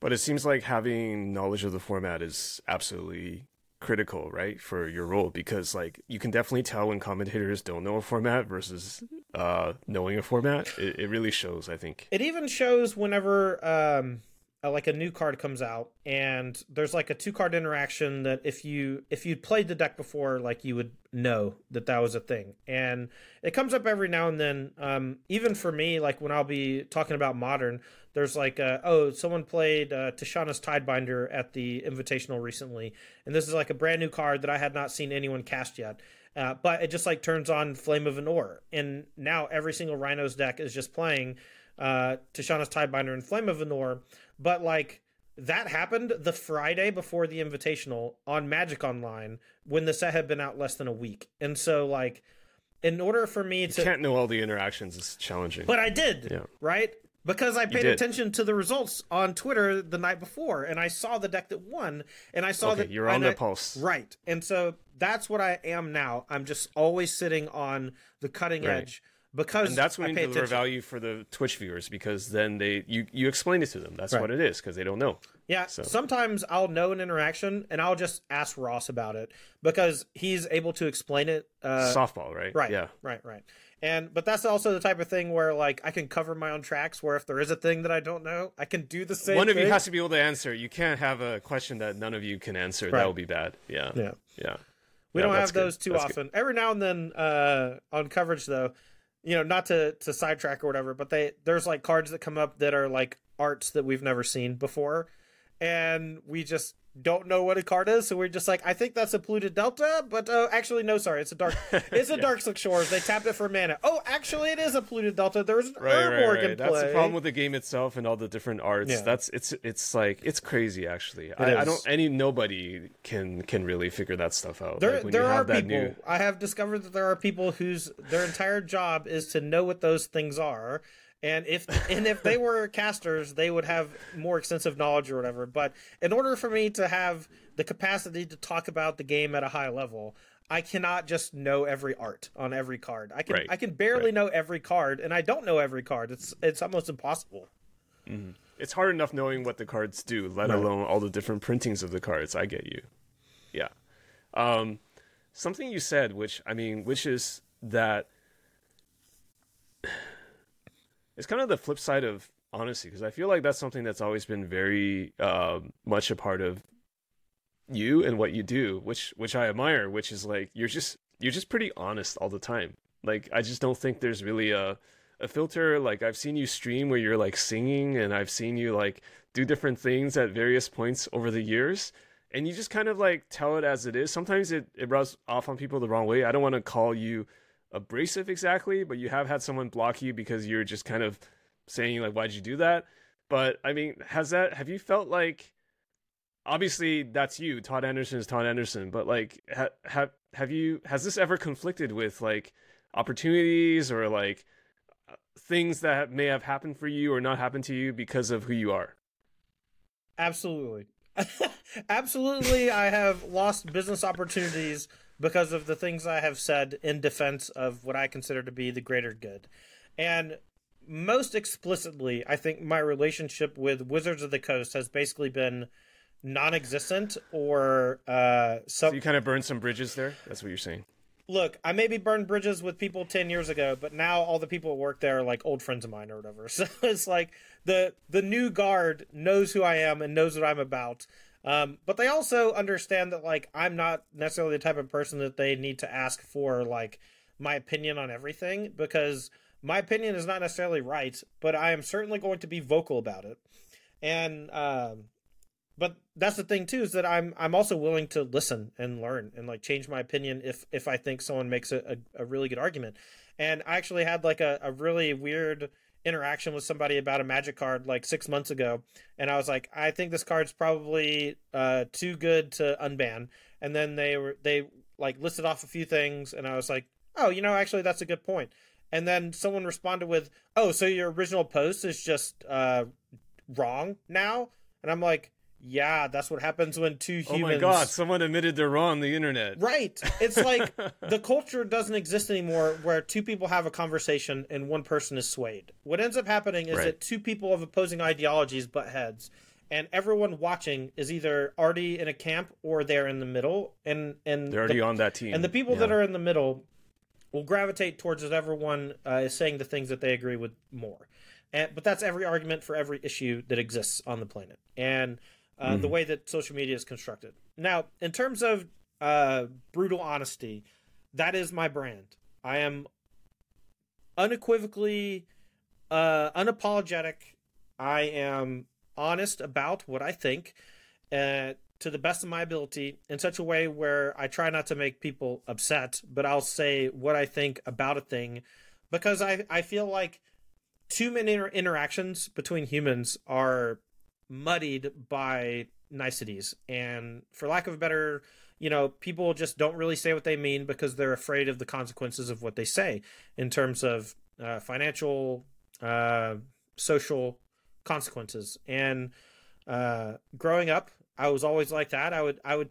But it seems like having knowledge of the format is absolutely critical, right, for your role because like you can definitely tell when commentators don't know a format versus uh knowing a format. It, it really shows, I think. It even shows whenever um uh, like a new card comes out and there's like a two card interaction that if you if you'd played the deck before like you would know that that was a thing. And it comes up every now and then um even for me like when I'll be talking about modern there's like uh, oh someone played uh, Tishana's Tidebinder at the Invitational recently and this is like a brand new card that I had not seen anyone cast yet. Uh, but it just like turns on Flame of an Anor and now every single Rhinos deck is just playing uh, Tishana's Tidebinder and Flame of Anor, but like that happened the Friday before the Invitational on Magic Online when the set had been out less than a week, and so like in order for me You to, can't know all the interactions. It's challenging. but I did, Yeah. right? Because I paid attention to the results on Twitter the night before, and I saw the deck that won, and I saw okay, that you're on the I- pulse. Right. And so that's what I am now. I'm just always sitting on the cutting Right. edge because And that's when you deliver attention. value for the Twitch viewers because then they you you explain it to them. That's Right. what it is because they don't know. Yeah, So- sometimes I'll know an interaction and I'll just ask Ross about it because he's able to explain it. Uh, Softball, right? right, Yeah. right, right. And but that's also the type of thing where like I can cover my own tracks. Where if there is a thing that I don't know, I can do the same. One of you has to be able to answer. You can't have a question that none of you can answer. Right. That would be bad. Yeah. Yeah. Yeah. We Yeah, don't have good. those too That's good. often. Every now and then uh, on coverage, though, you know, not to to sidetrack or whatever, but they there's like cards that come up that are like arts that we've never seen before, and we just don't know what a card is, so we're just like, I think that's a polluted delta, but uh, actually, no, sorry, it's a dark, it's a yeah. Darkslick Shores. They tapped it for mana. Oh, actually, it is a polluted delta. There's an right, Urborg right, right. in play. That's the problem with the game itself and all the different arts. Yeah. That's it's it's like it's crazy actually. I, I, don't any nobody can can really figure that stuff out. There like there are people. New... I have discovered that there are people whose their entire job is to know what those things are and if and if they were casters they would have more extensive knowledge or whatever but in order for me to have the capacity to talk about the game at a high level i cannot just know every art on every card i can right. i can barely right. know every card and i don't know every card it's it's almost impossible mm-hmm. it's hard enough knowing what the cards do let right. alone all the different printings of the cards i get you yeah um something you said which i mean which is that it's kind of the flip side of honesty because I feel like that's something that's always been very uh, much a part of you and what you do, which which I admire. Which is like you're just you're just pretty honest all the time. Like I just don't think there's really a a filter. Like I've seen you stream where you're like singing, and I've seen you like do different things at various points over the years. And you just kind of like tell it as it is. Sometimes it, it rubs off on people the wrong way. I don't want to call you abrasive exactly, but you have had someone block you because you're just kind of saying like, "Why'd you do that?" But I mean, has that? Have you felt like? Obviously, that's you. Todd Anderson is Todd Anderson, but like, ha- have have you? Has this ever conflicted with like opportunities or like things that may have happened for you or not happened to you because of who you are? Absolutely. Absolutely, I have lost business opportunities because of the things I have said in defense of what I consider to be the greater good. And most explicitly, I think my relationship with Wizards of the Coast has basically been non-existent or uh some... so you kind of burned some bridges there? That's what you're saying. Look i maybe burned bridges with people 10 years ago but now all the people at work there are like old friends of mine or whatever. So it's like the the new guard knows who i am and knows what i'm about um, but they also understand that like I'm not necessarily the type of person that they need to ask for like my opinion on everything because my opinion is not necessarily right, but I am certainly going to be vocal about it. And um, but that's the thing too is that I'm I'm also willing to listen and learn and like change my opinion if if I think someone makes a, a, a really good argument. And I actually had like a, a really weird interaction with somebody about a magic card like six months ago and i was like i think this card's probably uh, too good to unban. And then they were they like listed off a few things and i was like oh you know actually that's a good point. And then someone responded with oh so your original post is just uh, wrong now? And i'm like yeah, that's what happens when two humans. Oh my god, someone admitted they're wrong on the internet. Right. It's like the culture doesn't exist anymore where two people have a conversation and one person is swayed. What ends up happening is right. that two people of opposing ideologies butt heads, and everyone watching is either already in a camp or they're in the middle, and and they're already the, on that team. And the people yeah. that are in the middle will gravitate towards whatever one uh, is saying the things that they agree with more. And but that's every argument for every issue that exists on the planet, and uh, mm-hmm. the way that social media is constructed. Now, in terms of uh, brutal honesty, that is my brand. I am unequivocally uh, unapologetic. I am honest about what I think uh, to the best of my ability in such a way where I try not to make people upset, but I'll say what I think about a thing because I, I feel like too many inter- interactions between humans are muddied by niceties. And for lack of a better you know people just don't really say what they mean because they're afraid of the consequences of what they say in terms of uh, financial uh, social consequences. And uh, growing up i was always like that. I would i would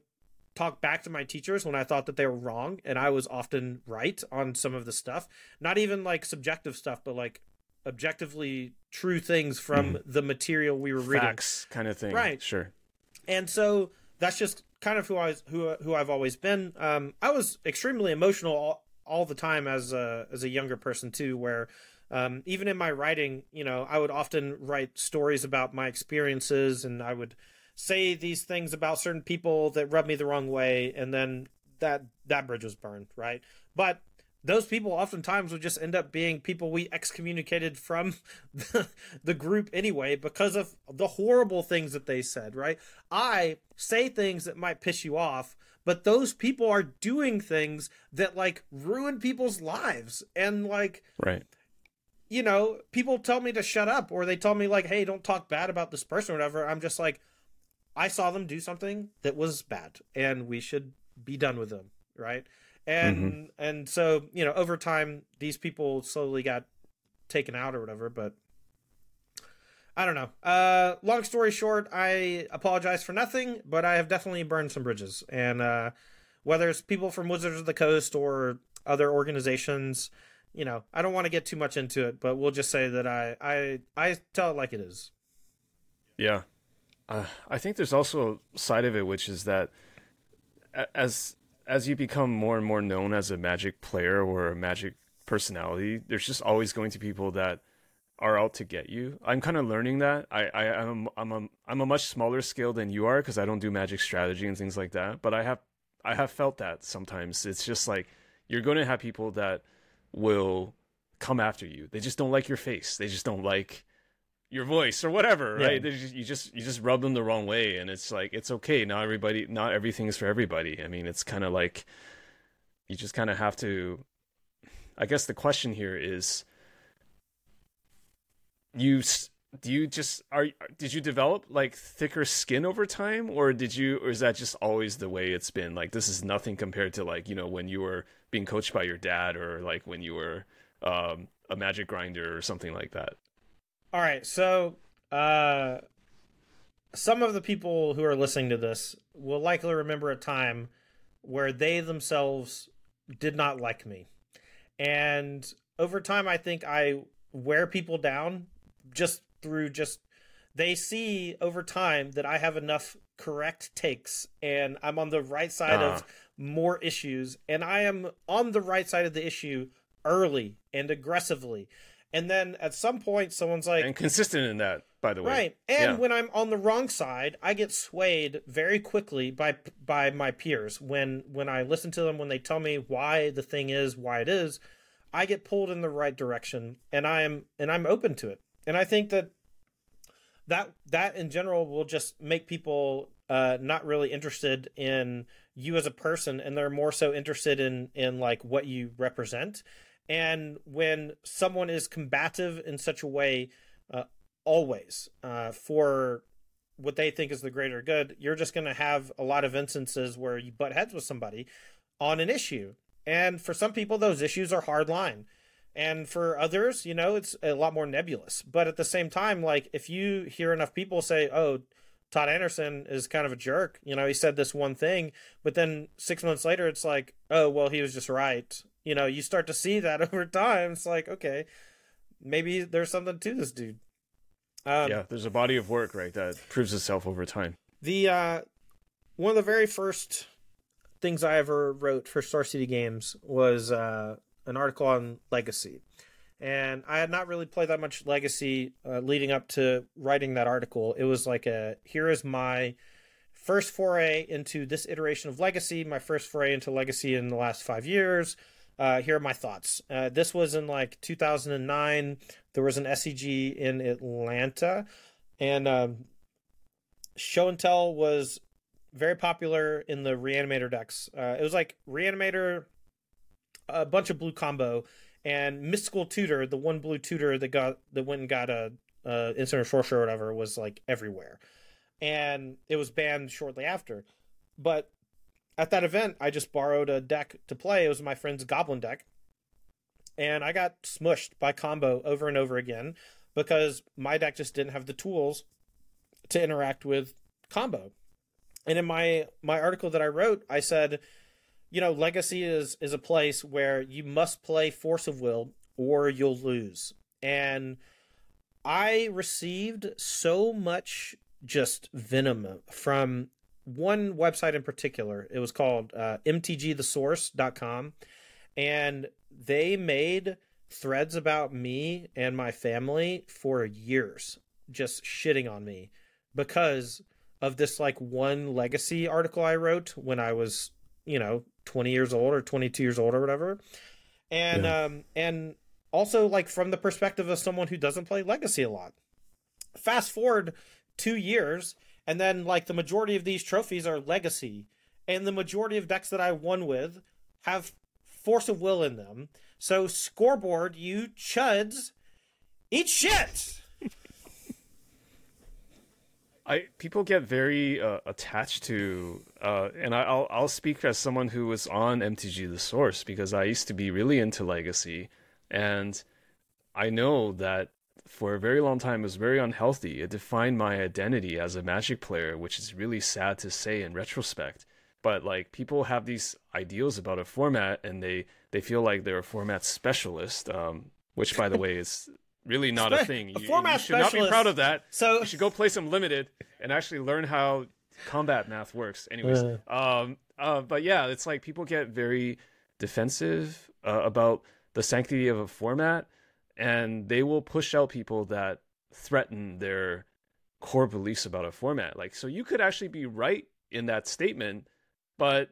talk back to my teachers when i thought that they were wrong and i was often right on some of the stuff. Not even like subjective stuff but like objectively true things from mm. the material we were Facts reading, kind of thing. Right. Sure. And so that's just kind of who I was, who who I've always been. Um, I was extremely emotional all, all, the time as a as a younger person too, where. Um, even in my writing, you know, I would often write stories about my experiences, and I would say these things about certain people that rubbed me the wrong way, and then that that bridge was burned, right? But those people oftentimes would just end up being people we excommunicated from the, the, group anyway because of the horrible things that they said, right? I say things that might piss you off, but those people are doing things that like ruin people's lives. And like right. you know people tell me to shut up or they tell me like hey don't talk bad about this person or whatever. I'm just like i saw them do something that was bad and we should be done with them right and mm-hmm. and so you know over time these people slowly got taken out or whatever but i don't know. Uh long story short i apologize for nothing but i have definitely burned some bridges. And uh whether it's people from wizards of the coast or other organizations you know i don't want to get too much into it but we'll just say that i i i tell it like it is. Yeah. Uh, i think there's also a side of it which is that as as you become more and more known as a magic player or a magic personality, there's just always going to be people that are out to get you. I'm kind of learning that. I, I I'm I'm a I'm a much smaller scale than you are because I don't do magic strategy and things like that. But I have I have felt that sometimes. It's just like you're going to have people that will come after you. They just don't like your face. They just don't like your voice or whatever, yeah. right? Just, you just you just rub them the wrong way, and it's like it's okay. Not everybody, not everything's for everybody. I mean, it's kind of like you just kind of have to. I guess the question here is, you do you just are did you develop like thicker skin over time, or did you, or is that just always the way it's been? Like this is nothing compared to like you know when you were being coached by your dad, or like when you were um, a magic grinder or something like that. All right, so uh, some of the people who are listening to this will likely remember a time where they themselves did not like me. And over time, I think I wear people down just through just they see over time that I have enough correct takes and I'm on the right side uh. of uh-huh. more issues and I am on the right side of the issue early and aggressively. And then at some point, someone's like, and consistent in that, by the way, right? And yeah. when I'm on the wrong side, I get swayed very quickly by by my peers. When when I listen to them, when they tell me why the thing is why it is, I get pulled in the right direction, and I am and I'm open to it. And I think that that that in general will just make people uh, not really interested in you as a person, and they're more so interested in in like what you represent and when someone is combative in such a way, uh, always uh, for what they think is the greater good, you're just going to have a lot of instances where you butt heads with somebody on an issue. And for some people, those issues are hard line. And for others, you know, it's a lot more nebulous. But at the same time, like if you hear enough people say, oh, Todd Anderson is kind of a jerk, you know, he said this one thing, but then six months later, it's like, oh, well, he was just right you know, you start to see that over time. It's like, okay, maybe there's something to this dude. Um, yeah, there's a body of work, right, that proves itself over time. The uh, one of the very first things I ever wrote for Star City Games was uh, an article on Legacy, and I had not really played that much Legacy uh, leading up to writing that article. It was like a here is my first foray into this iteration of Legacy, my first foray into Legacy in the last five years uh, here are my thoughts. Uh, this was in like 2009. There was an SCG in Atlanta, and um, Show and Tell was very popular in the Reanimator decks. Uh, it was like Reanimator, a bunch of blue combo, and Mystical Tutor, the one blue tutor that got that went and got a, a instant sorcerer or whatever, was like everywhere, and it was banned shortly after. But at that event, I just borrowed a deck to play. It was my friend's Goblin deck. And I got smushed by combo over and over again because my deck just didn't have the tools to interact with combo. And in my my article that I wrote, I said, you know, legacy is is a place where you must play force of will or you'll lose. And I received so much just venom from one website in particular. It was called uh, mtgthesource.com. And they made threads about me and my family for years, just shitting on me because of this like one legacy article I wrote when I was, you know, 20 years old or 22 years old or whatever. and Yeah. um and also like from the perspective of someone who doesn't play legacy a lot fast forward two years and then like the majority of these trophies are legacy. And the majority of decks that i won with have force of will in them. So scoreboard you chuds eat shit! I people get very uh, attached to, uh, and I, I'll I'll speak as someone who was on MTG The Source because I used to be really into Legacy, and I know that for a very long time it was very unhealthy. It defined my identity as a Magic player, which is really sad to say in retrospect. But like people have these ideals about a format, and they they feel like they're a format specialist, um, which by the way is really not a Spe- thing. a You, format you should not be proud of that so you should go play some limited and actually learn how combat math works anyways Uh. um uh but yeah it's like people get very defensive uh, about the sanctity of a format and they will push out people that threaten their core beliefs about a format like so you could actually be right in that statement but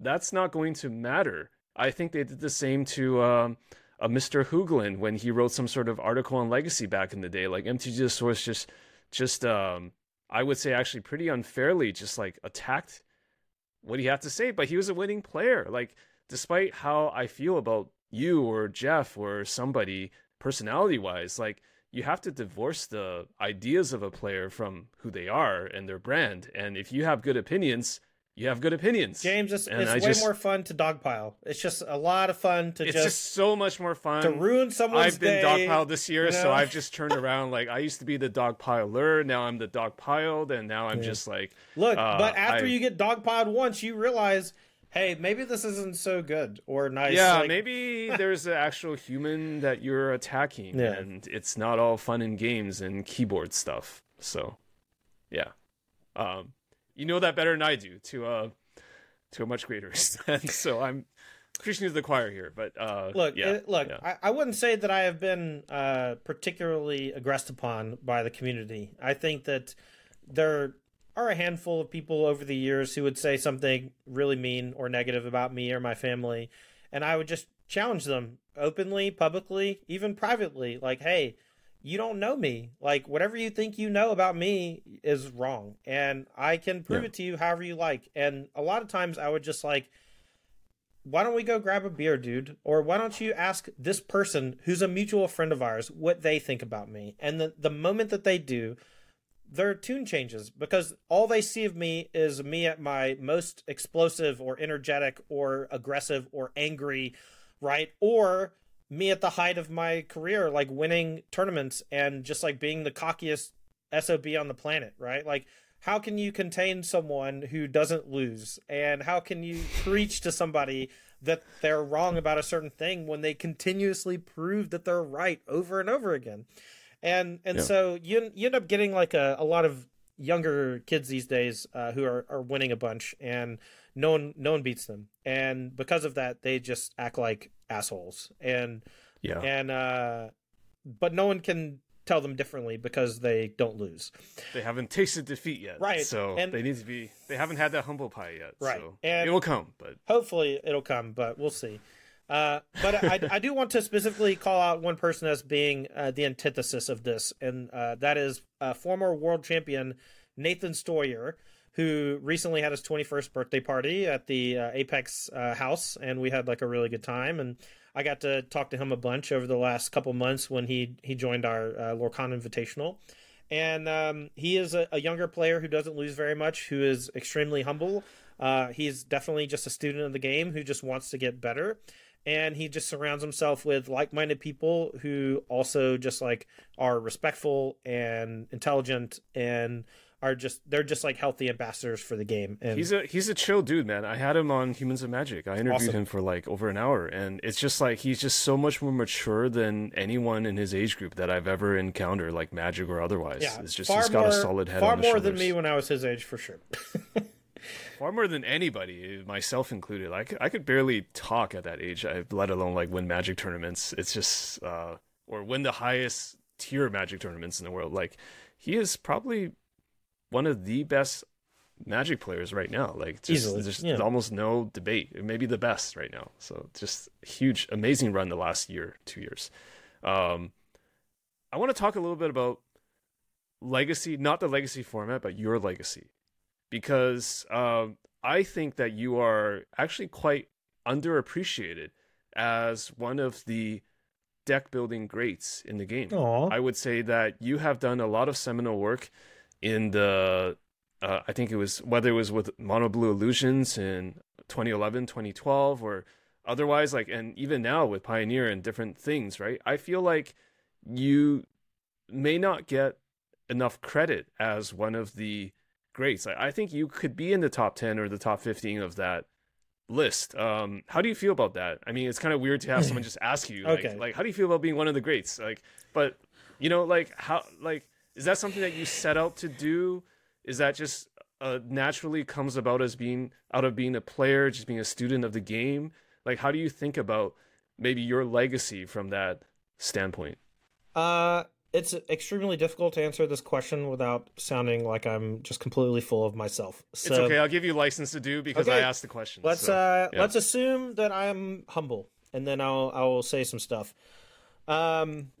that's not going to matter i think they did the same to um a Mr. Hoogland when he wrote some sort of article on legacy back in the day. Like MTG Source just just um I would say actually pretty unfairly just like attacked what he had to say, but he was a winning player. Like despite how I feel about you or Jeff or somebody personality wise, like you have to divorce the ideas of a player from who they are and their brand. And if you have good opinions, you have good opinions. James, it's, it's way just- more fun to dogpile. It's just a lot of fun to it's just, just, so much more fun. to ruin someone's I've been day. dogpiled this year, you so? I've just turned around. Like I used to be the dogpiler, now I'm the dogpiled, and now I'm Yeah. just like, Look, uh, but after I- you get dogpiled once, you realize, hey, maybe this isn't so good or nice. yeah, Like, maybe there's an actual human that you're attacking, Yeah. and it's not all fun and games and keyboard stuff. So, yeah, um, you know that better than I do to uh to a much greater extent. so I'm preaching to the choir here, but uh, Look, yeah, it- look. yeah. I, I wouldn't say that I have been uh, particularly aggressed upon by the community. I think that there are a handful of people over the years who would say something really mean or negative about me or my family, and I would just challenge them openly, publicly, even privately. Like, hey, you don't know me. Like, whatever you think you know about me is wrong, and I can prove Yeah. it to you however you like. And a lot of times, I would just like why don't we go grab a beer, dude? Or why don't you ask this person who's a mutual friend of ours what they think about me? And the, the moment that they do, their tune changes because all they see of me is me at my most explosive or energetic or aggressive or angry, right? Or me at the height of my career, like winning tournaments and just like being the cockiest SOB on the planet, right? Like, how can you contain someone who doesn't lose? And how can you preach to somebody that they're wrong about a certain thing when they continuously prove that they're right over and over again? And and Yeah. so you you end up getting like a, a lot of younger kids these days uh, who are, are winning a bunch and no one no one beats them. And because of that they just act like assholes. And yeah. and uh but no one can tell them differently because they don't lose. they haven't tasted defeat yet, Right, So and- they need to be. They haven't had that humble pie yet, Right, So and- it will come, but hopefully it'll come, but we'll see. Uh, but I, I do want to specifically call out one person as being uh, the antithesis of this, and uh, that is uh, former world champion Nathan Steuer, who recently had his 21st birthday party at the uh, Apex house, and we had like a really good time. And I got to talk to him a bunch over the last couple months when he he joined our uh, Lorcana Invitational. And um, he is a, a younger player who doesn't lose very much, who is extremely humble. Uh, he's definitely just a student of the game who just wants to get better. And he just surrounds himself with like minded people who also just like are respectful and intelligent and are just they're just like healthy ambassadors for the game. And he's a he's a chill dude, man. I had him on Humans of Magic. I interviewed Awesome. him for like over an hour, and it's just like he's just so much more mature than anyone in his age group that I've ever encountered, like Magic or otherwise. yeah, it's just he's got a solid head far more than me when I was his age for sure. far more than anybody, myself included. I could, I could barely talk at that age, I- let alone like win Magic tournaments. It's just uh, or win the highest tier Magic tournaments in the world. Like he is probably one of the best Magic players right now. Like, just, Easily, there's yeah. almost no debate. Maybe the best right now. So just huge, amazing run the last year, two years. Um, I want to talk a little bit about legacy, not the legacy format, but your legacy, because um, I think that you are actually quite underappreciated as one of the deck building greats in the game. Aw. I would say that you have done a lot of seminal work in the uh, I think it was whether it was with Mono Blue Illusions in 2011, 2012 or otherwise like and even now with Pioneer and different things, right? I feel like you may not get enough credit as one of the greats. I, I think you could be in the top 10 or the top 15 of that list. Um, how do you feel about that? I mean, it's kind of weird to have someone just ask you, like, Okay. like, how do you feel about being one of the greats? Like, but you know, like, how, like, is that something that you set out to do? Is that just uh, naturally comes about as being out of being a player, just being a student of the game? Like, how do you think about maybe your legacy from that standpoint? Uh, it's extremely difficult to answer this question without sounding like I'm just completely full of myself. So it's okay. I'll give you license to do because I asked the question. let's so, uh yeah. let's assume that I'm humble, and then I'll I will say some stuff. Um,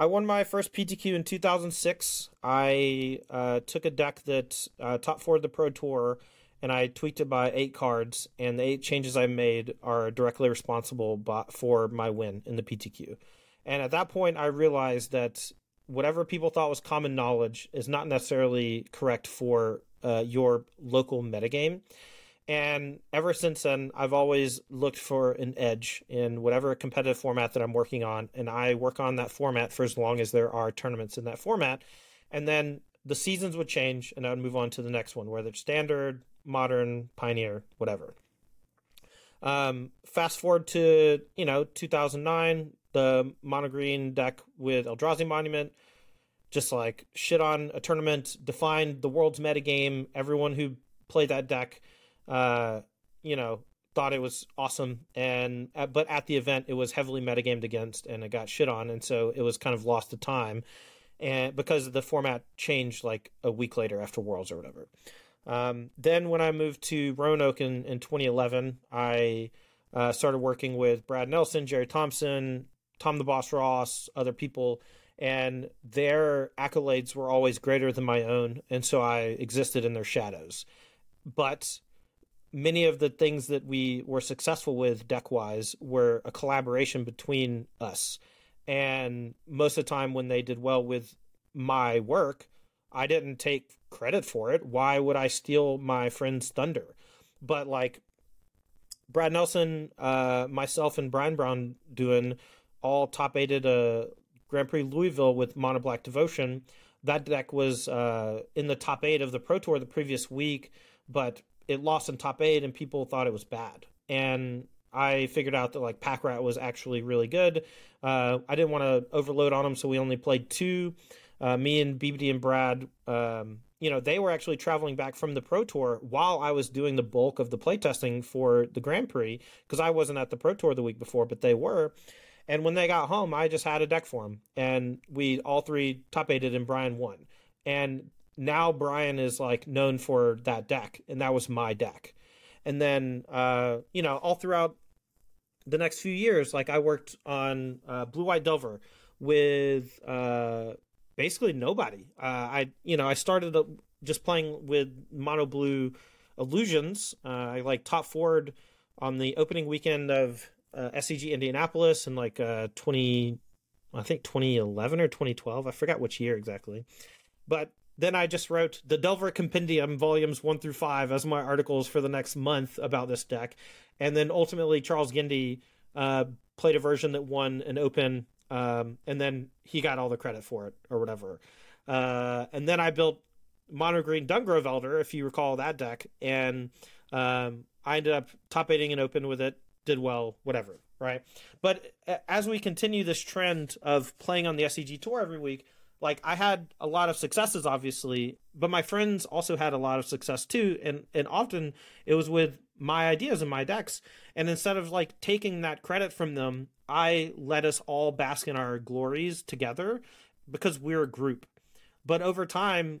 I won my first PTQ in 2006. I uh, took a deck that uh, top four the Pro Tour, and I tweaked it by eight cards. And the eight changes I made are directly responsible by, for my win in the PTQ. And at that point, I realized that whatever people thought was common knowledge is not necessarily correct for uh, your local metagame. And ever since then, I've always looked for an edge in whatever competitive format that I'm working on. And I work on that format for as long as there are tournaments in that format. And then the seasons would change, and I would move on to the next one, whether it's standard, modern, pioneer, whatever. Um, fast forward to, you know, 2009, the mono green deck with Eldrazi Monument just like shit on a tournament, defined the world's metagame. Everyone who played that deck, uh, you know, thought it was awesome. And but at the event, it was heavily metagamed against, and it got shit on, and so it was kind of lost to time, and because the format changed like a week later after Worlds or whatever. Um, then when I moved to Roanoke in, in 2011, I uh, started working with Brad Nelson, Jerry Thompson, Tom the Boss Ross, other people, and their accolades were always greater than my own, and so I existed in their shadows. But many of the things that we were successful with deck wise were a collaboration between us. And most of the time, when they did well with my work, I didn't take credit for it. Why would I steal my friend's thunder? But like Brad Nelson, uh, myself, and Brian Brown doing all top eighted a Grand Prix Louisville with Mono Black Devotion. That deck was uh, in the top eight of the Pro Tour the previous week, but it lost in top eight, and people thought it was bad. And I figured out that like Pack Rat was actually really good. Uh, I didn't want to overload on them, so we only played two. Uh, me and BBD and Brad, um, you know, they were actually traveling back from the Pro Tour while I was doing the bulk of the playtesting for the Grand Prix because I wasn't at the Pro Tour the week before, but they were. And when they got home, I just had a deck for them, and we all three top eighted, and Brian won. And now Brian is like known for that deck, and that was my deck. And then, uh, you know, all throughout the next few years, like I worked on uh, Blue White Delver with uh, basically nobody. Uh, I, you know, I started just playing with Mono Blue Illusions. Uh, I like top forward on the opening weekend of uh, SCG Indianapolis in like uh, 20, I think 2011 or 2012. I forgot which year exactly. But then I just wrote the Delver Compendium volumes one through five as my articles for the next month about this deck. And then ultimately, Charles Gindy uh, played a version that won an open, um, and then he got all the credit for it or whatever. Uh, and then I built Mono Green Dungrove Elder, if you recall that deck, and um, I ended up top eighting an open with it, did well, whatever, right? But as we continue this trend of playing on the SCG tour every week, like I had a lot of successes, obviously, but my friends also had a lot of success too, and and often it was with my ideas and my decks, and instead of like taking that credit from them, I let us all bask in our glories together because we're a group. But over time,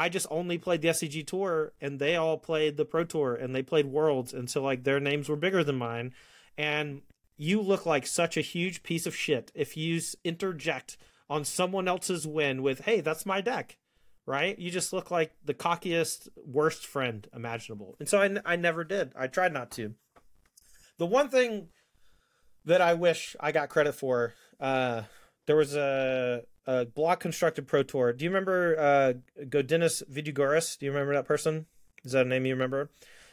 I just only played the SCG Tour, and they all played the Pro Tour, and they played Worlds, and so like their names were bigger than mine. And you look like such a huge piece of shit if you interject on someone else's win with, "Hey, that's my deck." Right? You just look like the cockiest, worst friend imaginable. And so I, I never did. I tried not to. The one thing that I wish I got credit for, uh, there was a a block constructed pro tour. Do you remember uh, Gaudenis Vidugiris? Do you remember that person? Is that a name you remember?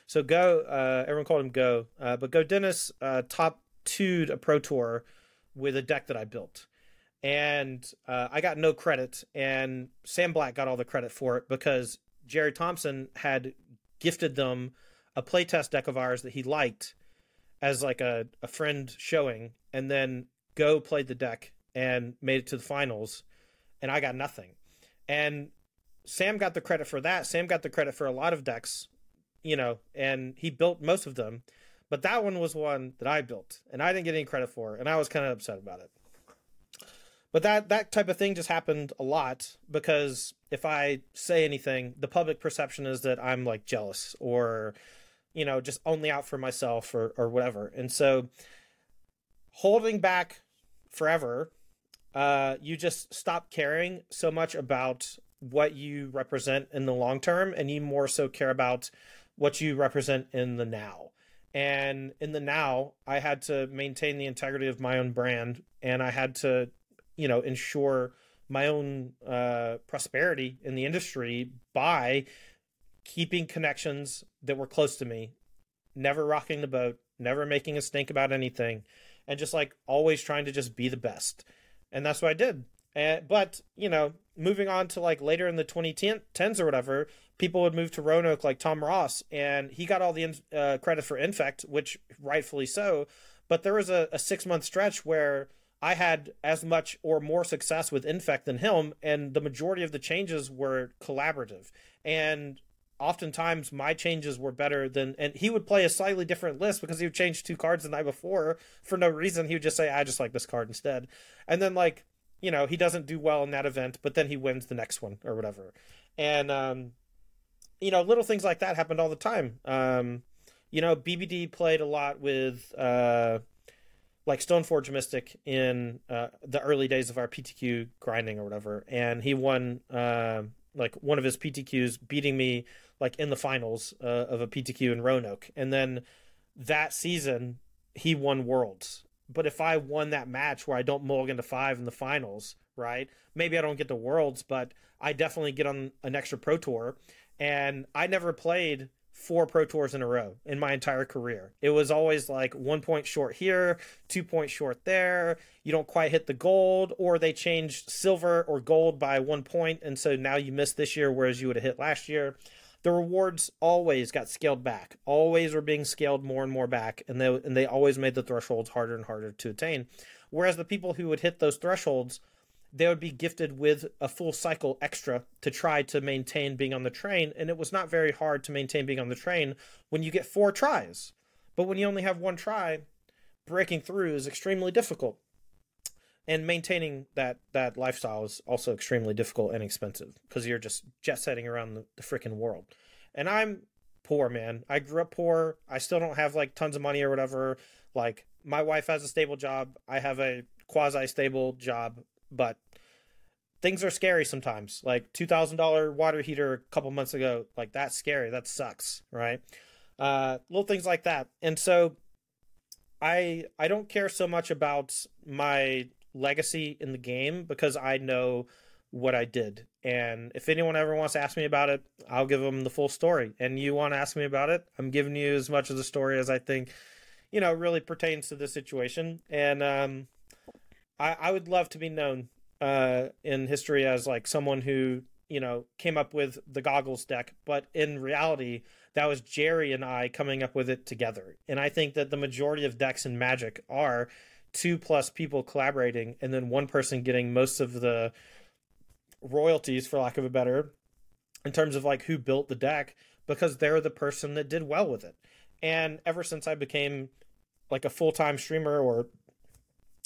So Go, uh, everyone called him Go, uh, but Gaudenis uh, top two'd a pro tour with a deck that I built, and uh, I got no credit, and Sam Black got all the credit for it because Jerry Thompson had gifted them a playtest deck of ours that he liked as like a, a friend showing, and then Go played the deck and made it to the finals, and I got nothing. And Sam got the credit for that. Sam got the credit for a lot of decks, you know, and he built most of them. But that one was one that I built, and I didn't get any credit for, and I was kind of upset about it. But that that type of thing just happened a lot because if I say anything, the public perception is that I'm like jealous or, you know, just only out for myself or or whatever. And so holding back forever uh, you just stop caring so much about what you represent in the long term and you more so care about what you represent in the now. And in the now, I had to maintain the integrity of my own brand and I had to, you know, ensure my own uh, prosperity in the industry by keeping connections that were close to me, never rocking the boat, never making a stink about anything, and just like always trying to just be the best and that's what I did. And, but you know, moving on to like later in the 2010s or whatever, people would move to Roanoke like Tom Ross, and he got all the uh, credit for Infect, which rightfully so. But there was a, a six month stretch where I had as much or more success with Infect than him, and the majority of the changes were collaborative. And oftentimes my changes were better than and he would play a slightly different list because he would change two cards the night before for no reason. He would just say i just like this card instead. And then like you know he doesn't do well in that event but then he wins the next one or whatever. And um you know little things like that happened all the time. Um you know bbd played a lot with uh like Stoneforge Mystic in uh, the early days of our PTQ grinding or whatever, and he won uh, like one of his PTQs, beating me like in the finals uh, of a PTQ in Roanoke, and then that season he won Worlds. But if I won that match where I don't mulligan to five in the finals, right? Maybe I don't get to Worlds, but I definitely get on an extra Pro Tour. And I never played four Pro Tours in a row in my entire career. It was always like one point short here, two points short there. You don't quite hit the gold, or they changed silver or gold by one point, and so now you miss this year, whereas you would have hit last year the rewards always got scaled back, always were being scaled more and more back, and they and they always made the thresholds harder and harder to attain. Whereas the people who would hit those thresholds, they would be gifted with a full cycle extra to try to maintain being on the train, and it was not very hard to maintain being on the train when you get four tries. But when you only have one try, breaking through is extremely difficult and maintaining that that lifestyle is also extremely difficult and expensive because you're just jet setting around the, the freaking world. And I'm poor, man. I grew up poor. I still don't have like tons of money or whatever. Like my wife has a stable job. I have a quasi stable job, but things are scary sometimes. Like two thousand dollar water heater a couple months ago, like that's scary. That sucks, right? Uh, little things like that. And so I I don't care so much about my legacy in the game because I know what I did. And if anyone ever wants to ask me about it, I'll give them the full story. And you want to ask me about it, I'm giving you as much of the story as I think, you know, really pertains to the situation. And um, I, I would love to be known uh, in history as like someone who, you know, came up with the goggles deck. But in reality, that was Jerry and I coming up with it together. And I think that the majority of decks in Magic are two plus people collaborating and then one person getting most of the royalties for lack of a better in terms of like who built the deck because they're the person that did well with it and ever since i became like a full-time streamer or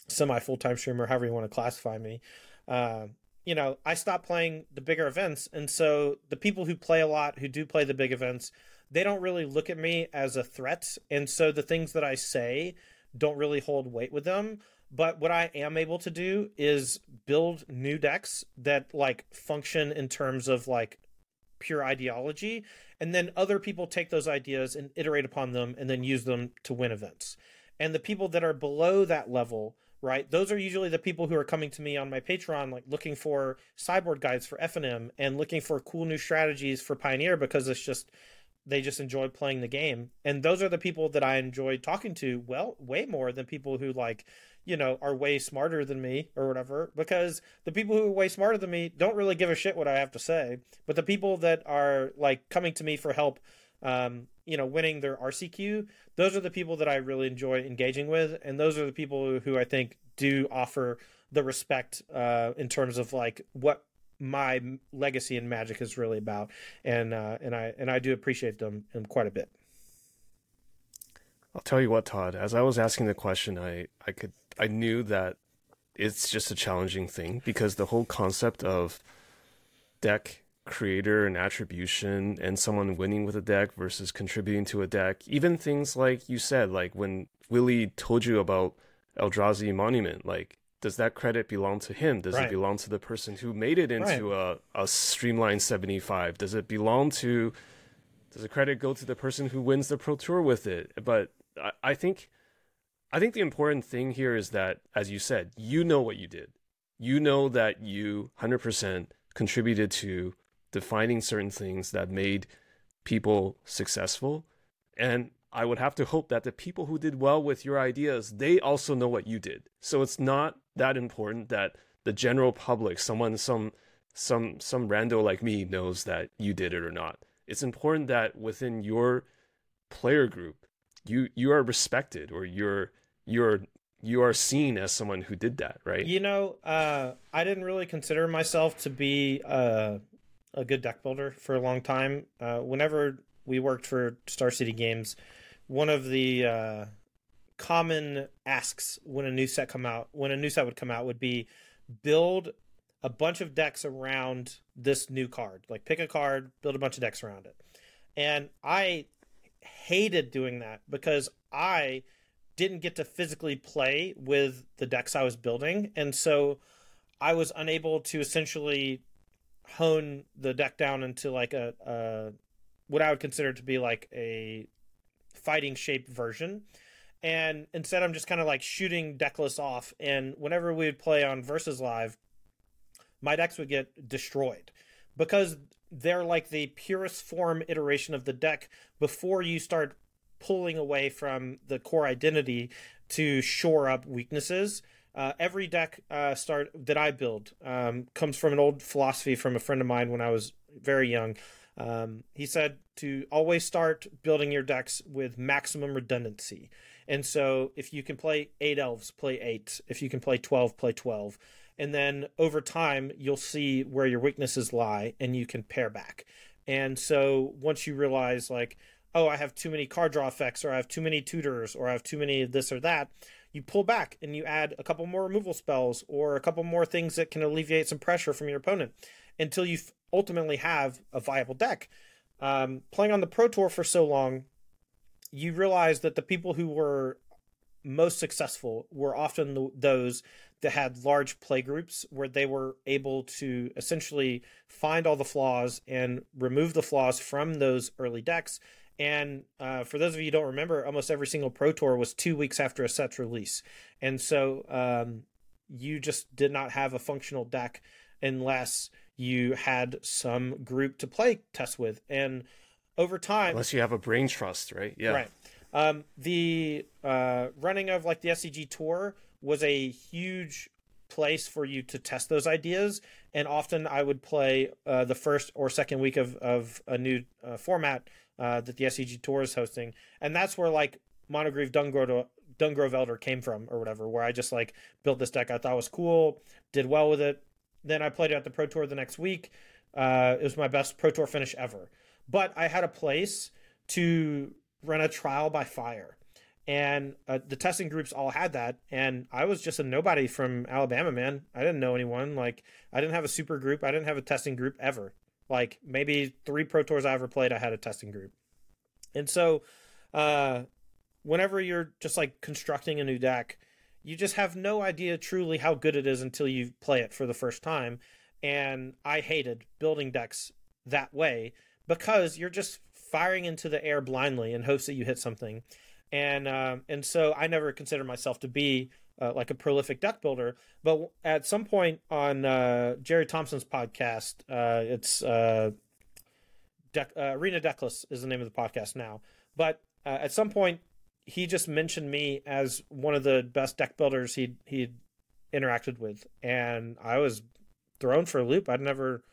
semi full-time streamer however you want to classify me uh, you know, I stopped playing the bigger events. And so the people who play a lot, who do play the big events, they don't really look at me as a threat. And so the things that I say don't really hold weight with them. But what I am able to do is build new decks that like function in terms of like pure ideology. And then other people take those ideas and iterate upon them and then use them to win events. And the people that are below that level, right? Those are usually the people who are coming to me on my Patreon, like looking for sideboard guides for FNM and looking for cool new strategies for Pioneer because it's just they just enjoy playing the game. And those are the people that I enjoy talking to well way more than people who like, you know, are way smarter than me or whatever. Because the people who are way smarter than me don't really give a shit what I have to say. But the people that are like coming to me for help um, you know, winning their RCQ, those are the people that I really enjoy engaging with, and those are the people who I think do offer the respect uh, in terms of like what my legacy in Magic is really about, and uh, and I and I do appreciate them quite a bit. I'll tell you what, Todd. As I was asking the question, I I could I knew that it's just a challenging thing because the whole concept of deck creator and attribution and someone winning with a deck versus contributing to a deck. Even things like you said, like when Willie told you about Eldrazi Monument, like does that credit belong to him? Does right. it belong to the person who made it into right. a, a streamlined 75? Does it belong to does the credit go to the person who wins the pro tour with it? But I, I think I think the important thing here is that, as you said, you know what you did. You know that you 100% contributed to defining certain things that made people successful. And I would have to hope that the people who did well with your ideas, they also know what you did. So it's not that important that the general public, someone, some, some, some rando like me knows that you did it or not. It's important that within your player group, you, you are respected or you're, you're, you are seen as someone who did that, right? You know, uh, I didn't really consider myself to be, uh, a good deck builder for a long time. Uh, whenever we worked for Star City Games, one of the uh, common asks when a new set come out, when a new set would come out, would be build a bunch of decks around this new card. Like pick a card, build a bunch of decks around it. And I hated doing that because I didn't get to physically play with the decks I was building, and so I was unable to essentially hone the deck down into like a, a what I would consider to be like a fighting shaped version. And instead, I'm just kind of like shooting deckless off. And whenever we would play on Versus Live, my decks would get destroyed because they're like the purest form iteration of the deck before you start pulling away from the core identity to shore up weaknesses. Uh, every deck uh, start that I build um, comes from an old philosophy from a friend of mine when I was very young. Um, he said to always start building your decks with maximum redundancy. And so if you can play eight elves, play eight. If you can play 12, play 12. And then over time, you'll see where your weaknesses lie and you can pare back. And so once you realize, like, oh, I have too many card draw effects, or I have too many tutors, or I have too many of this or that, you pull back and you add a couple more removal spells or a couple more things that can alleviate some pressure from your opponent until you ultimately have a viable deck. Um, playing on the Pro Tour for so long, you realize that the people who were most successful were often the, those that had large play groups where they were able to essentially find all the flaws and remove the flaws from those early decks and uh, for those of you who don't remember, almost every single Pro Tour was two weeks after a set's release. And so um, you just did not have a functional deck unless you had some group to play test with. And over time. Unless you have a brain trust, right? Yeah. Right. Um, the uh, running of like the SCG Tour was a huge place for you to test those ideas. And often I would play uh, the first or second week of, of a new uh, format uh, that the SCG Tour is hosting, and that's where like Mono Green Dungrove, Dungrove Elder came from or whatever. Where I just like built this deck I thought was cool, did well with it. Then I played at the Pro Tour the next week. Uh, it was my best Pro Tour finish ever. But I had a place to run a trial by fire. and uh, the testing groups all had that and i was just a nobody from alabama man i didn't know anyone like i didn't have a super group i didn't have a testing group ever like maybe three pro tours i ever played i had a testing group and so uh whenever you're just like constructing a new deck you just have no idea truly how good it is until you play it for the first time and i hated building decks that way because you're just firing into the air blindly in hopes that you hit something and um, and so I never considered myself to be uh, like a prolific deck builder. But at some point on uh, Jerry Thompson's podcast, uh, it's uh, deck, uh, Arena Decklists is the name of the podcast now. But uh, at some point, he just mentioned me as one of the best deck builders he he'd interacted with, and I was thrown for a loop. I'd never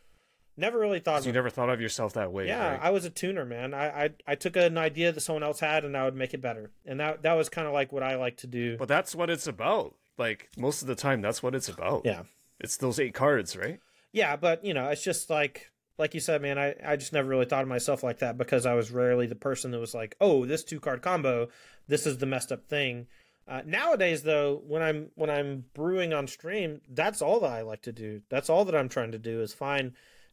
Never really thought. You never thought of yourself that way. Yeah, right? I was a tuner, man. I, I I took an idea that someone else had, and I would make it better. And that that was kind of like what I like to do. But that's what it's about. Like most of the time, that's what it's about. Yeah, it's those eight cards, right? Yeah, but you know, it's just like like you said, man. I I just never really thought of myself like that because I was rarely the person that was like, oh, this two card combo, this is the messed up thing. Uh, nowadays, though, when I'm when I'm brewing on stream, that's all that I like to do. That's all that I'm trying to do is find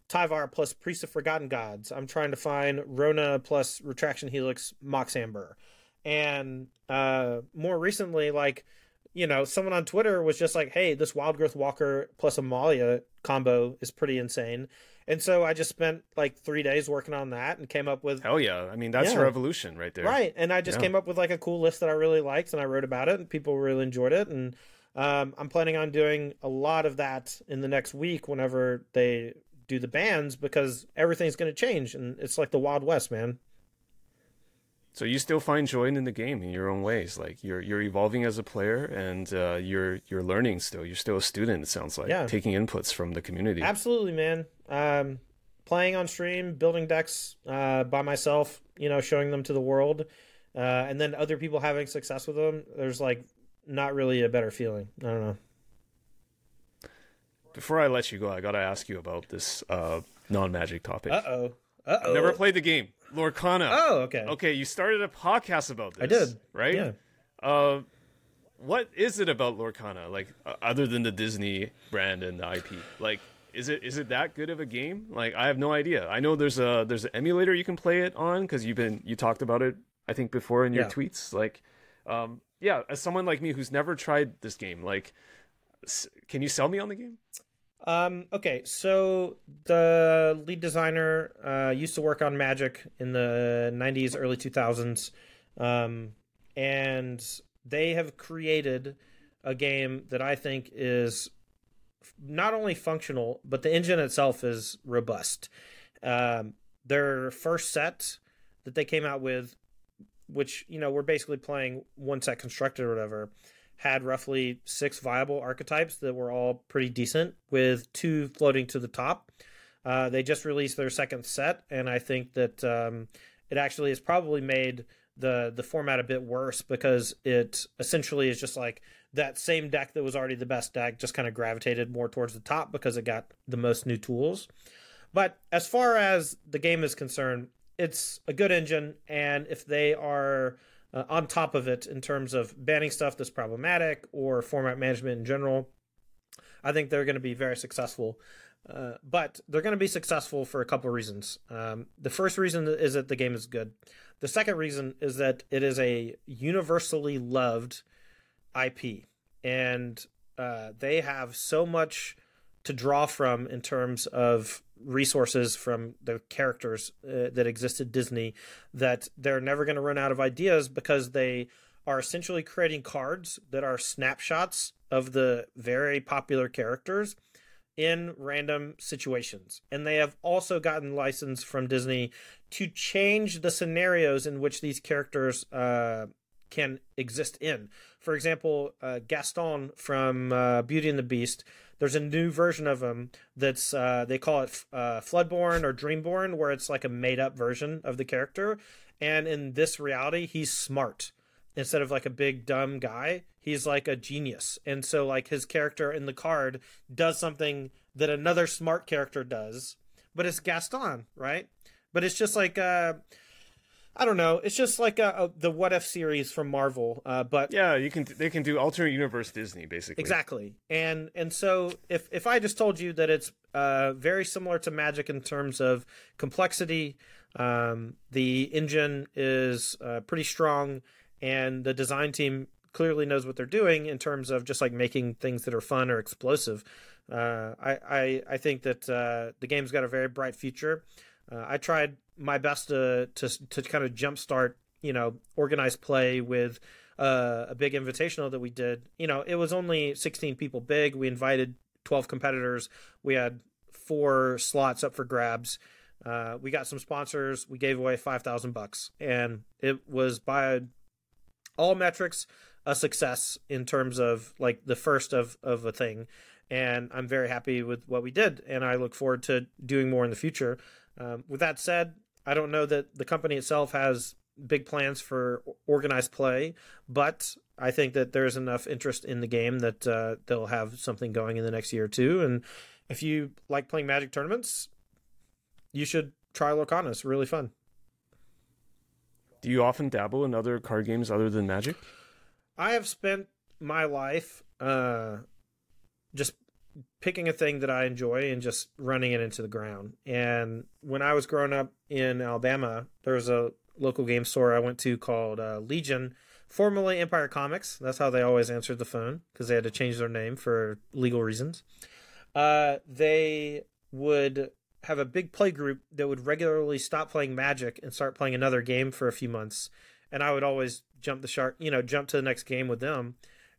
Tyvar plus Priest of Forgotten Gods. I'm trying to find Rona plus Retraction Helix Mox Amber. And uh, more recently, like, you know, someone on Twitter was just like, hey, this Wild Growth Walker plus Amalia combo is pretty insane. And so I just spent like three days working on that and came up with. Hell yeah. I mean, that's yeah. a revolution right there. Right. And I just yeah. came up with like a cool list that I really liked and I wrote about it and people really enjoyed it. And um, I'm planning on doing a lot of that in the next week whenever they do the bands because everything's going to change and it's like the wild west man so you still find joy in the game in your own ways like you're you're evolving as a player and uh, you're you're learning still you're still a student it sounds like yeah. taking inputs from the community absolutely man um, playing on stream building decks uh, by myself you know showing them to the world uh, and then other people having success with them there's like not really a better feeling i don't know before I let you go, I gotta ask you about this uh, non-magic topic. Uh oh. Uh oh. Never played the game, Lorcana. Oh, okay. Okay, you started a podcast about this. I did. Right. Yeah. Uh, what is it about Lorcana? Like, uh, other than the Disney brand and the IP, like, is it is it that good of a game? Like, I have no idea. I know there's a there's an emulator you can play it on because you've been you talked about it. I think before in your yeah. tweets. Like, um, yeah, as someone like me who's never tried this game, like, can you sell me on the game? Um, okay, so the lead designer uh, used to work on Magic in the 90s, early 2000s. Um, and they have created a game that I think is not only functional, but the engine itself is robust. Um, their first set that they came out with, which, you know, we're basically playing one set constructed or whatever had roughly six viable archetypes that were all pretty decent, with two floating to the top. Uh, they just released their second set, and I think that um, it actually has probably made the the format a bit worse because it essentially is just like that same deck that was already the best deck just kind of gravitated more towards the top because it got the most new tools. But as far as the game is concerned, it's a good engine, and if they are uh, on top of it in terms of banning stuff that's problematic or format management in general. I think they're going to be very successful. Uh, but they're going to be successful for a couple of reasons. Um, the first reason is that the game is good. The second reason is that it is a universally loved IP, and uh, they have so much to draw from in terms of resources from the characters uh, that exist at Disney that they're never going to run out of ideas because they are essentially creating cards that are snapshots of the very popular characters in random situations. And they have also gotten license from Disney to change the scenarios in which these characters uh, can exist in. For example, uh, Gaston from uh, Beauty and the Beast there's a new version of him that's uh, they call it uh, Floodborn or Dreamborn, where it's like a made up version of the character. And in this reality, he's smart instead of like a big dumb guy. He's like a genius, and so like his character in the card does something that another smart character does, but it's Gaston, right? But it's just like. Uh, I don't know. It's just like a, a, the What If series from Marvel, uh, but yeah, you can they can do alternate universe Disney basically. Exactly, and and so if if I just told you that it's uh, very similar to Magic in terms of complexity, um, the engine is uh, pretty strong, and the design team clearly knows what they're doing in terms of just like making things that are fun or explosive. Uh, I, I I think that uh, the game's got a very bright future. Uh, I tried my best to to to kind of jumpstart you know organized play with uh, a big invitational that we did. You know, it was only 16 people big. We invited 12 competitors. We had four slots up for grabs. Uh, we got some sponsors. We gave away 5,000 bucks, and it was by all metrics a success in terms of like the first of of a thing. And I'm very happy with what we did, and I look forward to doing more in the future. Um, with that said, I don't know that the company itself has big plans for organized play, but I think that there's enough interest in the game that uh, they'll have something going in the next year or two. And if you like playing Magic tournaments, you should try Lorcana. It's really fun. Do you often dabble in other card games other than Magic? I have spent my life uh, just picking a thing that I enjoy and just running it into the ground. And when I was growing up in Alabama, there was a local game store I went to called uh, Legion, formerly Empire Comics. That's how they always answered the phone because they had to change their name for legal reasons. Uh, they would have a big play group that would regularly stop playing Magic and start playing another game for a few months. And I would always jump the shark, you know, jump to the next game with them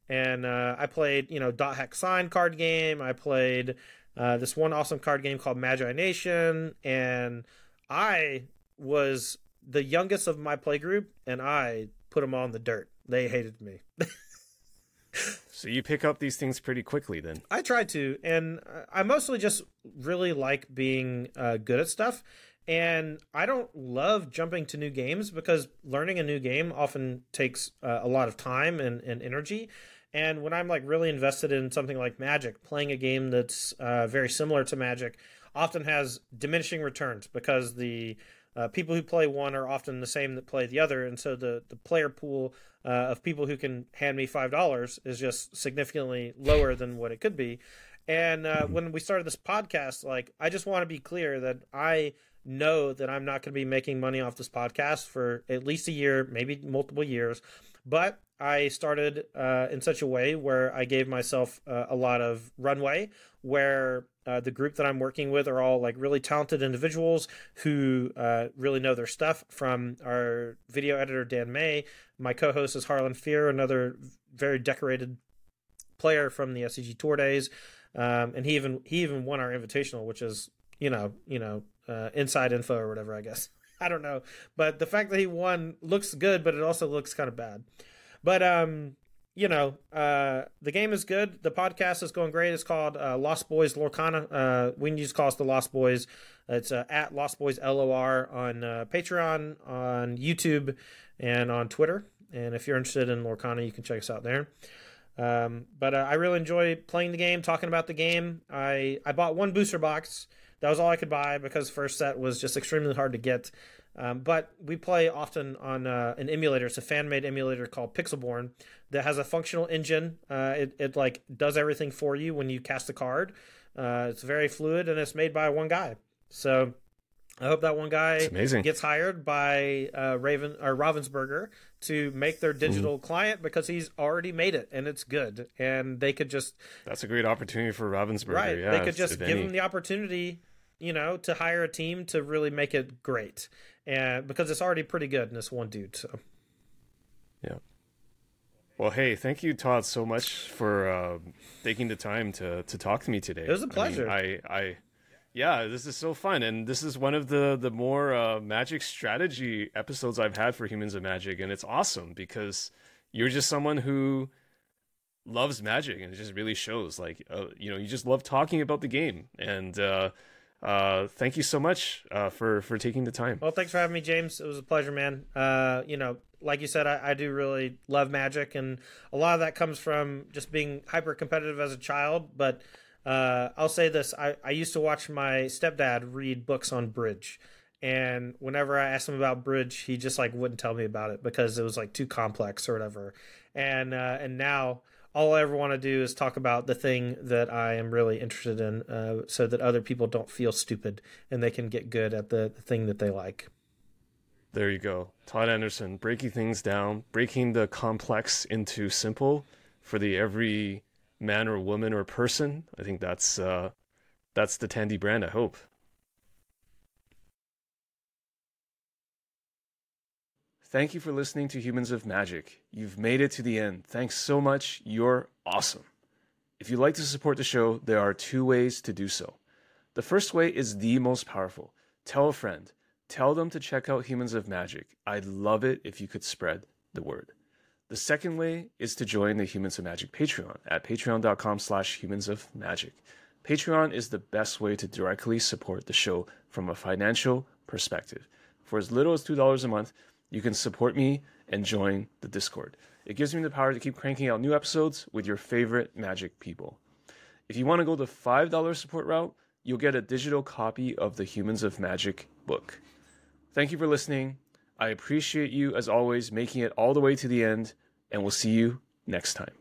and uh, I played you know dot hack sign card game. I played uh, this one awesome card game called Magi Nation, and I was the youngest of my play group, and I put them all in the dirt. They hated me. so you pick up these things pretty quickly, then? I tried to, and I mostly just really like being uh, good at stuff. And I don't love jumping to new games because learning a new game often takes uh, a lot of time and, and energy. And when I'm like really invested in something like Magic, playing a game that's uh, very similar to Magic often has diminishing returns because the uh, people who play one are often the same that play the other, and so the the player pool uh, of people who can hand me five dollars is just significantly lower than what it could be. And uh, when we started this podcast, like I just want to be clear that I know that I'm not going to be making money off this podcast for at least a year, maybe multiple years. But I started uh, in such a way where I gave myself uh, a lot of runway, where uh, the group that I'm working with are all like really talented individuals who uh, really know their stuff. From our video editor Dan May, my co-host is Harlan Fear, another very decorated player from the SCG Tour days, um, and he even he even won our invitational, which is you know you know uh, inside info or whatever I guess. I don't know, but the fact that he won looks good, but it also looks kind of bad. But um, you know, uh, the game is good. The podcast is going great. It's called uh, Lost Boys Lorcana. Uh, we just call us the Lost Boys. It's uh, at Lost Boys LOR on uh, Patreon, on YouTube, and on Twitter. And if you're interested in Lorcana, you can check us out there. Um, but uh, I really enjoy playing the game, talking about the game. I I bought one booster box. That was all I could buy because first set was just extremely hard to get. Um, but we play often on uh, an emulator. It's a fan made emulator called Pixelborn that has a functional engine. Uh, it, it like does everything for you when you cast a card. Uh, it's very fluid and it's made by one guy. So I hope that one guy gets hired by uh, Raven or Ravensburger to make their digital mm-hmm. client because he's already made it and it's good. And they could just that's a great opportunity for Ravensburger. Right, yeah, they could just give any... him the opportunity, you know, to hire a team to really make it great and because it's already pretty good in this one dude. So, yeah. Well, hey, thank you, Todd, so much for uh, taking the time to to talk to me today. It was a pleasure. I, mean, I, I, yeah, this is so fun, and this is one of the the more uh, magic strategy episodes I've had for Humans of Magic, and it's awesome because you're just someone who loves magic, and it just really shows. Like, uh, you know, you just love talking about the game, and uh, uh, thank you so much uh, for for taking the time. Well, thanks for having me, James. It was a pleasure, man. Uh, you know, like you said, I, I, do really love Magic, and a lot of that comes from just being hyper competitive as a child. But uh, I'll say this: I, I used to watch my stepdad read books on bridge, and whenever I asked him about bridge, he just like wouldn't tell me about it because it was like too complex or whatever. And uh, and now all I ever want to do is talk about the thing that I am really interested in, uh, so that other people don't feel stupid and they can get good at the, the thing that they like. There you go, Todd Anderson, breaking things down, breaking the complex into simple for the every man or woman or person. I think that's uh, that's the Tandy brand. I hope. Thank you for listening to Humans of Magic. You've made it to the end. Thanks so much. You're awesome. If you'd like to support the show, there are two ways to do so. The first way is the most powerful. Tell a friend. Tell them to check out Humans of Magic. I'd love it if you could spread the word. The second way is to join the Humans of Magic Patreon at patreon.com slash humans of magic. Patreon is the best way to directly support the show from a financial perspective. For as little as $2 a month, you can support me and join the Discord. It gives me the power to keep cranking out new episodes with your favorite magic people. If you want to go the $5 support route, you'll get a digital copy of the Humans of Magic book. Thank you for listening. I appreciate you, as always, making it all the way to the end, and we'll see you next time.